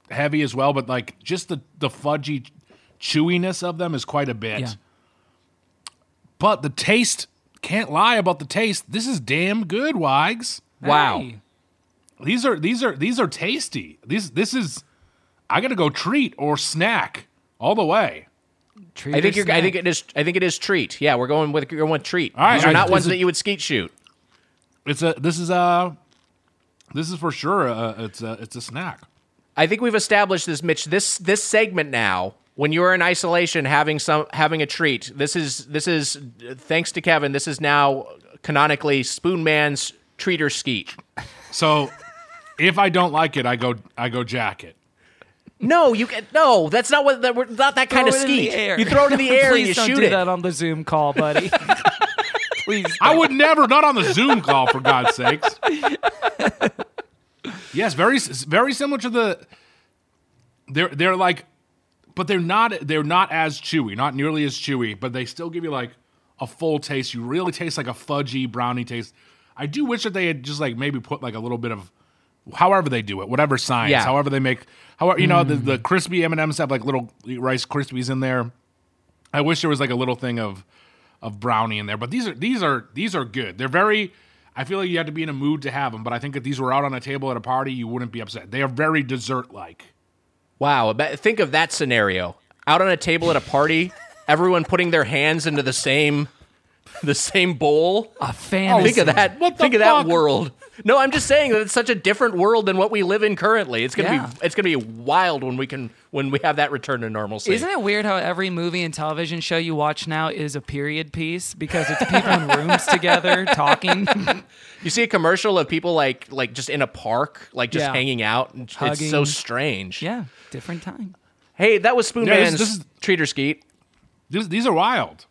heavy as well. But like just the the fudgy chewiness of them is quite a bit. Yeah. But the taste can't lie about the taste. This is damn good, Wags. Wow. Hey. These are these are these are tasty. These this is I gotta go treat or snack all the way. Treat I think you're. I think it is. I think it is treat. Yeah, we're going with we're going with treat. All right, These are not this ones is- that you would skeet shoot. It's a this is a this is for sure a, it's a it's a snack. I think we've established this, Mitch. This this segment now, when you are in isolation, having some having a treat. This is this is thanks to Kevin. This is now canonically Spoonman's treat or skeet. So if I don't like it, I go I go jacket. No, you can no. That's not what. That, we're not that kind of Throw it skeet. You throw it in the air Please you don't shoot do it. that on the Zoom call, buddy. Please. I would never not on the Zoom call for God's sakes. yes, very very similar to the. They're they're like, but they're not they're not as chewy, not nearly as chewy, but they still give you like a full taste. You really taste like a fudgy brownie taste. I do wish that they had just like maybe put like a little bit of however they do it, whatever science, Yeah. however they make, however you know the, the mm. crispy M and M's have like little Rice Krispies in there. I wish there was like a little thing of of brownie in there, but these are these are these are good. They're very. I feel like you have to be in a mood to have them, but I think if these were out on a table at a party, you wouldn't be upset. They are very dessert like. Wow, think of that scenario. Out on a table at a party, everyone putting their hands into the same the same bowl. A fantasy. Think of that. What the think of that world. No, I'm just saying that it's such a different world than what we live in currently. It's gonna Yeah. be it's gonna be wild when we can when we have that return to normalcy. Isn't it weird how every movie and television show you watch now is a period piece because it's people in rooms together talking? You see a commercial of people like like just in a park, like just Yeah. hanging out. and It's so Hugging. strange. yeah, different time. Hey, that was Spoon Yeah, this- Man's this is- Treater Skeet. These, these are wild.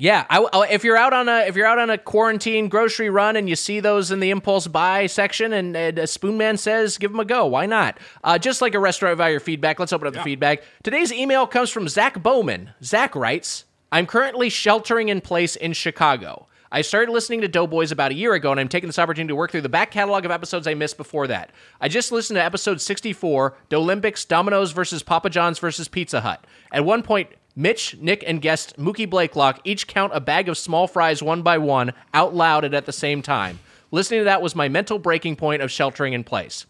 Yeah, I, I- if you're out on a if you're out on a quarantine grocery run and you see those in the impulse buy section and, and a Spoonman says give them a go, why not? Uh, just like a restaurant via your feedback, let's open up the feedback. Today's email comes from Zach Bowman. Zach writes, "I'm currently sheltering in place in Chicago. I started listening to Doughboys about a year ago, and I'm taking this opportunity to work through the back catalog of episodes I missed before that. I just listened to episode 64, Dolympics, Domino's versus Papa John's versus Pizza Hut. At one point, Mitch, Nick, and guest Mookie Blakelock each count a bag of small fries one by one out loud and at the same time. Listening to that was my mental breaking point of sheltering in place.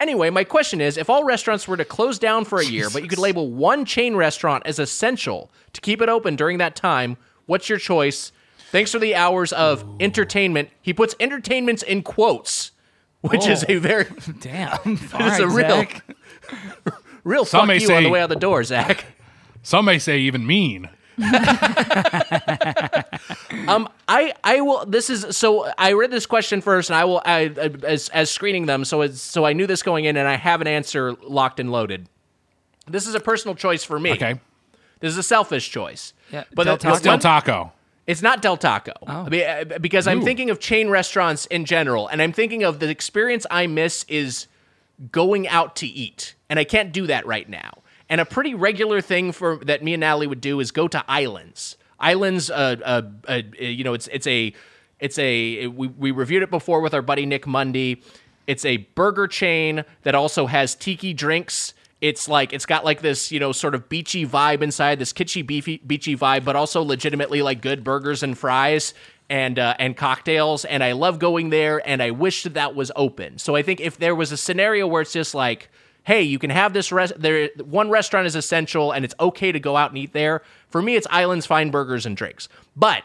Anyway, my question is if all restaurants were to close down for a year, but you could label one chain restaurant as essential to keep it open during that time, what's your choice? Thanks for the hours of entertainment. He puts entertainments in quotes, which is a very Damn. it's a real real Some fuck may you on the way out the door, Zach. Some may say even mean. I I will. This is so. I read this question first, and I will I, I- as as screening them. So it's, so I knew this going in, and I have an answer locked and loaded. This is a personal choice for me. Okay. This is a selfish choice. Yeah, but Del Taco? the Del Taco. It's not Del Taco. I mean, uh, because I'm thinking of chain restaurants in general, and I'm thinking of the experience I miss is going out to eat, and I can't do that right now. And a pretty regular thing for that me and Natalie would do is go to Islands. Islands, uh, uh, uh, you know, it's it's a it's a we we reviewed it before with our buddy Nick Mundy. It's a burger chain that also has tiki drinks. It's like it's got like this, you know, sort of beachy vibe inside, this kitschy beefy beachy vibe, but also legitimately like good burgers and fries and uh, and cocktails. And I love going there, and I wish that that was open. So I think if there was a scenario where it's just like, hey, you can have this rest. There, one restaurant is essential, and it's okay to go out and eat there. For me, it's Islands Fine Burgers and Drinks. But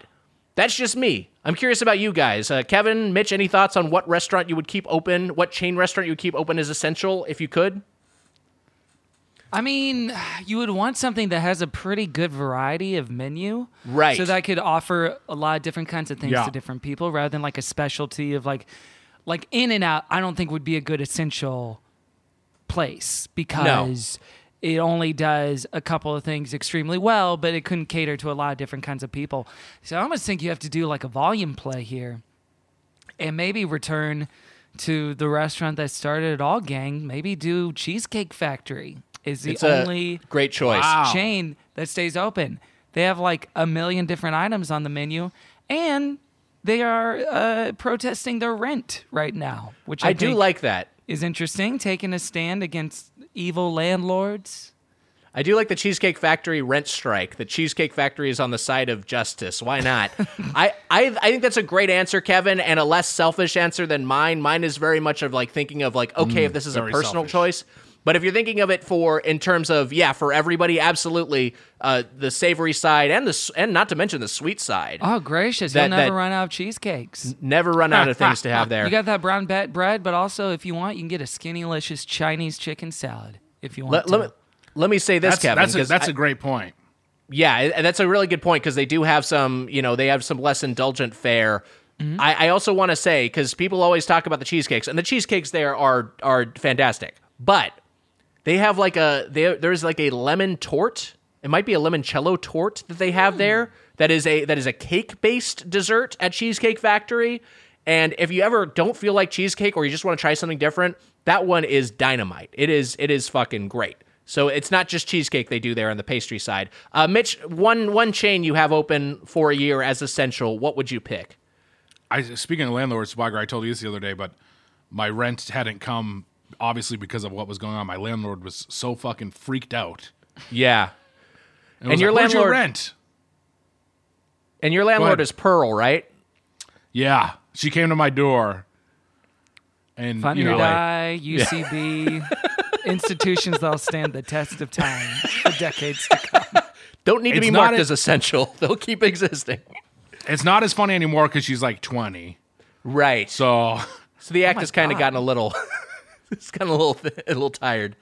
that's just me. I'm curious about you guys. Uh, Kevin, Mitch, any thoughts on what restaurant you would keep open? What chain restaurant you would keep open as essential if you could? I mean, you would want something that has a pretty good variety of menu. Right. So that could offer a lot of different kinds of things Yeah. to different people rather than like a specialty of like like in and out, I don't think would be a good essential place because it only does a couple of things extremely well, but it couldn't cater to a lot of different kinds of people. So I almost think you have to do like a volume play here and maybe return to the restaurant that started it all, gang. Maybe do Cheesecake Factory is the It's only great choice. Wow. chain that stays open. They have like a million different items on the menu, and they are uh, protesting their rent right now, which I, I do like that. Is interesting, taking a stand against evil landlords. I do like the Cheesecake Factory rent strike. The Cheesecake Factory is on the side of justice. Why not? I, I I think that's a great answer, Kevin, and a less selfish answer than mine. Mine is very much of like thinking of like, okay, mm, if this is a personal selfish. choice. But if you're thinking of it for in terms of yeah, for everybody, absolutely, uh, the savory side and the and not to mention the sweet side. Oh gracious, That- you'll never run out of cheesecakes. Never run out of things to have there. You got that brown bet bread, but also if you want, you can get a skinny-licious Chinese chicken salad if you want let, to. let me let me say this, That's, Kevin. that's, a, that's I- a great point. Yeah, that's a really good point because they do have some, you know, they have some less indulgent fare. Mm-hmm. I, I also want to say because people always talk about the cheesecakes, and the cheesecakes there are are fantastic, but they have like a they, there's like a lemon tort. It might be a limoncello tort that they Mm. have there. That is a that is a cake based dessert at Cheesecake Factory. And if you ever don't feel like cheesecake or you just want to try something different, that one is dynamite. It is it is fucking great. So it's not just cheesecake they do there on the pastry side. Uh, Mitch, one one chain you have open for a year as essential. What would you pick? I speaking of landlords, Swagger, I told you this the other day, but my rent hadn't come obviously because of what was going on. My landlord was so fucking freaked out. Yeah, And, was your like, "Where's landlord- rent? and your landlord is Pearl, right? Yeah, she came to my door, and Funny you know, or like, Die, UCB, institutions that'll stand the test of time for decades to come. Don't need to It's be not marked a- as essential. They'll keep existing. it's not as funny anymore because she's like twenty. Right. So, So the act oh has kind of gotten a little. it's kind of a little a little tired.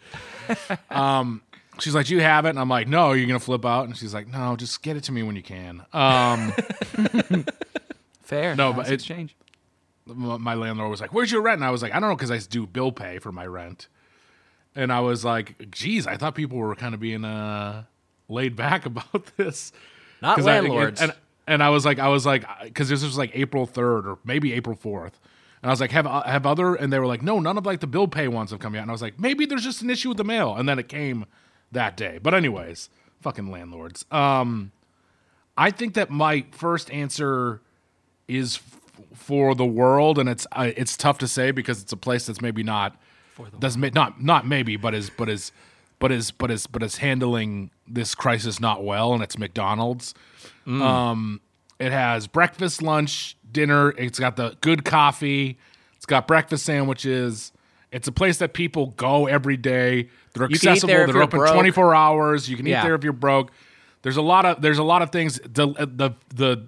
she's like, "Do you have it?" And I'm like, "No." You're gonna flip out, and she's like, "No, just get it to me when you can." Um, Fair. No, but it's exchange. m- my landlord was like, "Where's your rent?" And I was like, "I don't know," because I do bill pay for my rent. And I was like, "Geez, I thought people were kind of being uh, laid back about this." Not 'Cause I- landlords. and, and I was like, I was like, because this was like April third or maybe April fourth, and I was like, have uh, have other? And they were like, no, none of like the bill pay ones have come yet. And I was like, maybe there's just an issue with the mail. And then it came that day. But anyways, fucking landlords. Um, I think that my first answer is f- for the world, and it's uh, it's tough to say because it's a place that's maybe not doesn't ma- not not maybe, but is but is but is but is but is handling this crisis not well, and it's McDonald's. Um, it has breakfast, lunch, dinner. It's got the good coffee. It's got breakfast sandwiches. It's a place that people go every day. They're eat accessible. They're open broke. 24 hours. You can eat Yeah. there if you're broke. There's a lot of there's a lot of things. The the the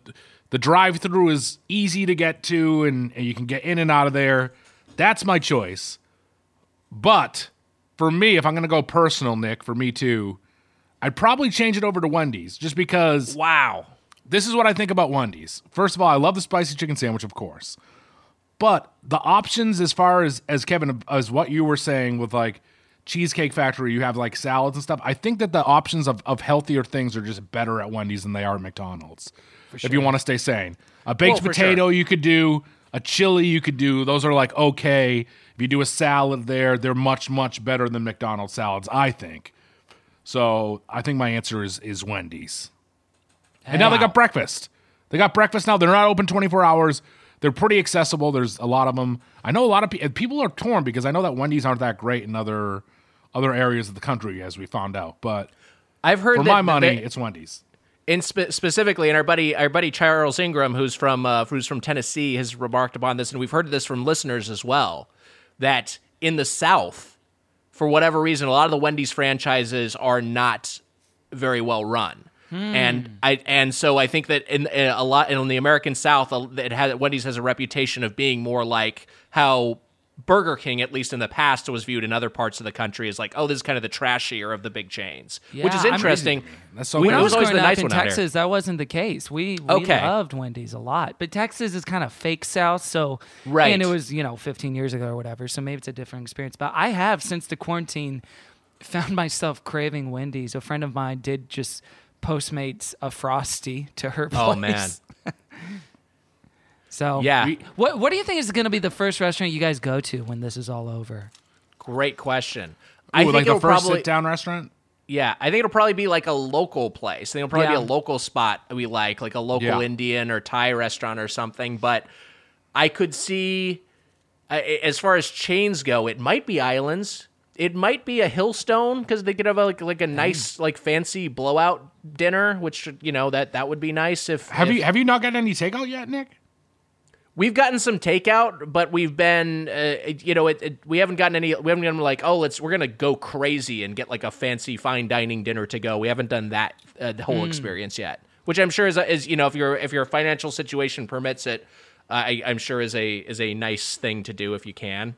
the drive through is easy to get to, and, and you can get in and out of there. That's my choice. But for me, if I'm gonna go personal, Nick, for me too, I'd probably change it over to Wendy's just because wow. This is what I think about Wendy's. First of all, I love the spicy chicken sandwich, of course. But the options as far as as Kevin as what you were saying with like Cheesecake Factory, you have like salads and stuff. I think that the options of, of healthier things are just better at Wendy's than they are at McDonald's. If you want to stay sane. A baked Well, potato you could do, a chili you could do. Those are like okay. If you do a salad there, they're much, much better than McDonald's salads, I think. So I think my answer is is Wendy's. And now they got breakfast. They got breakfast now. They're not open 24 hours. They're pretty accessible. There's a lot of them. I know a lot of pe- people are torn because I know that Wendy's aren't that great in other other areas of the country, as we found out. But I've heard for that my money, that- it's Wendy's. in spe- specifically, and our buddy, our buddy Charles Ingram, who's from uh, who's from Tennessee, has remarked upon this, and we've heard this from listeners as well. That in the South, for whatever reason, a lot of the Wendy's franchises are not very well run. And I and so I think that in, in a lot in the American South, uh, it has Wendy's has a reputation of being more like how Burger King, at least in the past, was viewed in other parts of the country as like, oh, this is kind of the trashier of the big chains, which is interesting. That's so We- When I was was always growing the up nice in one. Texas, that wasn't the case. We we Okay. loved Wendy's a lot, but Texas is kind of fake South, so Right. And it was you know 15 years ago or whatever, so maybe it's a different experience. But I have since the quarantine found myself craving Wendy's. A friend of mine did just Postmates a frosty to her place. Oh, man. so Yeah. what what do you think is going to be the first restaurant you guys go to when this is all over? Great question. Ooh, I think like the first probably sit down restaurant. yeah. I think it'll probably be like a local place. I think it'll probably Yeah. be a local spot we like, like a local Yeah. Indian or Thai restaurant or something. But I could see, uh, as far as chains go, it might be Islands. It might be a Hillstone because they could have a, like like a nice like fancy blowout dinner, which you know that that would be nice if Have if- you have you not gotten any takeout yet, Nick? We've gotten some takeout, but we've been, uh, you know, it, it, we haven't gotten any. We haven't gotten like, oh, let's we're gonna go crazy and get like a fancy fine dining dinner to go. We haven't done that uh, the whole experience yet, which I'm sure is, is you know, if your if your financial situation permits it, uh, I, I'm sure is a is a nice thing to do if you can.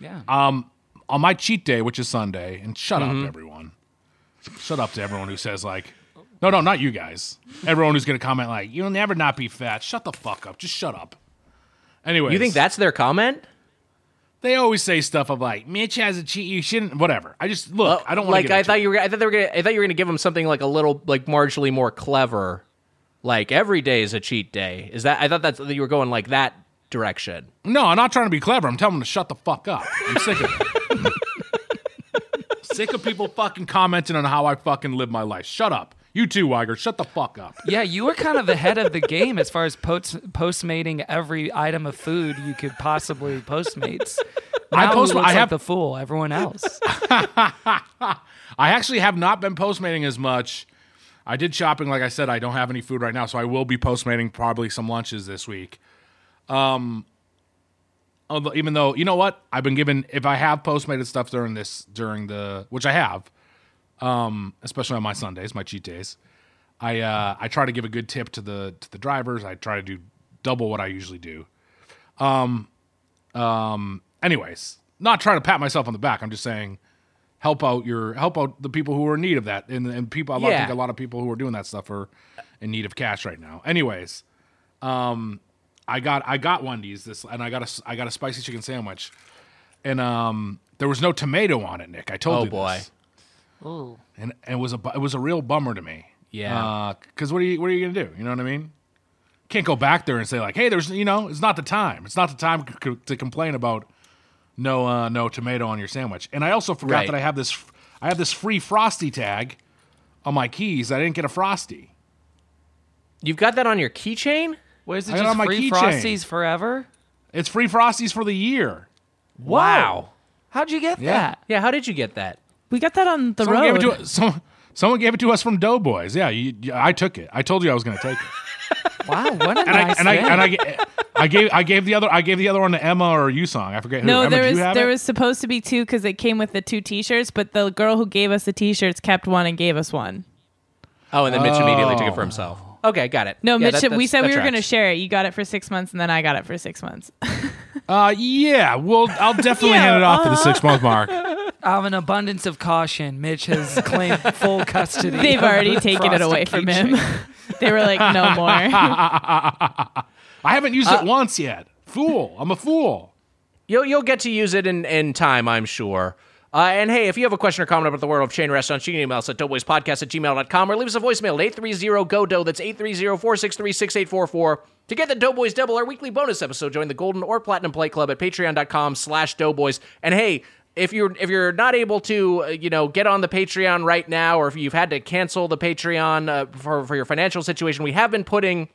Yeah. Um, on my cheat day, which is Sunday, and shut Mm-hmm. up, everyone. Shut up to everyone who says like, no, no, not you guys. Everyone who's gonna comment like, you'll never not be fat. Shut the fuck up. Just shut up. Anyway, You think that's their comment? they always say stuff of like Mitch has a cheat. You shouldn't. Whatever. I just look. I don't like. Get I thought you were. I thought they were. Gonna, I thought you were gonna give them something like a little, like marginally more clever. Like every day is a cheat day. Is that? I thought that's that you were going like that direction. No, I'm not trying to be clever. I'm telling them to shut the fuck up. I'm sick of it. sick of people fucking commenting on how I fucking live my life. Shut up. You too, Wiger. Shut the fuck up. Yeah, you were kind of ahead of the game as far as post postmating every item of food you could possibly postmates. I post- I like have- the fool. Everyone else. I actually have not been postmating as much. I did shopping, like I said. I don't have any food right now, so I will be postmating probably some lunches this week. Um, although, even though you know what, I've been given if I have postmated stuff during this during the which I have, um, especially on my Sundays, my cheat days. I uh, I try to give a good tip to the to the drivers. I try to do double what I usually do. Um, um. Anyways, not trying to pat myself on the back. I'm just saying help out your help out the people who are in need of that and and people I Yeah. think a lot of people who are doing that stuff are in need of cash right now. Anyways, um I got I got Wendy's this and I got a I got a spicy chicken sandwich. And um there was no tomato on it, Nick. I told Oh, you Oh boy. this. And, and it was a bu- it was a real bummer to me. Yeah. Because what are you what are you gonna do? You know what I mean? Can't go back there and say like, hey, there's you know, it's not the time. It's not the time c- c- to complain about no uh, no tomato on your sandwich. And I also forgot Right. that I have this I have this free frosty tag on my keys. I didn't get a frosty. You've got that on your keychain? Was it I got just on my free keychain. frosties forever? It's free frosties for the year. Wow. How'd you get Yeah. that? Yeah, how did you get that? We got that on the Someone road. gave it to. Someone, someone gave it to us from Doughboys. Yeah, you, you- I took it. I told you I was going to take it. Wow, what a And nice I and I, thing. and I, ga- I gave I gave the other I gave the other one to Emma or you song. I forget who. no, Emma, there was you have there it? was supposed to be two because it came with the two T-shirts, but the girl who gave us the T-shirts kept one and gave us one. Oh, and then Mitch immediately took it for oh. himself. Okay, got it. No, Yeah, Mitch, that- we said we were going to share it. You got it for six months, and then I got it for six months. Uh, yeah. Well, I'll definitely Yeah, hand it off to the uh-huh. six month mark. Out of an abundance of caution, Mitch has claimed full custody. They've already the taken it away from him. they were like, no more. I haven't used Uh, it once yet. Fool. I'm a fool. You'll you'll get to use it in, in time, I'm sure. Uh, and hey, if you have a question or comment about the world of chain restaurants, you can email us at doughboyspodcast at gmail.com or leave us a voicemail at 830-GO-DOUGH. That's 830-463-6844. To get the Doughboys Double, our weekly bonus episode, join the Golden or Platinum Play Club at patreon.com slash doughboys. And hey, if you're if you're not able to, uh, you know, get on the Patreon right now, or if you've had to cancel the Patreon uh, for, for your financial situation, we have been putting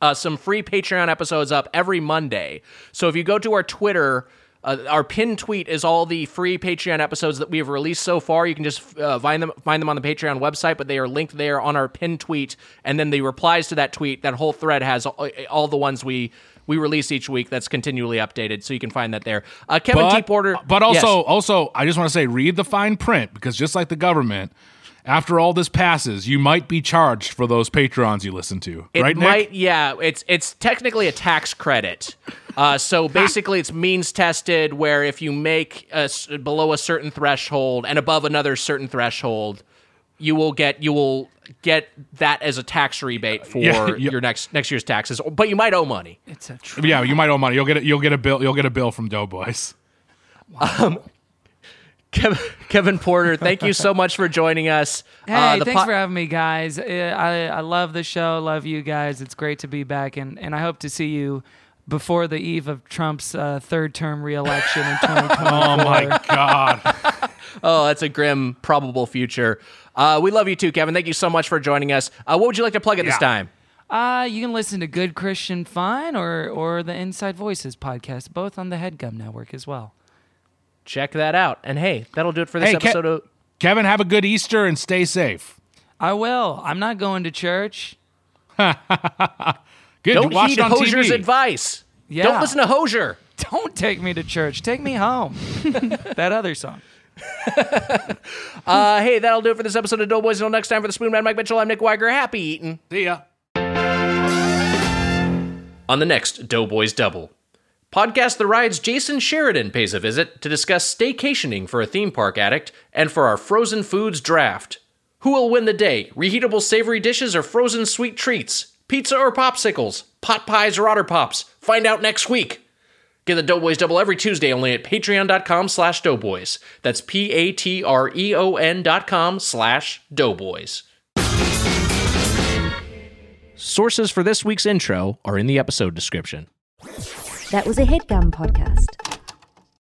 uh, some free Patreon episodes up every Monday. So if you go to our Twitter, uh, our pinned tweet is all the free Patreon episodes that we have released so far. You can just uh, find them find them on the Patreon website, but they are linked there on our pinned tweet. And then the replies to that tweet, that whole thread has all, all the ones we we release each week. That's continually updated, so you can find that there. Uh, Kevin T. But, Porter, but also, Yes. also, I just want to say, read the fine print because just like the government, after all this passes, you might be charged for those patrons you listen to. It right, might, Nick? yeah. It's it's technically a tax credit. Uh, so basically, it's means tested. Where if you make a s below a certain threshold and above another certain threshold, you will get you will get that as a tax rebate for Yeah, yeah. your next next year's taxes. But you might owe money. It's a tr- Yeah, you might owe money. You'll get it. You'll get a bill. You'll get a bill from Doughboys. Kevin, Kevin Porter, thank you so much for joining us. Hey, Uh, thanks po- for having me, guys. Uh, I I love the show. Love you guys. It's great to be back, and and I hope to see you before the eve of Trump's uh, third term reelection in 2024. Oh my God! Oh, that's a grim, probable future. Uh, we love you too, Kevin. Thank you so much for joining us. Uh, what would you like to plug at this time? Uh, you can listen to Good Christian Fun or or the Inside Voices podcast, both on the Headgum Network as well. Check that out. And hey, that'll do it for this Hey, Ke- episode of. Kevin, have a good Easter and stay safe. I will. I'm not going to church. Good. Don't heed Hozier's TV. advice. Yeah. Don't listen to Hozier. Don't take me to church. Take me home. that other song. Uh, hey, that'll do it for this episode of Doughboys. Until next time, for the Spoonman, Mike Mitchell, I'm Nick Wiger. Happy eating. See ya. On the next Doughboys Double. Podcast The Ride's Jason Sheridan pays a visit to discuss staycationing for a theme park addict and for our frozen foods draft. Who will win the day? Reheatable savory dishes or frozen sweet treats? Pizza or popsicles? Pot pies or otter pops? Find out next week. Get the Doughboys Double every Tuesday only at patreon.com slash doughboys. That's P-A-T-R-E-O-N dot com slash doughboys. Sources for this week's intro are in the episode description. That was a headgum podcast.